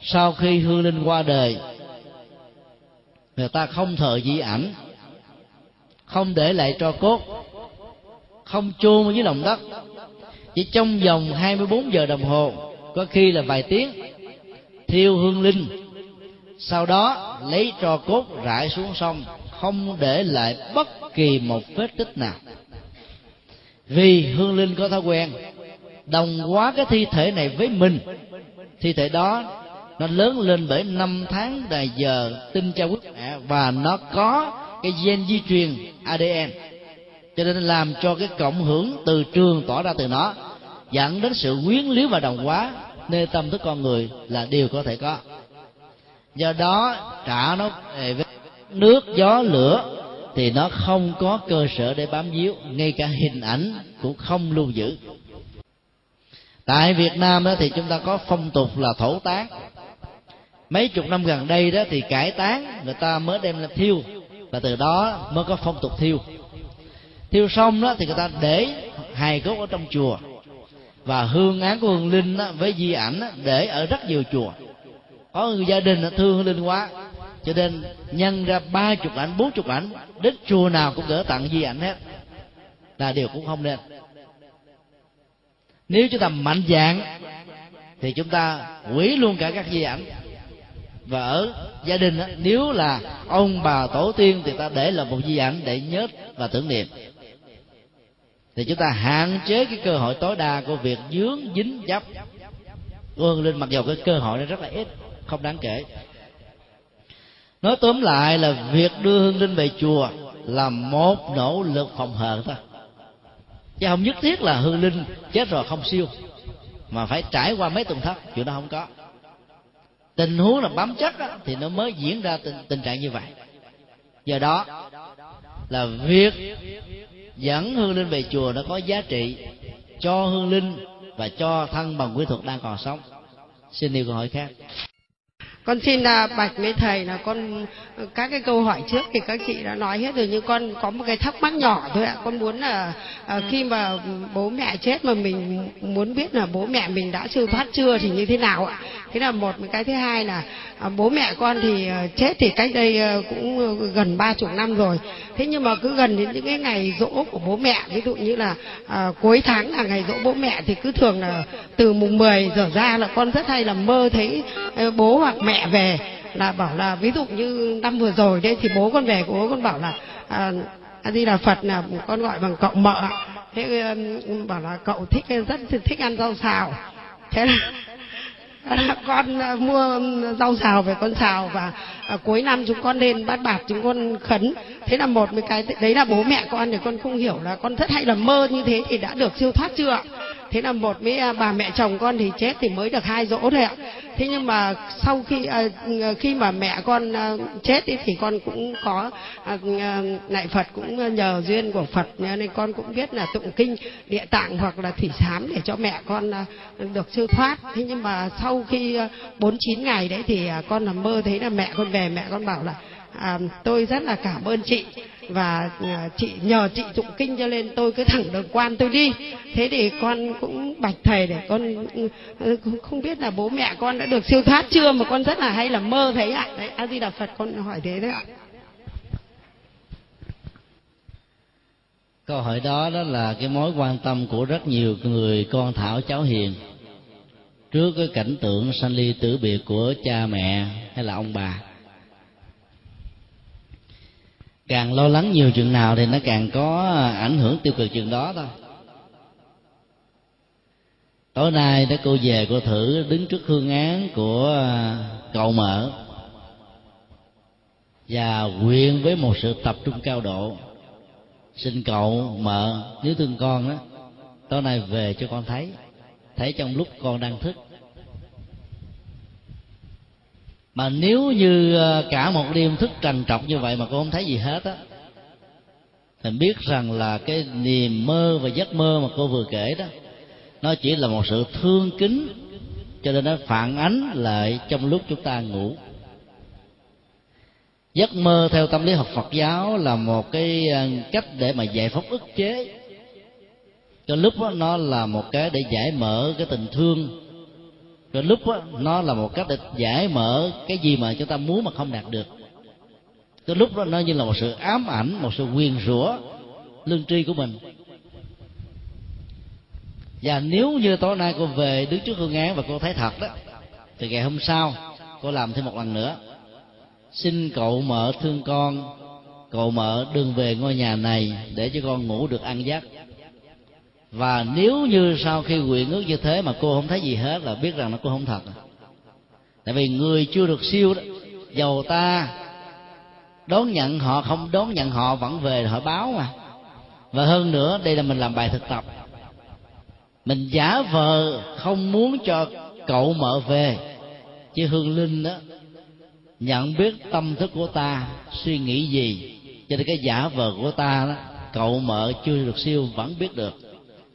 sau khi hương linh qua đời, người ta không thờ di ảnh, không để lại cho cốt, không chôn dưới lòng đất, chỉ trong vòng 24 giờ đồng hồ có khi là vài tiếng thiêu hương linh. Sau đó lấy tro cốt rải xuống sông không để lại bất kỳ một vết tích nào. Vì hương linh có thói quen đồng hóa cái thi thể này với mình thi thể đó nó lớn lên bởi năm tháng đài giờ tinh cha quốc mẹ và nó có cái gen di truyền ADN cho nên làm cho cái cộng hưởng từ trường tỏ ra từ nó, dẫn đến sự quyến liếu và đồng hóa nơi tâm thức con người là điều có thể có. Do đó, trả nó với nước, gió, lửa, thì nó không có cơ sở để bám víu, ngay cả hình ảnh cũng không lưu giữ. Tại việt nam đó thì chúng ta có phong tục là thổ tán. Mấy chục năm gần đây đó thì cải tán, người ta mới đem lên thiêu, và từ đó mới có phong tục thiêu thiêu xong đó thì người ta để hài cốt ở trong chùa. Và hương án của hương linh đó, với di ảnh đó, để ở rất nhiều chùa. Có người gia đình đó, thương hương linh quá. Cho nên nhân ra ba chục ảnh bốn chục ảnh đến chùa nào cũng gỡ tặng di ảnh hết. Là điều cũng không nên. Nếu chúng ta mạnh dạng thì chúng ta quỷ luôn cả các di ảnh. Và ở gia đình đó, nếu là ông bà tổ tiên thì ta để là một di ảnh để nhớ và tưởng niệm thì chúng ta hạn chế cái cơ hội tối đa của việc dướng dính chấp ương lên mặc dù cái cơ hội nó rất là ít không đáng kể. Nói tóm lại là việc đưa hương linh về chùa là một nỗ lực phòng hờ thôi. Chứ không nhất thiết là hương linh chết rồi không siêu mà phải trải qua mấy tuần thất chuyện đó không có. Tình huống là bám chắc đó, thì nó mới diễn ra tình, tình trạng như vậy. Do đó là việc dẫn hương linh về chùa nó có giá trị cho hương linh và cho thân bằng quy thuật đang còn sống. Xin yêu câu hỏi khác con xin à, bạch với thầy là con các cái câu hỏi trước thì các chị đã nói hết rồi nhưng con có một cái thắc mắc nhỏ thôi ạ. Con muốn là à, khi mà bố mẹ chết mà mình muốn biết là bố mẹ mình đã siêu thoát chưa thì như thế nào ạ? Thế là một cái thứ hai là à, bố mẹ con thì à, chết thì cách đây à, cũng gần ba chục năm rồi. Thế nhưng mà cứ gần đến những cái ngày dỗ của bố mẹ ví dụ như là à, cuối tháng là ngày dỗ bố mẹ thì cứ thường là từ mùng 10 giờ ra là con rất hay là mơ thấy bố hoặc mẹ về là bảo là ví dụ như năm vừa rồi đây thì bố con về bố con bảo là à, a di đà phật là con gọi bằng cậu mợ. Thế bảo là cậu thích rất thích ăn rau xào. Thế là con mua rau xào về con xào và à, cuối năm chúng con lên bát bạc chúng con khấn. Thế là một cái đấy là bố mẹ con thì con không hiểu là con rất hay là mơ như thế thì đã được siêu thoát chưa ạ? Thế là một với à, bà mẹ chồng con thì chết thì mới được hai dỗ thôi ạ. Thế nhưng mà sau khi à, khi mà mẹ con à, chết thì con cũng có à, à, lại Phật cũng nhờ duyên của Phật nên con cũng biết là tụng kinh địa tạng hoặc là thủy sám để cho mẹ con à, được siêu thoát. Thế nhưng mà sau khi bốn chín ngày đấy thì con nằm mơ thấy là mẹ con về mẹ con bảo là à, tôi rất là cảm ơn chị và à, chị nhờ chị tụng kinh cho nên tôi cứ thẳng đường quan tôi đi. Thế thì con cũng bạch thầy để con ừ, ừ, không biết là bố mẹ con đã được siêu thoát chưa mà con rất là hay là mơ thấy ạ. Đấy a di đà phật con hỏi thế đấy ạ. Câu hỏi đó đó là cái mối quan tâm của rất nhiều người con thảo cháu hiền. Trước cái cảnh tượng sanh ly tử biệt của cha mẹ hay là ông bà càng lo lắng nhiều chuyện nào thì nó càng có ảnh hưởng tiêu cực chuyện đó thôi. Tối nay đó cô về cô thử đứng trước hương án của cậu mở và nguyện với một sự tập trung cao độ. Xin cậu mợ nếu thương con đó tối nay về cho con thấy thấy trong lúc con đang thức. Mà nếu như ờ, cả một đêm thức trằn trọc như vậy mà cô không thấy gì hết á thì biết rằng là cái niềm mơ và giấc mơ mà cô vừa kể đó nó chỉ là một sự thương kính cho nên nó phản ánh lại trong lúc chúng ta ngủ. Giấc mơ theo tâm lý học Phật giáo là một cái ờ, cách để mà giải phóng ức chế. Cho lúc đó, nó là một cái để giải mở cái tình thương cái lúc đó, nó là một cách để giải mở cái gì mà chúng ta muốn mà không đạt được. Cái lúc đó nó như là một sự ám ảnh một sự quyền rủa lương tri của mình. Và nếu như tối nay cô về đứng trước hương án và cô thấy thật đó thì ngày hôm sau cô làm thêm một lần nữa. Xin cậu mợ thương con cậu mợ đừng về ngôi nhà này để cho con ngủ được ăn giấc và nếu như sau khi nguyện ước như thế mà cô không thấy gì hết là biết rằng nó cô không thật. Tại vì người chưa được siêu đó dầu ta, đón nhận họ không đón nhận họ vẫn về họ báo mà. Và hơn nữa, đây là mình làm bài thực tập. Mình giả vờ không muốn cho cậu mợ về, chứ hương linh đó nhận biết tâm thức của ta, suy nghĩ gì. Cho nên cái giả vờ của ta đó, cậu mợ chưa được siêu vẫn biết được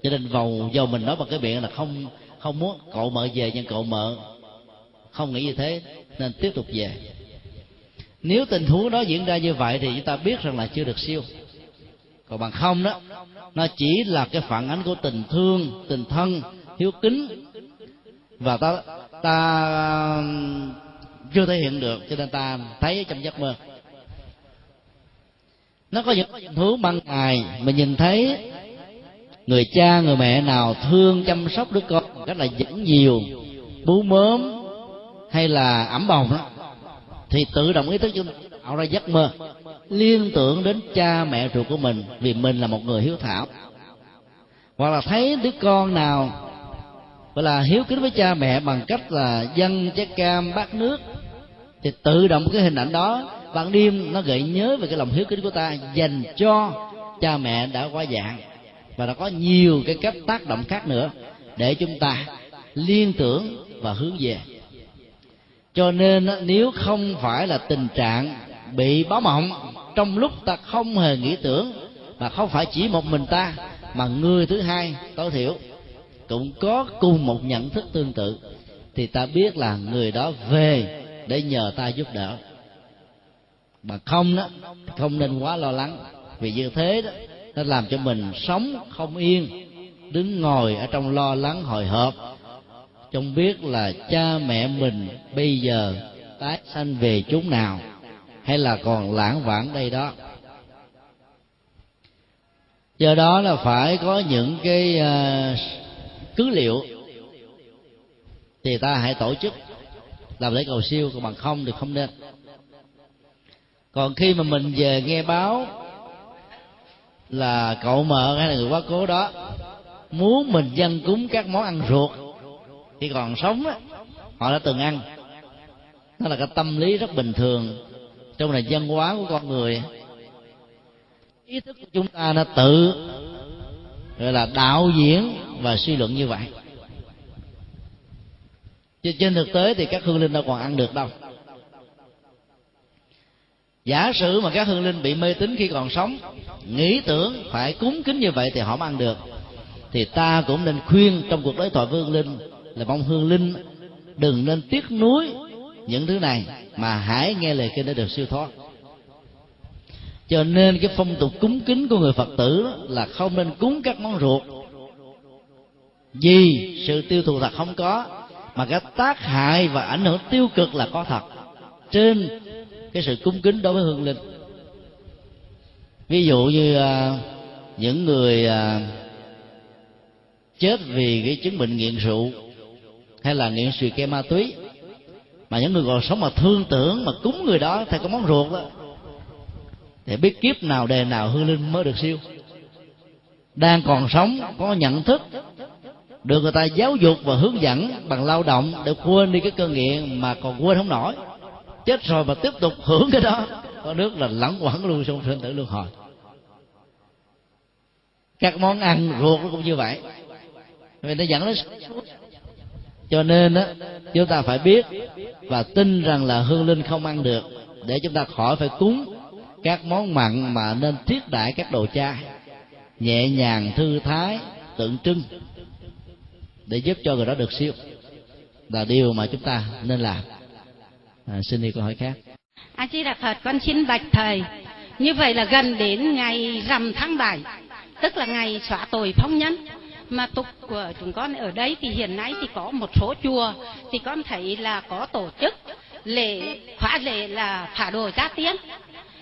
cho nên vào do mình nói bằng cái miệng là không không muốn. Cậu mợ về nhưng cậu mợ không nghĩ như thế, nên tiếp tục về. Nếu tình huống đó diễn ra như vậy thì chúng ta biết rằng là chưa được siêu. Còn bằng không đó, nó chỉ là cái phản ánh của tình thương, tình thân, hiếu kính. Và ta ta chưa thể hiện được, cho nên ta thấy trong giấc mơ. Nó có những thứ ban ngày mình nhìn thấy người cha, người mẹ nào thương, chăm sóc đứa con rất là dẫn nhiều, bú mớm hay là ẩm bồng đó, thì tự động ý thức chúng tạo ra giấc mơ. Liên tưởng đến cha mẹ ruột của mình, vì mình là một người hiếu thảo. Hoặc là thấy đứa con nào, gọi là hiếu kính với cha mẹ bằng cách là dâng trái cam bát nước, thì tự động cái hình ảnh đó, ban đêm nó gợi nhớ về cái lòng hiếu kính của ta dành cho cha mẹ đã qua dạng và nó có nhiều cái cách tác động khác nữa để chúng ta liên tưởng và hướng về. Cho nên nếu không phải là tình trạng bị báo mộng, trong lúc ta không hề nghĩ tưởng mà không phải chỉ một mình ta, mà người thứ hai, tối thiểu, cũng có cùng một nhận thức tương tự, thì ta biết là người đó về để nhờ ta giúp đỡ. Mà không đó không nên quá lo lắng. Vì như thế đó nó làm cho mình sống không yên đứng ngồi ở trong lo lắng hồi hộp. Trong biết là cha mẹ mình bây giờ tái sanh về chúng nào hay là còn lãng vãng đây đó. Do đó là phải có những cái uh, cứ liệu thì ta hãy tổ chức làm lễ cầu siêu còn bằng không thì không nên. Còn khi mà mình về nghe báo là cậu mợ hay là người quá cố đó. Muốn mình dân cúng các món ăn ruột khi còn sống á, họ đã từng ăn. Nó là cái tâm lý rất bình thường trong nền văn hóa của con người. Ý thức của chúng ta nó tự, gọi là đạo diễn và suy luận như vậy. Chứ trên thực tế thì các hương linh đâu còn ăn được đâu giả sử mà các hương linh bị mê tín khi còn sống, nghĩ tưởng phải cúng kính như vậy thì họ mới ăn được. Thì ta cũng nên khuyên trong cuộc đối thoại với hương linh là mong hương linh đừng nên tiếc nuối những thứ này mà hãy nghe lời kinh để được siêu thoát. Cho nên cái phong tục cúng kính của người phật tử là không nên cúng các món ruột. Vì sự tiêu thụ thật không có, mà cái tác hại và ảnh hưởng tiêu cực là có thật. Trên cái sự cúng kính đối với hương linh. Ví dụ như à, những người à, chết vì cái chứng bệnh nghiện rượu hay là nghiện xì ke ma túy mà những người còn sống mà thương tưởng mà cúng người đó thì có món ruột đó thì biết kiếp nào đề nào hương linh mới được siêu. Đang còn sống có nhận thức được người ta giáo dục và hướng dẫn bằng lao động để quên đi cái cơn nghiện mà còn quên không nổi chết rồi mà tiếp tục hưởng cái đó. Có nước là lẳng quẩn luôn trong sinh tử luân hồi. Các món ăn ruột nó cũng như vậy. Vì nó dẫn đến cho nên á, chúng ta phải biết và tin rằng là hương linh không ăn được, để chúng ta khỏi phải cúng các món mặn mà nên thiết đại các đồ chay nhẹ nhàng, thư thái, tượng trưng, để giúp cho người đó được siêu. Là điều mà chúng ta nên làm à, xin đi câu hỏi khác. A di đà phật con xin bạch thầy như vậy là gần đến ngày rằm tháng 7 tức là ngày xóa tội phong nhân. Mà tục của chúng con ở đây thì hiện nay thì có một số chùa thì con thấy là có tổ chức lễ khóa lễ là phả đồ gia tiên.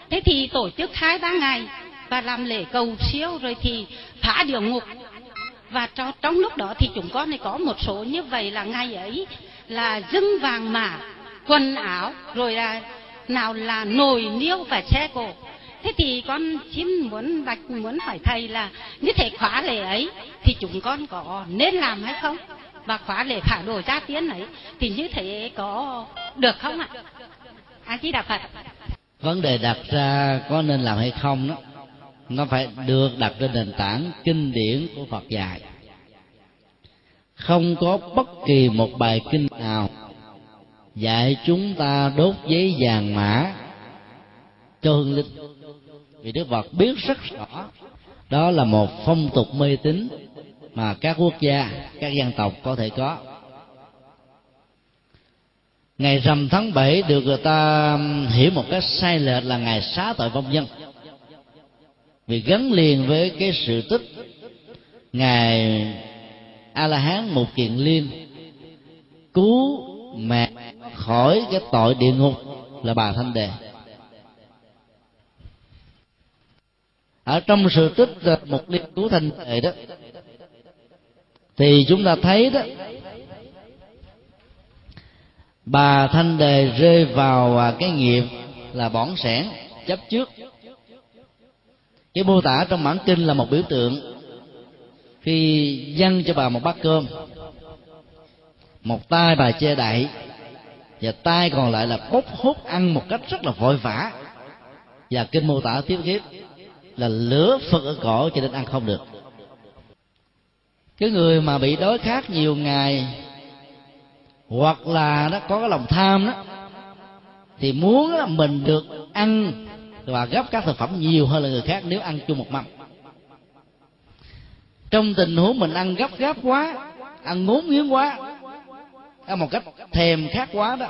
Thế thì tổ chức hai ba ngày và làm lễ cầu siêu rồi thì phá địa ngục. Và trong, trong lúc đó thì chúng con này có một số như vậy là ngày ấy là dưng vàng mã quần áo, rồi là nào là nồi niêu và xe cổ. Thế thì con xin muốn bạch muốn hỏi thầy là như thể khóa lễ ấy thì chúng con có nên làm hay không? Và khóa lễ phả đồ gia tiến ấy thì như thế có được không ạ? A di đà phật. Vấn đề đặt ra có nên làm hay không đó, nó phải được đặt trên nền tảng kinh điển của Phật dạy. Không có bất kỳ một bài kinh nào dạy chúng ta đốt giấy vàng mã cho hương linh. Vì đức phật biết rất rõ, đó là một phong tục mê tín mà các quốc gia, các dân tộc có thể có. Ngày rằm tháng 7 được người ta hiểu một cách sai lệch là ngày xá tội vong nhân vì gắn liền với cái sự tích ngài a la hán một kiện liên cứu mẹ khỏi cái tội địa ngục là bà thanh đề. Ở trong sự tích một liên cứu thanh đề đó, thì chúng ta thấy đó, bà thanh đề rơi vào à, cái nghiệp là bỏng sẻn, chấp trước. Cái mô tả trong bản kinh là một biểu tượng khi dâng cho bà một bát cơm, một tay bà che đậy và tay còn lại là bốc hút ăn một cách rất là vội vã. Và kinh mô tả tiếp tiếp là lửa phật ở cổ cho nên ăn không được. Cái người mà bị đói khát nhiều ngày hoặc là nó có cái lòng tham đó, thì muốn là mình được ăn và gấp các thực phẩm nhiều hơn là người khác nếu ăn chung một mâm. Trong tình huống mình ăn gấp gáp quá, ăn ngốn nghiến quá ăn một cách thèm khát quá đó.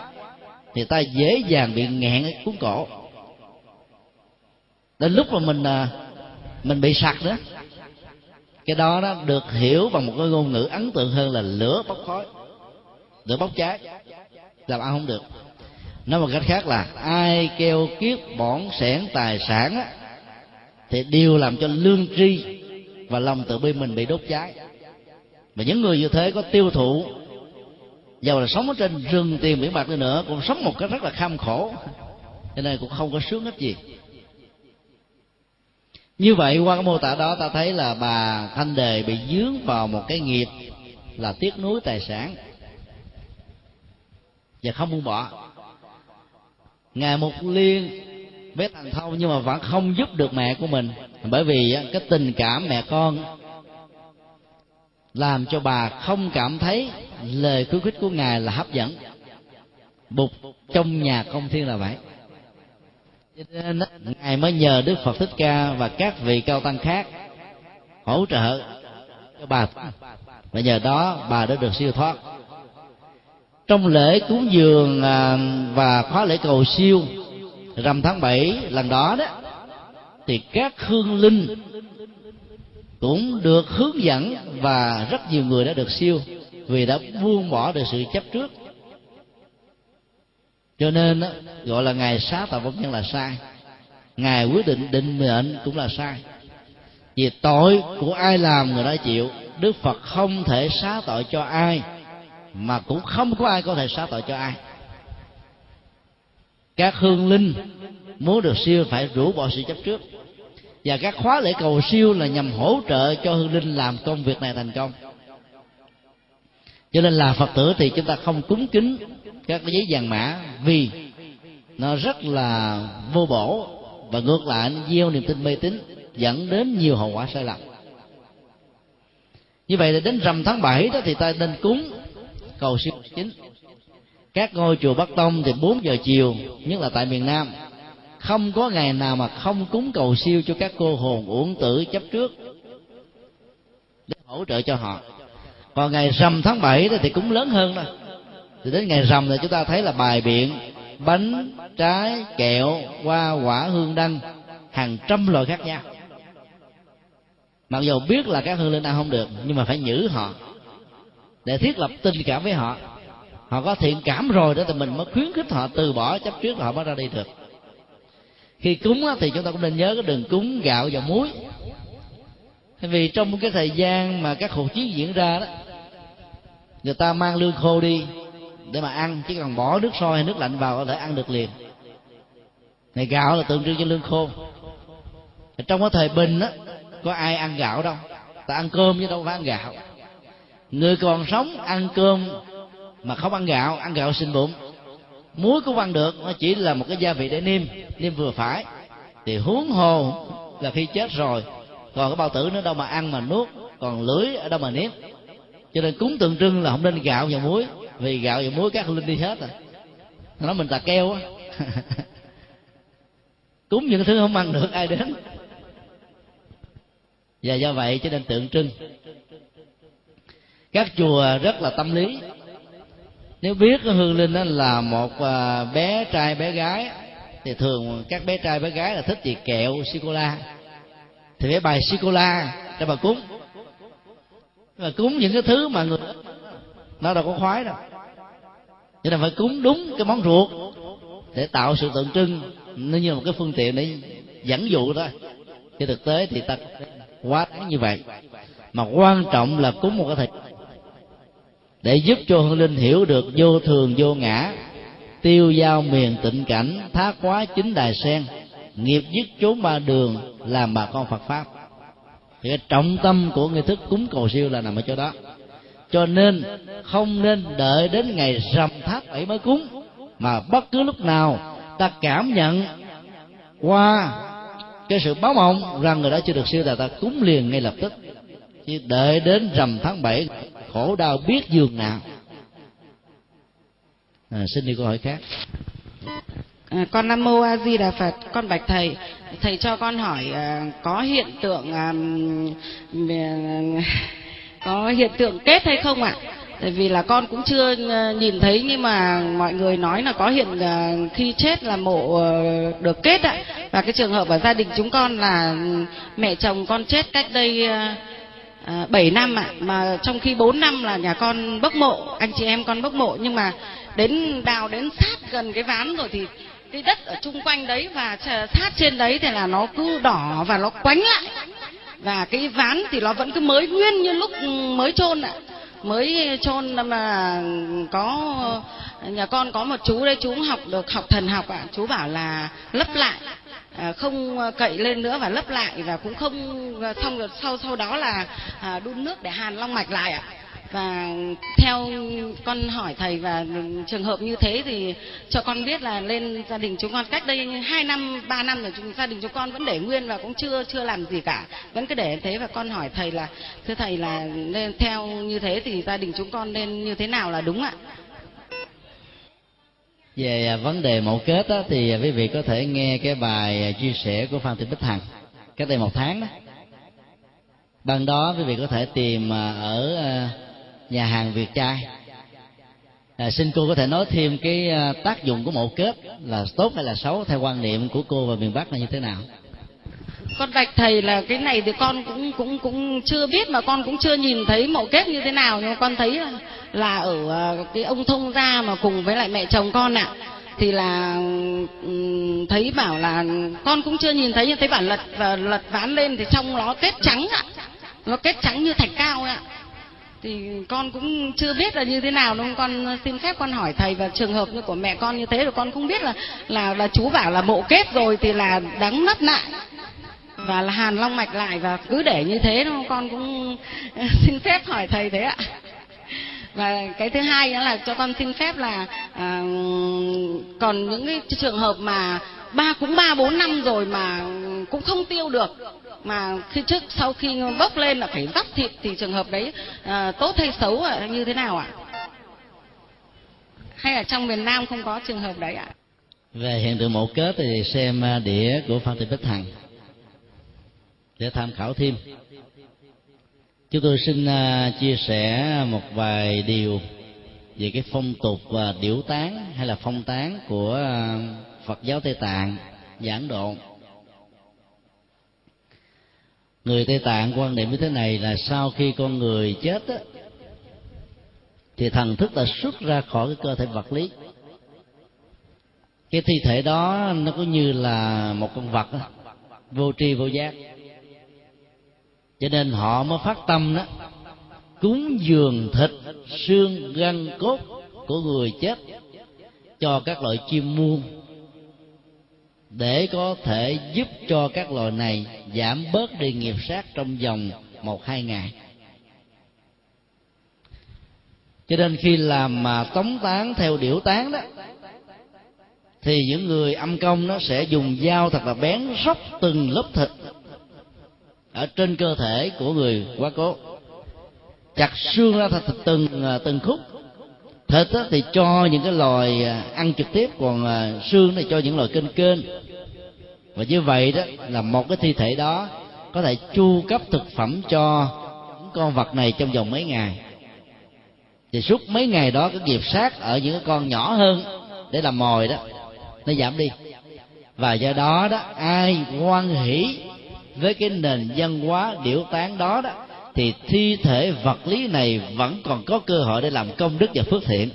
Thì ta dễ dàng bị nghẹn cuốn cổ. Đến lúc mà mình à, mình bị sặc đó cái đó đó được hiểu bằng một cái ngôn ngữ ấn tượng hơn là lửa bốc khói lửa bốc cháy. Làm ăn không được. Nói một cách khác là ai kêu kiết bỏn sẻn tài sản á, thì đều làm cho lương tri và lòng tự bi mình bị đốt cháy. Và những người như thế có tiêu thụ dầu là sống ở trên rừng tiền biển bạc đi nữa cũng sống một cách rất là kham khổ. Cho nên cũng không có sướng hết gì. Như vậy qua cái mô tả đó ta thấy là bà thanh đề bị dướng vào một cái nghiệp là tiếc nuối tài sản. Và không buông bỏ. Ngày một liên bé thành thâu nhưng mà vẫn không giúp được mẹ của mình. Bởi vì cái tình cảm mẹ con làm cho bà không cảm thấy lời khuyến khích của ngài là hấp dẫn. Bục trong nhà công thiên là vậy nên ngài mới nhờ đức phật thích ca và các vị cao tăng khác hỗ trợ cho bà. Và nhờ đó bà đã được siêu thoát. Trong lễ cúng dường à, và khóa lễ cầu siêu rằm tháng 7 lần đó đó, thì các hương linh cũng được hướng dẫn và rất nhiều người đã được siêu vì đã buông bỏ được sự chấp trước. Cho nên đó, gọi là ngày xá tạo vật nhân là sai. Ngài quyết định định mệnh cũng là sai. Vì tội của ai làm người đó chịu đức phật không thể xá tội cho ai mà cũng không có ai có thể xá tội cho ai. Các hương linh muốn được siêu phải rũ bỏ sự chấp trước. Và các khóa lễ cầu siêu là nhằm hỗ trợ cho hương linh làm công việc này thành công cho nên là phật tử thì chúng ta không cúng kính các cái giấy vàng mã vì nó rất là vô bổ và ngược lại nó gieo niềm tin mê tín, dẫn đến nhiều hậu quả sai lầm. Như vậy là đến rằm tháng 7 đó thì ta nên cúng cầu siêu chính các ngôi chùa Bắc Tông thì 4 giờ chiều, nhất là tại miền Nam, không có ngày nào mà không cúng cầu siêu cho các cô hồn uổng tử chấp trước để hỗ trợ cho họ còn ngày rằm tháng 7 thì cúng lớn hơn đó. Thì đến ngày rằm thì chúng ta thấy là bài biện, bánh, trái, kẹo, hoa, quả, hương đăng hàng trăm loại khác nhau. Mặc dù biết là các hương linh ăn không được, nhưng mà phải nhử họ để thiết lập tình cảm với họ. Họ có thiện cảm rồi đó thì mình mới khuyến khích họ từ bỏ chấp trước họ mới ra đi được. Khi cúng thì chúng ta cũng nên nhớ cái đường cúng gạo và muối. Vì trong cái thời gian mà các cuộc chiến diễn ra đó người ta mang lương khô đi để mà ăn chỉ cần bỏ nước sôi hay nước lạnh vào có thể ăn được liền. Này gạo là tượng trưng cho lương khô. Trong cái thời bình á, có ai ăn gạo đâu. Ta ăn cơm chứ đâu phải ăn gạo. Người còn sống ăn cơm mà không ăn gạo ăn gạo sinh bụng. Muối cũng ăn được, nó chỉ là một cái gia vị để niêm niêm vừa phải. Thì huống hồ là khi chết rồi, còn cái bao tử nó đâu mà ăn mà nuốt, còn lưới ở đâu mà nếm cho nên cúng tượng trưng là không nên gạo và muối. Vì gạo và muối các linh đi hết rồi. Nó mình tà keo á. Cúng những thứ không ăn được, ai đến? Và do vậy cho nên tượng trưng. Các chùa rất là tâm lý. Nếu biết hương linh đó là một à, bé trai, bé gái, thì thường các bé trai, bé gái là thích gì? Kẹo sô cô la. Thì phải bài sô cô la để mà cúng mà cúng những cái thứ mà người nó đâu có khoái đâu. Cho nên phải cúng đúng cái món ruột để tạo sự tượng trưng. Nó như một cái phương tiện để dẫn dụ thôi. Trên thực tế thì ta quá đáng như vậy. Mà quan trọng là cúng một cái thịt để giúp cho hương linh hiểu được vô thường, vô ngã, tiêu giao miền tịnh cảnh, thác quá chính đài sen, nghiệp dứt chốn ba đường làm bà con phật pháp thì cái trọng tâm của nghi thức cúng cầu siêu là nằm ở chỗ đó. Cho nên không nên đợi đến ngày rằm tháng bảy mới cúng mà bất cứ lúc nào ta cảm nhận qua cái sự báo mộng rằng người đó chưa được siêu là ta cúng liền ngay lập tức. Chứ đợi đến rằm tháng bảy khổ đau biết giường nào. À, xin đi câu hỏi khác. À, con Nam Mô A Di Đà Phật, con bạch thầy, thầy cho con hỏi à, có hiện tượng à, à có hiện tượng kết hay không ạ? Tại vì là con cũng chưa à, nhìn thấy nhưng mà mọi người nói là có hiện à, khi chết là mộ được kết ạ. Và cái trường hợp ở gia đình chúng con là mẹ chồng con chết cách đây à, 7 năm ạ, mà trong khi 4 năm là nhà con bốc mộ, anh chị em con bốc mộ nhưng mà đến đào đến sát gần cái ván rồi thì cái đất ở chung quanh đấy và sát trên đấy thì là nó cứ đỏ và nó quánh lại. Và cái ván thì nó vẫn cứ mới nguyên như lúc mới chôn ạ. Mới chôn mà có nhà con có một chú đây chú học được học thần học ạ. Chú bảo là lấp lại. À, không cậy lên nữa và lấp lại và cũng không xong rồi sau sau đó là à, đun nước để hàn long mạch lại ạ và theo con hỏi thầy và trường hợp như thế thì cho con biết là lên gia đình chúng con cách đây hai năm ba năm rồi chúng gia đình chúng con vẫn để nguyên và cũng chưa chưa làm gì cả. Vẫn cứ để thế và con hỏi thầy là thưa thầy là nên theo như thế thì gia đình chúng con nên như thế nào là đúng ạ? Về à, vấn đề mẫu kết đó, thì à, quý vị có thể nghe cái bài à, chia sẻ của phan thị bích hằng cách đây một tháng đó. Ban đó quý vị có thể tìm ở nhà hàng Việt trai à, xin cô có thể nói thêm cái à, tác dụng của mộ kết là tốt hay là xấu theo quan niệm của cô và miền Bắc là như thế nào? Con bạch thầy là cái này thì con cũng cũng cũng chưa biết mà con cũng chưa nhìn thấy mộ kết như thế nào nhưng mà con thấy là, là ở à, cái ông thông gia mà cùng với lại mẹ chồng con ạ thì là thấy bảo là con cũng chưa nhìn thấy nhưng thấy bảo lật và lật ván lên thì trong nó kết trắng ạ. Nó kết trắng như thạch cao ạ thì con cũng chưa biết là như thế nào đâu con xin phép con hỏi thầy và trường hợp như của mẹ con như thế rồi con không biết là là là chú bảo là mộ kết rồi thì là đắng nắp lại và là hàn long mạch lại và cứ để như thế thôi con cũng xin phép hỏi thầy thế ạ. Và cái thứ hai nữa là cho con xin phép là à, còn những cái trường hợp mà ba cũng ba bốn năm rồi mà cũng không tiêu được mà khi trước sau khi bốc lên là phải vắt thịt thì trường hợp đấy à, tốt hay xấu à, như thế nào ạ? Hay là trong miền Nam không có trường hợp đấy ạ? Về hiện tượng mộ kết thì xem à, đĩa của Phan Thị Bích Hằng. Để tham khảo thêm. Chúng tôi xin à, chia sẻ một vài điều về cái phong tục và điểu tán hay là phong tán của à, Phật giáo Tây Tạng giảng độ người tây tạng quan niệm như thế này là sau khi con người chết á, thì thần thức đã xuất ra khỏi cái cơ thể vật lý. Cái thi thể đó nó cũng như là một con vật đó, vô tri vô giác. Cho nên họ mới phát tâm đó cúng dường thịt xương gân cốt của người chết cho các loại chim muôn để có thể giúp cho các loài này giảm bớt đi nghiệp sát trong vòng một, hai ngày. Cho nên khi làm mà tống tán theo điểu tán đó, thì những người âm công nó sẽ dùng dao thật là bén róc từng lớp thịt ở trên cơ thể của người quá cố. Chặt xương ra thật từng à, từng khúc thịt thì cho những cái loài à, ăn trực tiếp, còn à, xương này cho những loài kênh kênh. Và như vậy đó là một cái thi thể đó có thể chu cấp thực phẩm cho những con vật này trong vòng mấy ngày. Thì suốt mấy ngày đó, cái nghiệp sát ở những cái con nhỏ hơn để làm mồi đó, nó giảm đi. Và do đó đó, ai quan hỷ với cái nền văn hóa điểu tán đó đó thì thi thể vật lý này vẫn còn có cơ hội để làm công đức và phước thiện.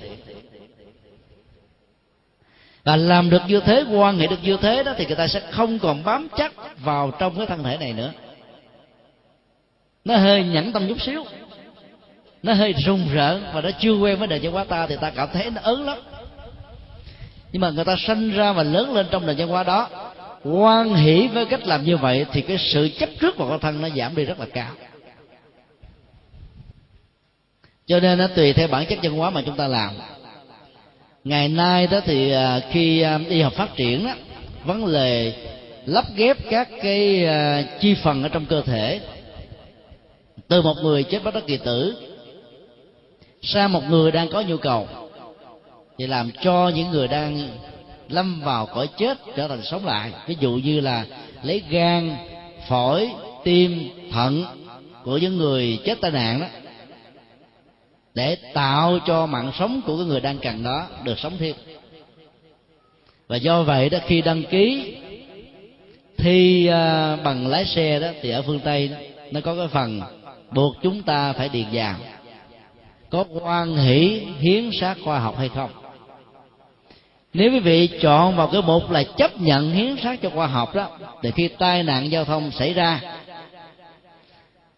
Và làm được như thế quan hệ được như thế đó, thì người ta sẽ không còn bám chắc vào trong cái thân thể này nữa. Nó hơi nhẫn tâm chút xíu. Nó hơi rùng rợn và nó chưa quen với đời văn hóa ta thì ta cảm thấy nó ớn lắm. Nhưng mà người ta sanh ra và lớn lên trong đời văn hóa đó quan hỷ với cách làm như vậy thì cái sự chấp trước vào con thân nó giảm đi rất là cao cho nên nó tùy theo bản chất văn hóa mà chúng ta làm. Ngày nay đó thì à, khi à, y học phát triển đó, vấn đề lắp ghép các cái à, chi phần ở trong cơ thể, từ một người chết bất đắc kỳ tử sang một người đang có nhu cầu, thì làm cho những người đang lâm vào cõi chết trở thành sống lại. Ví dụ như là lấy gan, phổi, tim, thận của những người chết tai nạn đó để tạo cho mạng sống của cái người đang cần đó được sống thêm. Và do vậy đó khi đăng ký thi uh, bằng lái xe đó thì ở phương tây đó, nó có cái phần buộc chúng ta phải điền vào. Có quan hỷ hiến sát khoa học hay không? Nếu quý vị chọn vào cái mục là chấp nhận hiến sát cho khoa học đó thì khi tai nạn giao thông xảy ra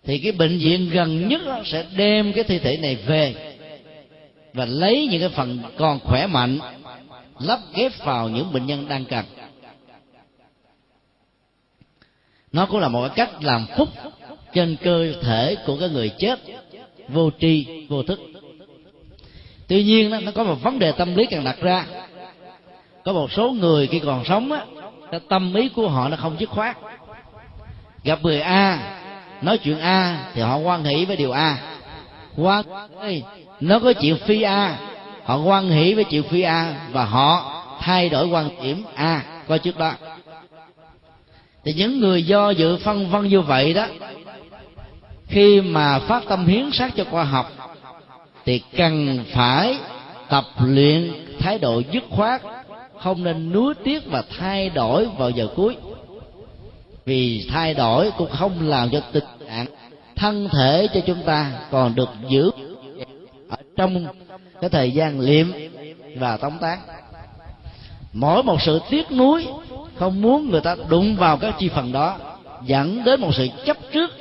thì cái bệnh viện gần nhất sẽ đem cái thi thể này về và lấy những cái phần còn khỏe mạnh, lắp ghép vào những bệnh nhân đang cần. Nó cũng là một cái cách làm phúc trên cơ thể của cái người chết, vô tri, vô thức. Tuy nhiên nó có một vấn đề tâm lý cần đặt ra. Có một số người khi còn sống á, cái tâm ý của họ nó không dứt khoát. Gặp người a nói chuyện a thì họ quan hỷ với điều a. Quan nó có chuyện phi a. Họ quan hỷ với chuyện phi a và họ thay đổi quan điểm a. Coi trước đó. Thì những người do dự phân vân như vậy đó, khi mà phát tâm hiến sát cho khoa học, thì cần phải tập luyện thái độ dứt khoát, không nên nuối tiếc và thay đổi vào giờ cuối vì thay đổi cũng không làm cho tình trạng thân thể cho chúng ta còn được giữ ở trong cái thời gian liệm và tống tán. Mỗi một sự tiếc nuối không muốn người ta đụng vào các chi phần đó dẫn đến một sự chấp trước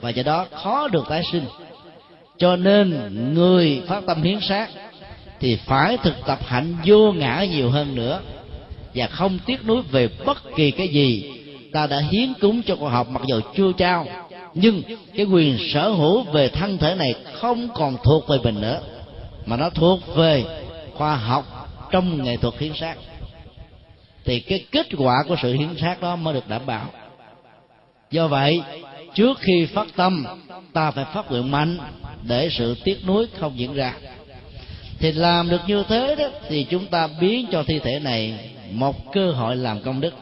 và do đó khó được tái sinh. Cho nên người phát tâm hiến sát thì phải thực tập hạnh vô ngã nhiều hơn nữa và không tiếc nuối về bất kỳ cái gì ta đã hiến cúng cho khoa học mặc dù chưa trao. Nhưng cái quyền sở hữu về thân thể này không còn thuộc về mình nữa, mà nó thuộc về khoa học trong nghệ thuật hiến xác. Thì cái kết quả của sự hiến xác đó mới được đảm bảo. Do vậy, trước khi phát tâm, ta phải phát nguyện mạnh để sự tiếc nuối không diễn ra. Thì làm được như thế đó, thì chúng ta biến cho thi thể này một cơ hội làm công đức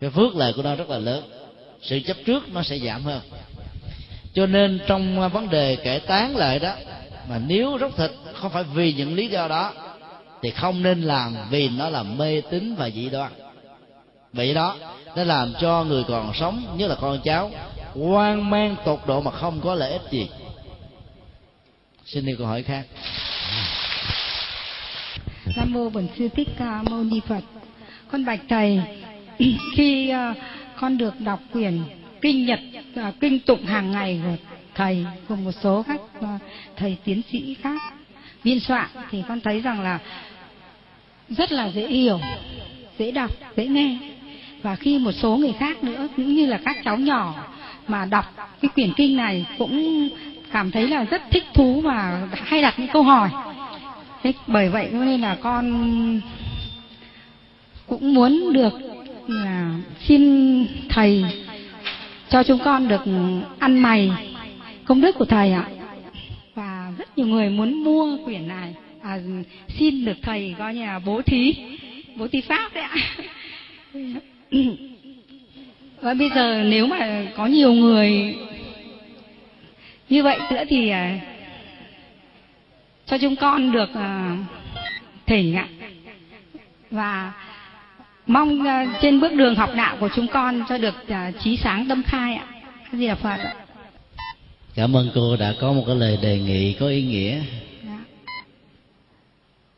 cái phước lợi của nó rất là lớn. Sự chấp trước nó sẽ giảm hơn. Cho nên trong à, vấn đề kể tán lại đó, mà nếu rốt thịt không phải vì những lý do đó, thì không nên làm vì nó là mê tín và dị đoan. Vậy đó, nó làm cho người còn sống như là con cháu, hoang mang tột độ mà không có lợi ích gì. Xin đi câu hỏi khác. Nam mô bổn sư thích ca mâu ni phật. Con bạch thầy khi uh, con được đọc quyển kinh nhật uh, kinh tụng hàng ngày của thầy cùng một số các uh, thầy tiến sĩ khác biên soạn thì con thấy rằng là rất là dễ hiểu dễ đọc dễ nghe. Và khi một số người khác nữa cũng như là các cháu nhỏ mà đọc cái quyển kinh này cũng cảm thấy là rất thích thú và hay đặt những câu hỏi. Thế bởi vậy nên là con cũng muốn được là xin thầy cho chúng con được ăn mày công đức của thầy ạ. Và rất nhiều người muốn mua quyển này. À, xin được thầy coi như là bố thí bố thí pháp đấy ạ. Và bây giờ nếu mà có nhiều người như vậy nữa thì à, cho chúng con được à, thỉnh ạ. Và mong uh, trên bước đường học đạo của chúng con cho được uh, trí sáng tâm khai ạ. Gì là phật ạ? Cảm ơn cô đã có một cái lời đề nghị có ý nghĩa. Dạ.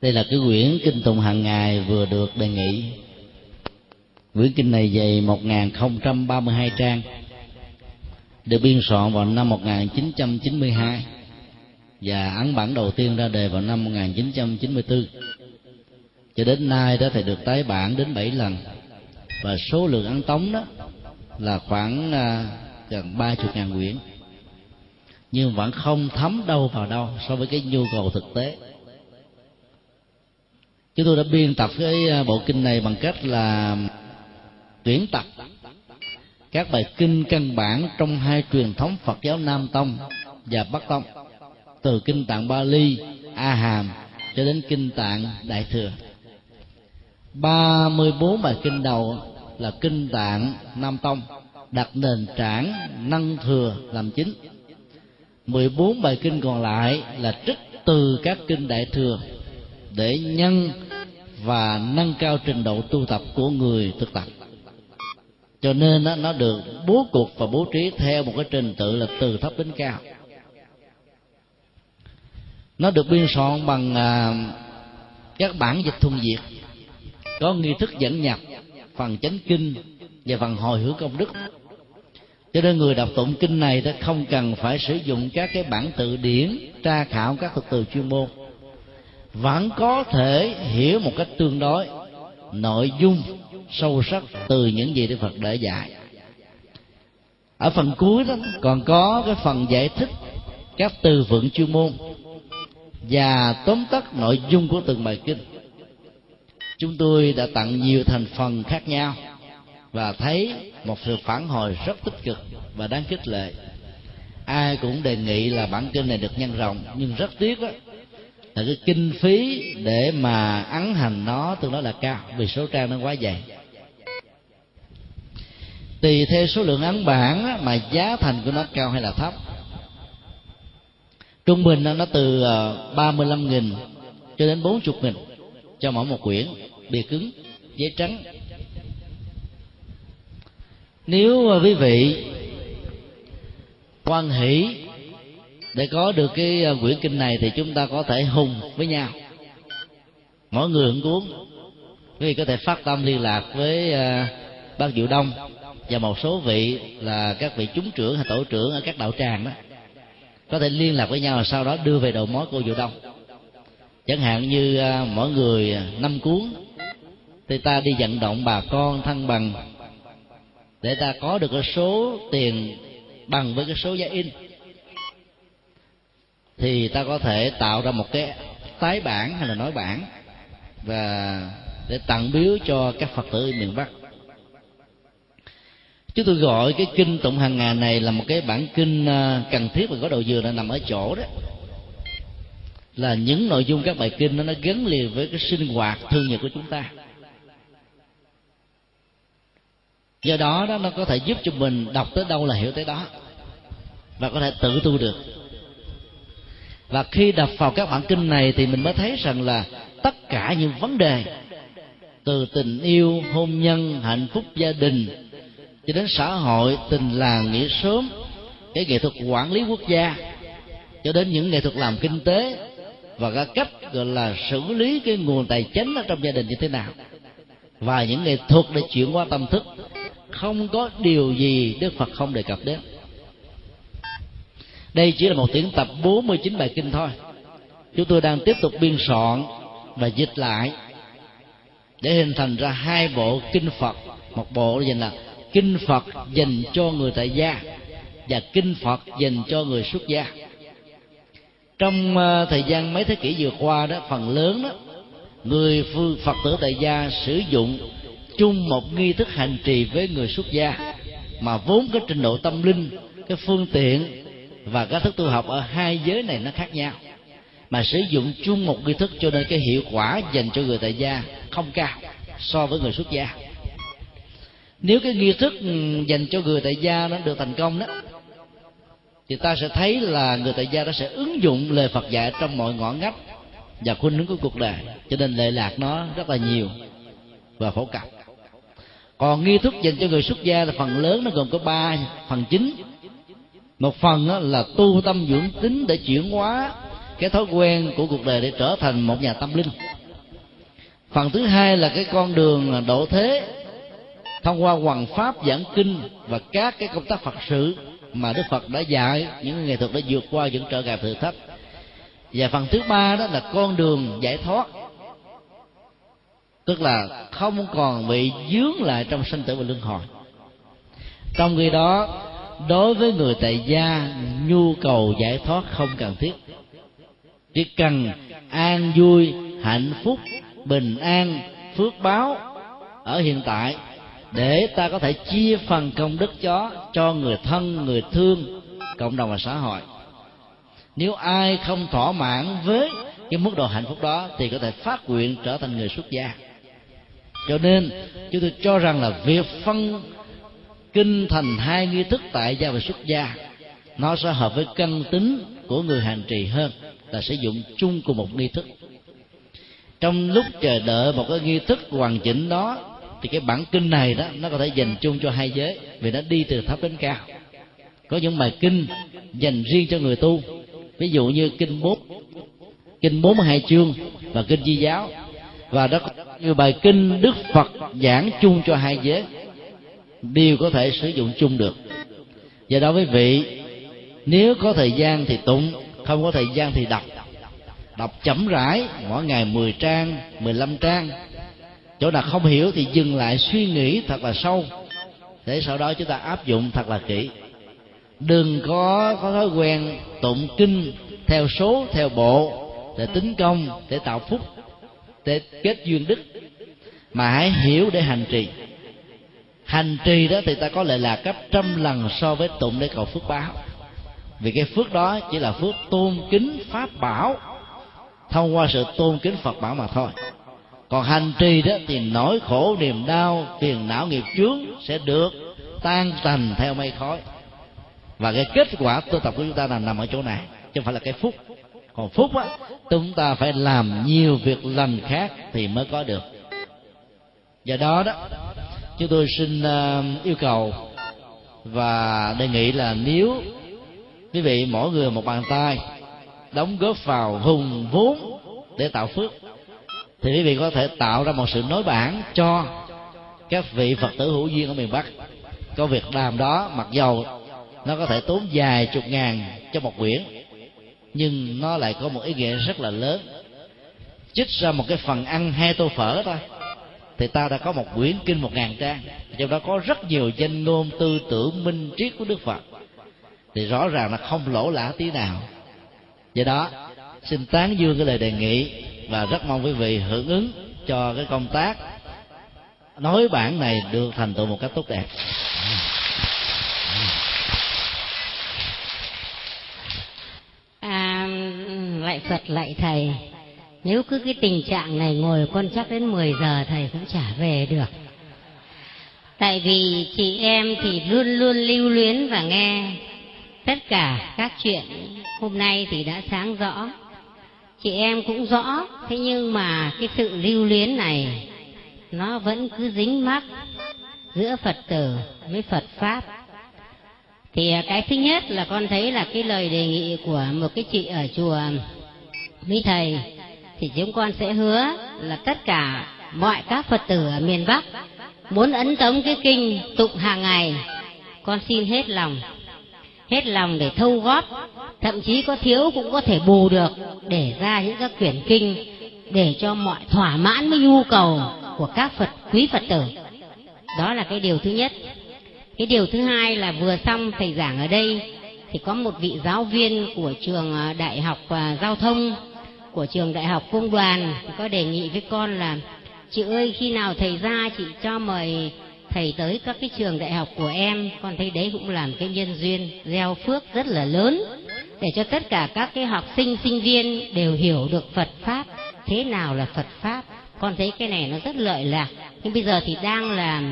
đây là cái quyển kinh tụng hàng ngày vừa được đề nghị. Quyển kinh này dày 1032 trang được biên soạn vào năm 1992 và ấn bản đầu tiên ra đề vào năm 1994 cho đến nay đó thì được tái bản đến 7 lần. Và số lượng ấn tống đó là khoảng à, gần ba chục ngàn quyển. Nhưng vẫn không thấm đâu vào đâu so với cái nhu cầu thực tế. Chúng tôi đã biên tập cái à, bộ kinh này bằng cách là tuyển tập các bài kinh căn bản trong hai truyền thống Phật giáo Nam Tông và Bắc Tông từ kinh tạng Bali, A Hàm, cho đến kinh tạng đại thừa. 34 bài kinh đầu là kinh tạng nam tông đặt nền tảng năng thừa làm chính. 14 bài kinh còn lại là trích từ các kinh đại thừa để nhân và nâng cao trình độ tu tập của người thực tập. Cho nên nó, nó được bố cục và bố trí theo một cái trình tự là từ thấp đến cao. Nó được biên soạn bằng à, các bản dịch thuần việt có nghi thức dẫn nhập phần chánh kinh và phần hồi hướng công đức. Cho nên người đọc tụng kinh này đó không cần phải sử dụng các cái bản tự điển tra khảo các thuật từ chuyên môn. Vẫn có thể hiểu một cách tương đối nội dung sâu sắc từ những gì Đức Phật để dạy. Ở phần cuối đó, còn có cái phần giải thích các từ vựng chuyên môn và tóm tắt nội dung của từng bài kinh chúng tôi đã tặng nhiều thành phần khác nhau và thấy một sự phản hồi rất tích cực và đáng khích lệ. Ai cũng đề nghị là bản kinh này được nhân rộng nhưng rất tiếc đó là cái kinh phí để mà ấn hành nó tương đối là cao vì số trang nó quá dày. Tùy theo số lượng ấn bản mà giá thành của nó cao hay là thấp. Trung bình nó từ 35 ờ, nghìn cho đến 40 nghìn cho mỗi một quyển bìa cứng, giấy trắng. Nếu à, quý vị quan hỷ để có được cái à, quyển kinh này thì chúng ta có thể hùng với nhau. Mỗi người một cuốn. Quý vị có thể phát tâm liên lạc với bác ban diệu đông và một số vị là các vị chúng trưởng hay tổ trưởng ở các đạo tràng đó. Có thể liên lạc với nhau và sau đó đưa về đầu mối cô diệu đông. Chẳng hạn như mỗi người năm cuốn thì ta đi vận động bà con thân bằng. Để ta có được cái số tiền bằng với cái số giá in. Thì ta có thể tạo ra một cái tái bản hay là nói bản. Và để tặng biếu cho các phật tử miền bắc. Chúng tôi gọi cái kinh tụng hàng ngày này là một cái bản kinh à, cần thiết và có đầu dừa là nằm ở chỗ đó. Là những nội dung các bài kinh nó nó gắn liền với cái sinh hoạt thương nhật của chúng ta. Do đó đó nó có thể giúp cho mình đọc tới đâu là hiểu tới đó. Và có thể tự tu được. Và khi đọc vào các bản kinh này thì mình mới thấy rằng là tất cả những vấn đề từ tình yêu, hôn nhân, hạnh phúc gia đình, cho đến xã hội, tình làng, nghĩa sớm cái nghệ thuật quản lý quốc gia, cho đến những nghệ thuật làm kinh tế và các cách gọi là xử lý cái nguồn tài chính ở trong gia đình như thế nào. Và những nghệ thuật để chuyển qua tâm thức không có điều gì Đức Phật không đề cập đến. Đây chỉ là một tuyển tập 49 bài kinh thôi. Chúng tôi đang tiếp tục biên soạn và dịch lại để hình thành ra hai bộ kinh Phật. Một bộ dành là kinh Phật dành cho người tại gia và kinh Phật dành cho người xuất gia. Trong ờ, thời gian mấy thế kỷ vừa qua đó, phần lớn đó, người Phật tử tại gia sử dụng chung một nghi thức hành trì với người xuất gia, mà vốn cái trình độ tâm linh, cái phương tiện và các thức tu học ở hai giới này nó khác nhau. Mà sử dụng chung một nghi thức cho nên cái hiệu quả dành cho người tại gia không cao so với người xuất gia. Nếu cái nghi thức ừ, dành cho người tại gia nó được thành công đó, thì ta sẽ thấy là người tại gia nó sẽ ứng dụng lời Phật dạy trong mọi ngõ ngách và khuynh hướng của cuộc đời. Cho nên lệ lạc nó rất là nhiều và phổ cập còn nghi thức dành cho người xuất gia là phần lớn nó gồm có ba, phần chính. Một phần là tu tâm dưỡng tính để chuyển hóa cái thói quen của cuộc đời để trở thành một nhà tâm linh. Phần thứ hai là cái con đường độ thế thông qua hoàng pháp giảng kinh và các cái công tác phật sự mà đức phật đã dạy, những nghệ thuật đã vượt qua những trở ngại thử thách. Và phần thứ ba đó là con đường giải thoát tức là không còn bị dướng lại trong sinh tử và luân hồi. Trong khi đó, đối với người tại gia, nhu cầu giải thoát không cần thiết. Chỉ cần an vui, hạnh phúc, bình an, phước báo ở hiện tại để ta có thể chia phần công đức chó cho người thân, người thương, cộng đồng và xã hội. Nếu ai không thỏa mãn với cái mức độ hạnh phúc đó thì có thể phát nguyện trở thành người xuất gia cho nên, chúng tôi cho rằng là việc phân kinh thành hai nghi thức tại gia và xuất gia, nó sẽ hợp với căn tính của người hành trì hơn là sử dụng chung cùng một nghi thức. Trong lúc chờ đợi một cái nghi thức hoàn chỉnh đó, thì cái bản kinh này đó, nó có thể dành chung cho hai giới vì nó đi từ thấp đến cao. Có những bài kinh dành riêng cho người tu, ví dụ như kinh bốn kinh bốn mươi hai chương và kinh di giáo và đó như bài kinh đức phật giảng chung cho hai giới, đều có thể sử dụng chung được. Do đó với vị, nếu có thời gian thì tụng, không có thời gian thì đọc. Đọc chậm rãi, mỗi ngày 10 trang 15 trang. Chỗ nào không hiểu thì dừng lại suy nghĩ thật là sâu. Để sau đó chúng ta áp dụng thật là kỹ. Đừng có có thói quen tụng kinh theo số, theo bộ, để tính công, để tạo phúc để kết duyên đức mà hãy hiểu để hành trì. Hành trì đó thì ta có lệ là gấp trăm lần so với tụng để cầu phước báo. Vì cái phước đó chỉ là phước tôn kính pháp bảo, thông qua sự tôn kính phật bảo mà thôi. Còn hành trì đó thì nỗi khổ, niềm đau, phiền não, nghiệp chướng sẽ được tan tành theo mây khói. Và cái kết quả tu tập của chúng ta là nằm ở chỗ này, chứ không phải là cái phúc còn phúc á, chúng ta phải làm nhiều việc lành khác thì mới có được. Do đó đó, chúng tôi xin ờ, yêu cầu và đề nghị là nếu quý vị mỗi người một bàn tay, đóng góp vào hùng vốn để tạo phước, thì quý vị có thể tạo ra một sự nối bản cho các vị phật tử hữu duyên ở miền bắc. Có việc làm đó, mặc dầu nó có thể tốn vài chục ngàn cho một quyển nhưng nó lại có một ý nghĩa rất là lớn. Chích ra một cái phần ăn hai tô phở thôi thì ta đã có một quyển kinh một ngàn trang. Trong đó có rất nhiều danh ngôn tư tưởng minh triết của đức phật. Thì rõ ràng là không lỗ lã tí nào. Do đó, xin tán dương cái lời đề nghị và rất mong quý vị hưởng ứng cho cái công tác nói bản này được thành tựu một cách tốt đẹp à, lại phật lại thầy. Nếu cứ cái tình trạng này ngồi con chắc đến 10 giờ thầy cũng chả về được. Tại vì chị em thì luôn luôn lưu luyến và nghe tất cả các chuyện hôm nay thì đã sáng rõ. Chị em cũng rõ, thế nhưng mà cái sự lưu luyến này, nó vẫn cứ dính mắc giữa phật tử với phật pháp. Thì cái thứ nhất là con thấy là cái lời đề nghị của một cái chị ở chùa mỹ thầy, thì chúng con sẽ hứa là tất cả mọi các phật tử ở miền bắc muốn ấn tống cái kinh tụng hàng ngày, con xin hết lòng. Hết lòng để thâu góp, thậm chí có thiếu cũng có thể bù được để ra những các quyển kinh để cho mọi thỏa mãn với nhu cầu của các phật, quý phật tử. Đó là cái điều thứ nhất. Cái điều thứ hai là vừa xong thầy giảng ở đây, thì có một vị giáo viên của trường ờ, đại học ờ, giao thông của trường đại học công đoàn có đề nghị với con là, chị ơi, khi nào thầy ra chị cho mời thầy tới các cái trường đại học của em? Con thấy đấy cũng làm cái nhân duyên gieo phước rất là lớn để cho tất cả các cái học sinh sinh viên đều hiểu được Phật pháp, thế nào là Phật pháp. Con thấy cái này nó rất lợi lạc. Nhưng bây giờ thì đang là,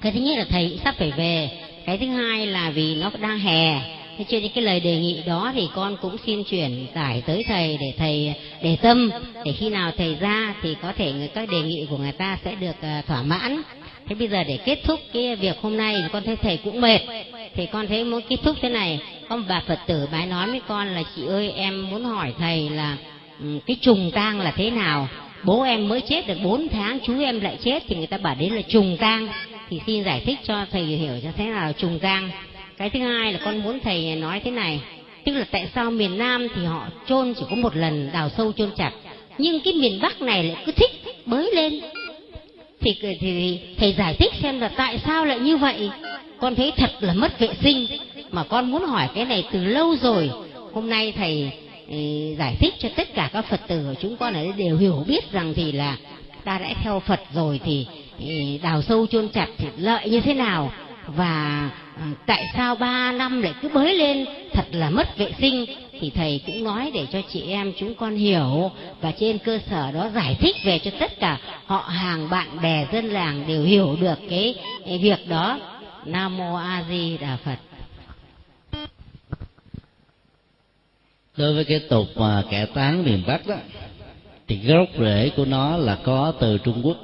cái thứ nhất là thầy sắp phải về. Cái thứ hai là vì nó đang hè. Thế cho nên cái lời đề nghị đó thì con cũng xin chuyển tải tới thầy để thầy để tâm, để khi nào thầy ra thì có thể các đề nghị của người ta sẽ được ờ, thỏa mãn. Thế bây giờ để kết thúc cái việc hôm nay, con thấy thầy cũng mệt. Thì con thấy muốn kết thúc thế này. Con bà phật tử bái nói với con là, chị ơi, em muốn hỏi thầy là ừ, cái trùng tang là thế nào? Bố em mới chết được 4 tháng, chú em lại chết. Thì người ta bảo đấy là trùng tang. Thì xin giải thích cho thầy hiểu cho thế nào trùng tang. Cái thứ hai là con muốn thầy nói thế này tức là tại sao miền nam thì họ chôn chỉ có một lần đào sâu chôn chặt. Nhưng cái miền bắc này lại cứ thích bới lên. Thì, thì, thầy giải thích xem là tại sao lại như vậy. Con thấy thật là mất vệ sinh. Mà con muốn hỏi cái này từ lâu rồi. Hôm nay thầy ừ, giải thích cho tất cả các phật tử của chúng con ở đây đều hiểu biết rằng thì là ta đã theo phật rồi thì ừ, đào sâu chôn chặt thì lợi như thế nào và ờ, tại sao ba năm lại cứ bới lên thật là mất vệ sinh? Thì thầy cũng nói để cho chị em chúng con hiểu và trên cơ sở đó giải thích về cho tất cả họ hàng bạn bè dân làng đều hiểu được cái, cái việc đó. Nam mô a di đà phật. Đối với cái tục mà kẻ tán miền bắc đó thì gốc rễ của nó là có từ trung quốc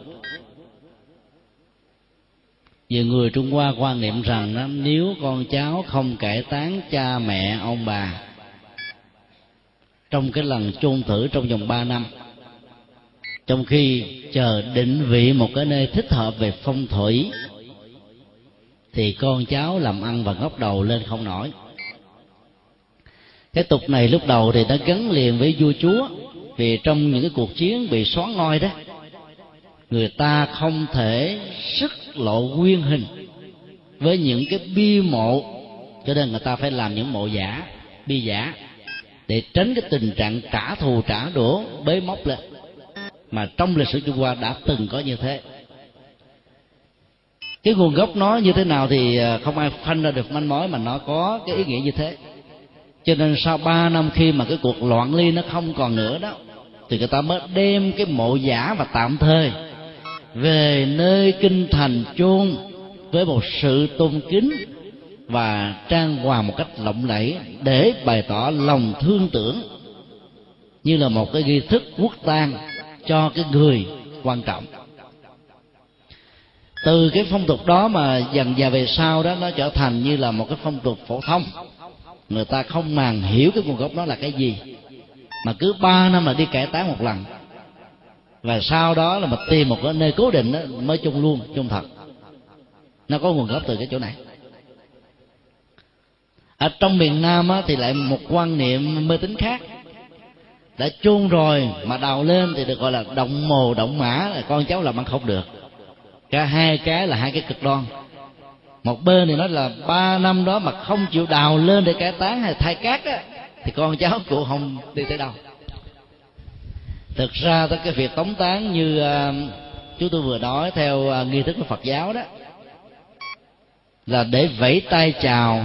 nhiều người trung hoa quan niệm rằng đó, nếu con cháu không cải tán cha mẹ ông bà trong cái lần chôn thử trong vòng 3 năm trong khi chờ định vị một cái nơi thích hợp về phong thủy thì con cháu làm ăn và ngóc đầu lên không nổi. Cái tục này lúc đầu thì nó gắn liền với vua chúa vì trong những cái cuộc chiến bị xóa ngôi đó người ta không thể sức lộ nguyên hình với những cái bi mộ. Cho nên người ta phải làm những mộ giả, bi giả, để tránh cái tình trạng trả thù, trả đũa, bế móc lên. Mà trong lịch sử Trung Hoa đã từng có như thế. Cái nguồn gốc nó như thế nào thì à, không ai phanh ra được manh mối, mà nó có cái ý nghĩa như thế. Cho nên sau ba năm khi mà cái cuộc loạn ly nó không còn nữa đó, thì người ta mới đem cái mộ giả và tạm thời về nơi kinh thành chôn với một sự tôn kính và trang hoàng một cách lộng lẫy để bày tỏ lòng thương tưởng, như là một cái nghi thức quốc tang cho cái người quan trọng. Từ cái phong tục đó mà dần dà về sau đó, nó trở thành như là một cái phong tục phổ thông. Người ta không màng hiểu cái nguồn gốc đó là cái gì, mà cứ ba năm là đi cải tán một lần và sau đó là mình tìm một cái nơi cố định đó, mới chung luôn chung thật. Nó có nguồn gốc từ cái chỗ này. Ở trong miền nam á, thì lại một quan niệm mê tín khác. Đã chôn rồi mà đào lên thì được gọi là động mồ động mã là con cháu làm ăn không được. Cả hai cái là hai cái cực đoan. Một bên thì nói là ba năm đó mà không chịu đào lên để cải tán hay thay cát á thì con cháu của không đi tới đâu? Thực ra tới cái việc tống tán như uh, chú tôi vừa nói theo uh, nghi thức của phật giáo đó là để vẫy tay chào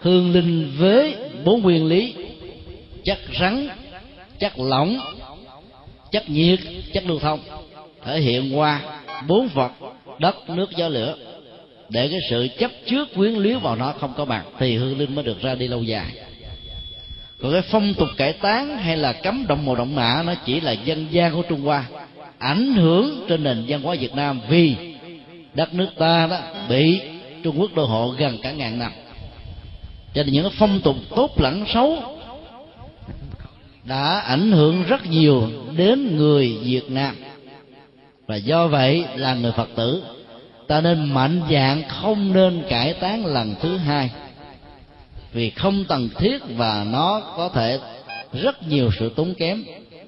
hương linh với bốn nguyên lý chất rắn chất lỏng chất nhiệt chất lưu thông. Thể hiện qua bốn vật đất nước gió lửa. Để cái sự chấp trước quyến luyến vào nó không có mặt thì hương linh mới được ra đi lâu dài còn cái phong tục cải tán hay là cấm động mồ động mã nó chỉ là dân gian của trung hoa, ảnh hưởng trên nền văn hóa việt nam vì đất nước ta đó bị trung quốc đô hộ gần cả ngàn năm. Cho nên những cái phong tục tốt lẫn xấu đã ảnh hưởng rất nhiều đến người việt nam. Và do vậy là người phật tử, ta nên mạnh dạng không nên cải tán lần thứ hai vì không cần thiết và nó có thể rất nhiều sự tốn kém,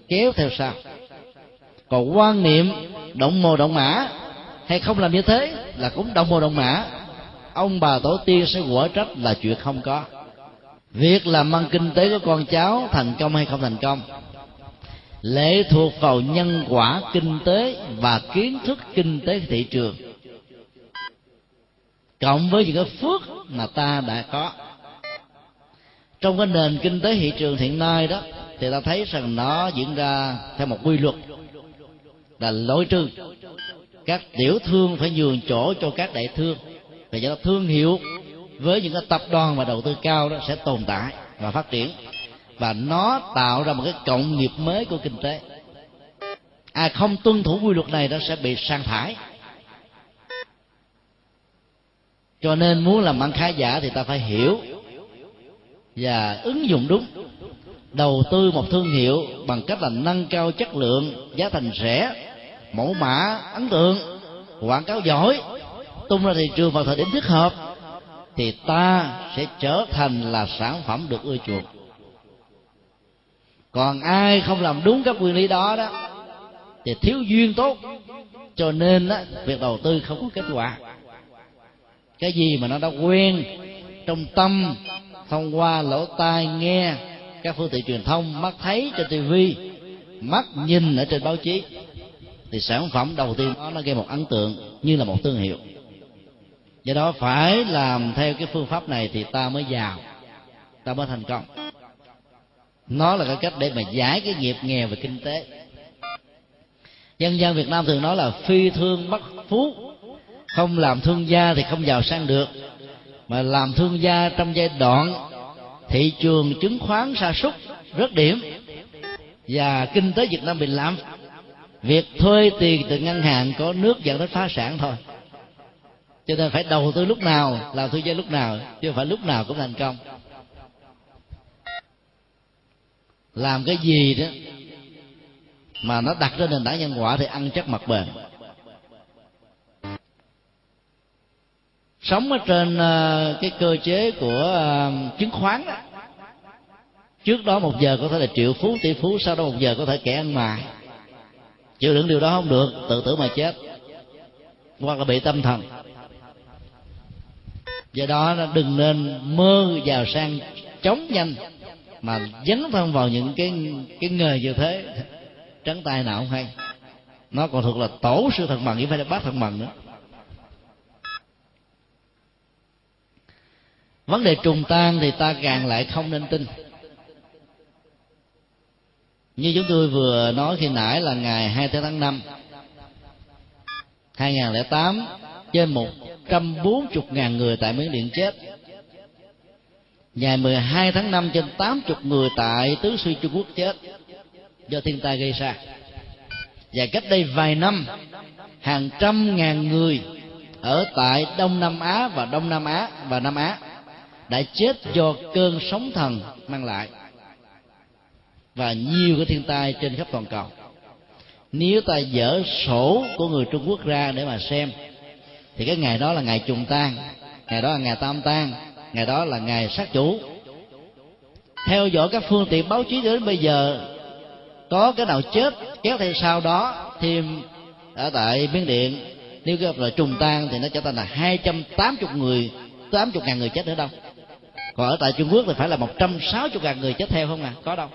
kéo theo sau. Còn quan niệm động mồ động mã, hay không làm như thế là cũng động mồ động mã. Ông bà tổ tiên sẽ quở trách là chuyện không có. Việc làm ăn kinh tế của con cháu thành công hay không thành công, lệ thuộc vào nhân quả kinh tế và kiến thức kinh tế thị trường. Cộng với những cái phước mà ta đã có trong cái nền kinh tế thị trường hiện nay đó, thì ta thấy rằng nó diễn ra theo một quy luật là lối trừ. Các tiểu thương phải nhường chỗ cho các đại thương và do đó thương hiệu với những cái tập đoàn và đầu tư cao đó sẽ tồn tại và phát triển. Và nó tạo ra một cái cộng nghiệp mới của kinh tế. Ai không tuân thủ quy luật này nó sẽ bị sa thải. Cho nên muốn làm ăn khá giả thì ta phải hiểu và ứng dụng đúng. Đầu tư một thương hiệu bằng cách là nâng cao chất lượng giá thành rẻ mẫu mã ấn tượng quảng cáo giỏi tung ra thị trường vào thời điểm thích hợp thì ta sẽ trở thành là sản phẩm được ưa chuộng. Còn ai không làm đúng các nguyên lý đó đó thì thiếu duyên tốt. Cho nên đó, việc đầu tư không có kết quả. Cái gì mà nó đã quen trong tâm thông qua lỗ tai nghe, các phương tiện truyền thông mắt thấy trên tivi mắt nhìn ở trên báo chí, thì sản phẩm đầu tiên đó nó gây một ấn tượng như là một thương hiệu. Do đó phải làm theo cái phương pháp này thì ta mới giàu, ta mới thành công. Nó là cái cách để mà giải cái nghiệp nghèo về kinh tế. Dân gian việt nam thường nói là phi thương bất phú, không làm thương gia thì không giàu sang được mà làm thương gia trong giai đoạn thị trường chứng khoán sa sút rất điểm. Và kinh tế việt nam bị lạm. Việc thuê tiền từ ngân hàng có nước dẫn đến phá sản thôi. Cho nên phải đầu tư lúc nào, làm thương gia lúc nào, chứ không phải lúc nào cũng thành công. Làm cái gì đó mà nó đặt trên nền tảng nhân quả thì ăn chắc mặt bền. Sống ở trên ờ, cái cơ chế của ờ, chứng khoán đó. Trước đó một giờ có thể là triệu phú, tỷ phú, sau đó một giờ có thể kẻ ăn mài. Chịu đựng điều đó không được, tự tử mà chết. Hoặc là bị tâm thần. Do đó đừng nên mơ vào sang chống nhanh, mà dấn thân vào những cái cái nghề như thế. Trắng tay nào không hay. Nó còn thuộc là tổ sư thần bằng, chứ phải là bác thần bằng nữa. Vấn đề trùng tan thì ta càng lại không nên tin. Như chúng tôi vừa nói khi nãy là ngày 2 tháng 5 2008 trên 140.000 người tại Miến Điện chết. Ngày 12 tháng 5 trên 80 người tại Tứ Xuyên, Trung Quốc chết Do thiên tai gây ra. Và cách đây vài năm, Hàng trăm ngàn người Ở tại Đông Nam Á và Đông Nam Á và Nam Á đã chết do cơn sóng thần mang lại. Và nhiều cái thiên tai trên khắp toàn cầu. Nếu ta dở sổ của người Trung Quốc ra để mà xem Thì cái ngày đó là ngày trùng tang, Ngày đó là ngày tam tang, ngày đó là ngày sát chủ. Theo dõi các phương tiện báo chí đến bây giờ có cái nào chết kéo theo sau đó thêm ở tại miến điện nếu gặp là trùng tang thì nó trở thành là hai trăm tám chục người tám chục ngàn người chết nữa đâu còn ở tại trung quốc thì phải là một trăm sáu chục ngàn người chết theo không à? Có đâu.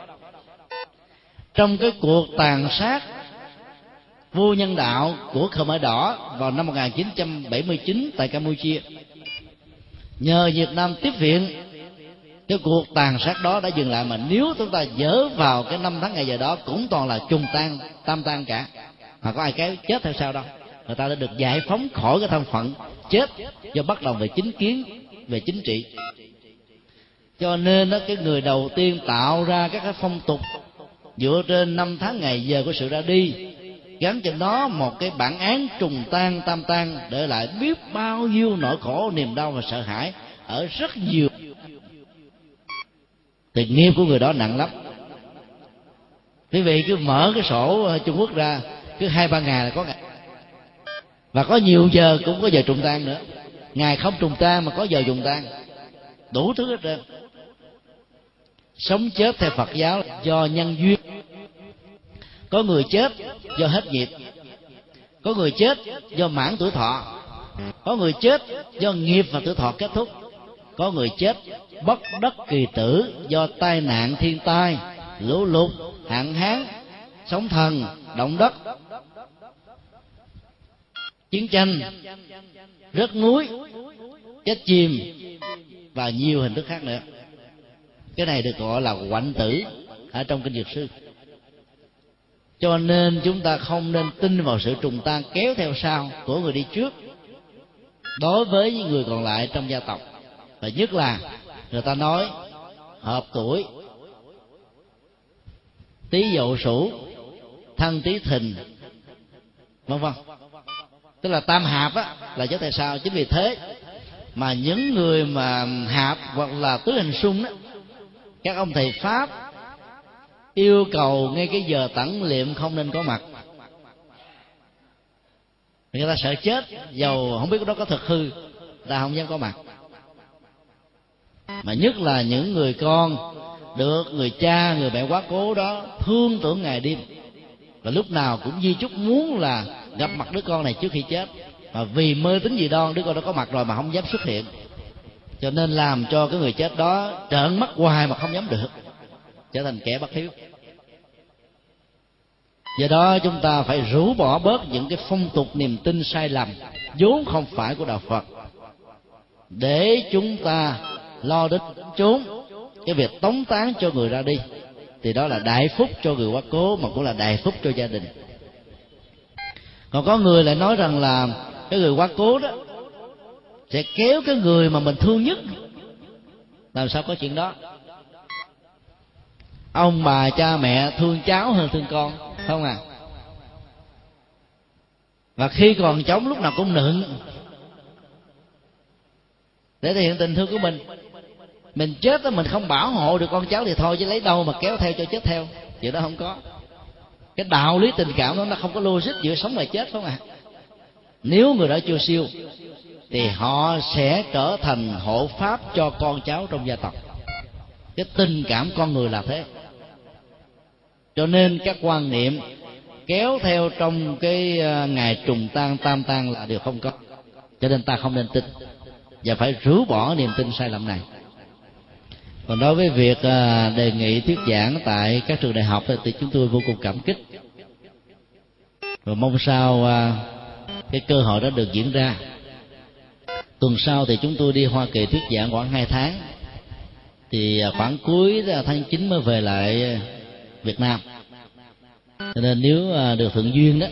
Trong cái cuộc tàn sát vô nhân đạo của Khmer Đỏ vào năm 1979 tại Campuchia, nhờ Việt Nam tiếp viện, cái cuộc tàn sát đó đã dừng lại. Mà nếu chúng ta dỡ vào cái năm tháng ngày giờ đó, cũng toàn là trùng tan, tam tan cả. Mà có ai cái chết theo sao đâu. Người ta đã được giải phóng khỏi cái thân phận chết do bắt đầu về chính kiến, về chính trị cho nên đó cái người đầu tiên tạo ra các cái phong tục dựa trên năm tháng ngày giờ của sự ra đi. Gắn cho nó một cái bản án trùng tan, tam tan, để lại biết bao nhiêu nỗi khổ, niềm đau và sợ hãi ở rất nhiều. Thì nghiệp của người đó nặng lắm. Quý vị cứ mở cái sổ ờ, trung quốc ra, cứ hai, ba ngày là có ngày. Và có nhiều giờ cũng có giờ trùng tan nữa. Ngày không trùng tan mà có giờ trùng tan. Đủ thứ hết trơn sống chết theo phật giáo do nhân duyên. Có người chết do hết nghiệp. Có người chết do mãn tuổi thọ. Có người chết do nghiệp và tuổi thọ kết thúc. Có người chết bất đắc kỳ tử do tai nạn thiên tai, lũ lụt, hạn hán, sóng thần, động đất. Chiến tranh, rớt núi, chết chìm và nhiều hình thức khác nữa cái này được gọi là quạnh tử ở trong kinh dược sư. Cho nên chúng ta không nên tin vào sự trùng tan kéo theo sau của người đi trước đối với những người còn lại trong gia tộc. Và nhất là người ta nói hợp tuổi tí dậu sủ, thân tí thìn, vân vân. Tức là tam hạp á, là chết tại sao? Chính vì thế mà những người mà hạp hoặc là tứ hình sung đó các ông thầy pháp yêu cầu ngay cái giờ tẩn liệm không nên có mặt. Người ta sợ chết, dầu không biết đó có thật hư, ta không dám có mặt. Mà nhất là những người con, được người cha, người mẹ quá cố đó, thương tưởng ngày đêm. Và lúc nào cũng di chúc muốn là gặp mặt đứa con này trước khi chết. Mà vì mơ tính gì đoan, đứa con đó có mặt rồi mà không dám xuất hiện cho nên làm cho cái người chết đó trợn mắt hoài mà không dám được. Trở thành kẻ bất hiếu. Do đó chúng ta phải rũ bỏ bớt những cái phong tục niềm tin sai lầm, vốn không phải của đạo phật. Để chúng ta lo đến chốn cái việc tống tán cho người ra đi, thì đó là đại phúc cho người quá cố mà cũng là đại phúc cho gia đình. Còn có người lại nói rằng là cái người quá cố đó sẽ kéo cái người mà mình thương nhất. Làm sao có chuyện đó? Ông bà cha mẹ thương cháu hơn thương con không à và khi còn chống lúc nào cũng nựng. Để thể hiện tình thương của mình mình chết đó mình không bảo hộ được con cháu thì thôi, chứ lấy đâu mà kéo theo cho chết theo. Chuyện đó không có. Cái đạo lý tình cảm đó nó không có logic giữa sống và chết không à nếu người đó chưa siêu thì họ sẽ trở thành hộ pháp cho con cháu trong gia tộc. Cái tình cảm con người là thế. Cho nên các quan niệm kéo theo trong cái à, ngày trùng tan, tam tan là điều không có. Cho nên ta không nên tin. Và phải rũ bỏ niềm tin sai lầm này. Còn đối với việc à, đề nghị thuyết giảng tại các trường đại học thì chúng tôi vô cùng cảm kích. Và mong sao à, cái cơ hội đó được diễn ra tuần sau thì chúng tôi đi hoa kỳ thuyết giảng khoảng hai tháng. Thì à, khoảng cuối à, tháng 9 mới về lại à, việt nam. Cho nên nếu được thượng duyên đó,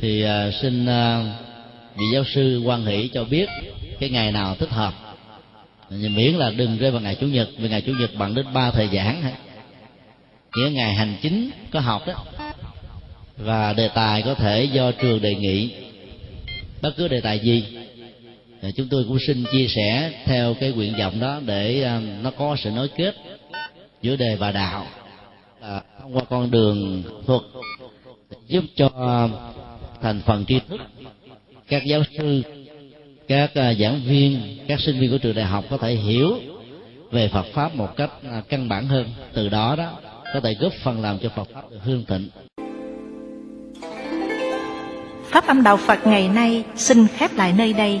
thì xin vị giáo sư quan hỷ cho biết cái ngày nào thích hợp. Miễn là đừng rơi vào ngày chủ nhật, vì ngày chủ nhật bằng đến ba thời giảng nghĩa ngày hành chính có học đó. Và đề tài có thể do trường đề nghị. Bất cứ đề tài gì Dạ, chúng tôi cũng xin chia sẻ theo cái nguyện vọng đó để à, nó có sự nối kết giữa đề và đạo. À, thông qua con đường thuật giúp cho thành phần tri thức các giáo sư các à, giảng viên các sinh viên của trường đại học có thể hiểu về Phật pháp một cách à, căn bản hơn. Từ đó đó có thể góp phần làm cho Phật pháp được hương thịnh. Pháp âm đạo Phật ngày nay xin khép lại nơi đây.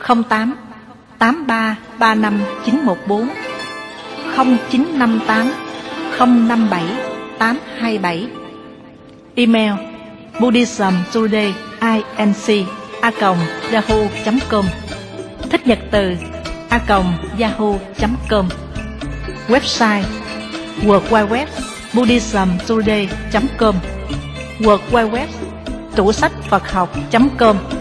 08 83 35 914 0958 057 827 Email Buddhism Today inc a yahoo.com Thích nhật từ a yahoo.com Website World Wide Web buddhismtoday.com World Wide Web tủ sách Phật học.com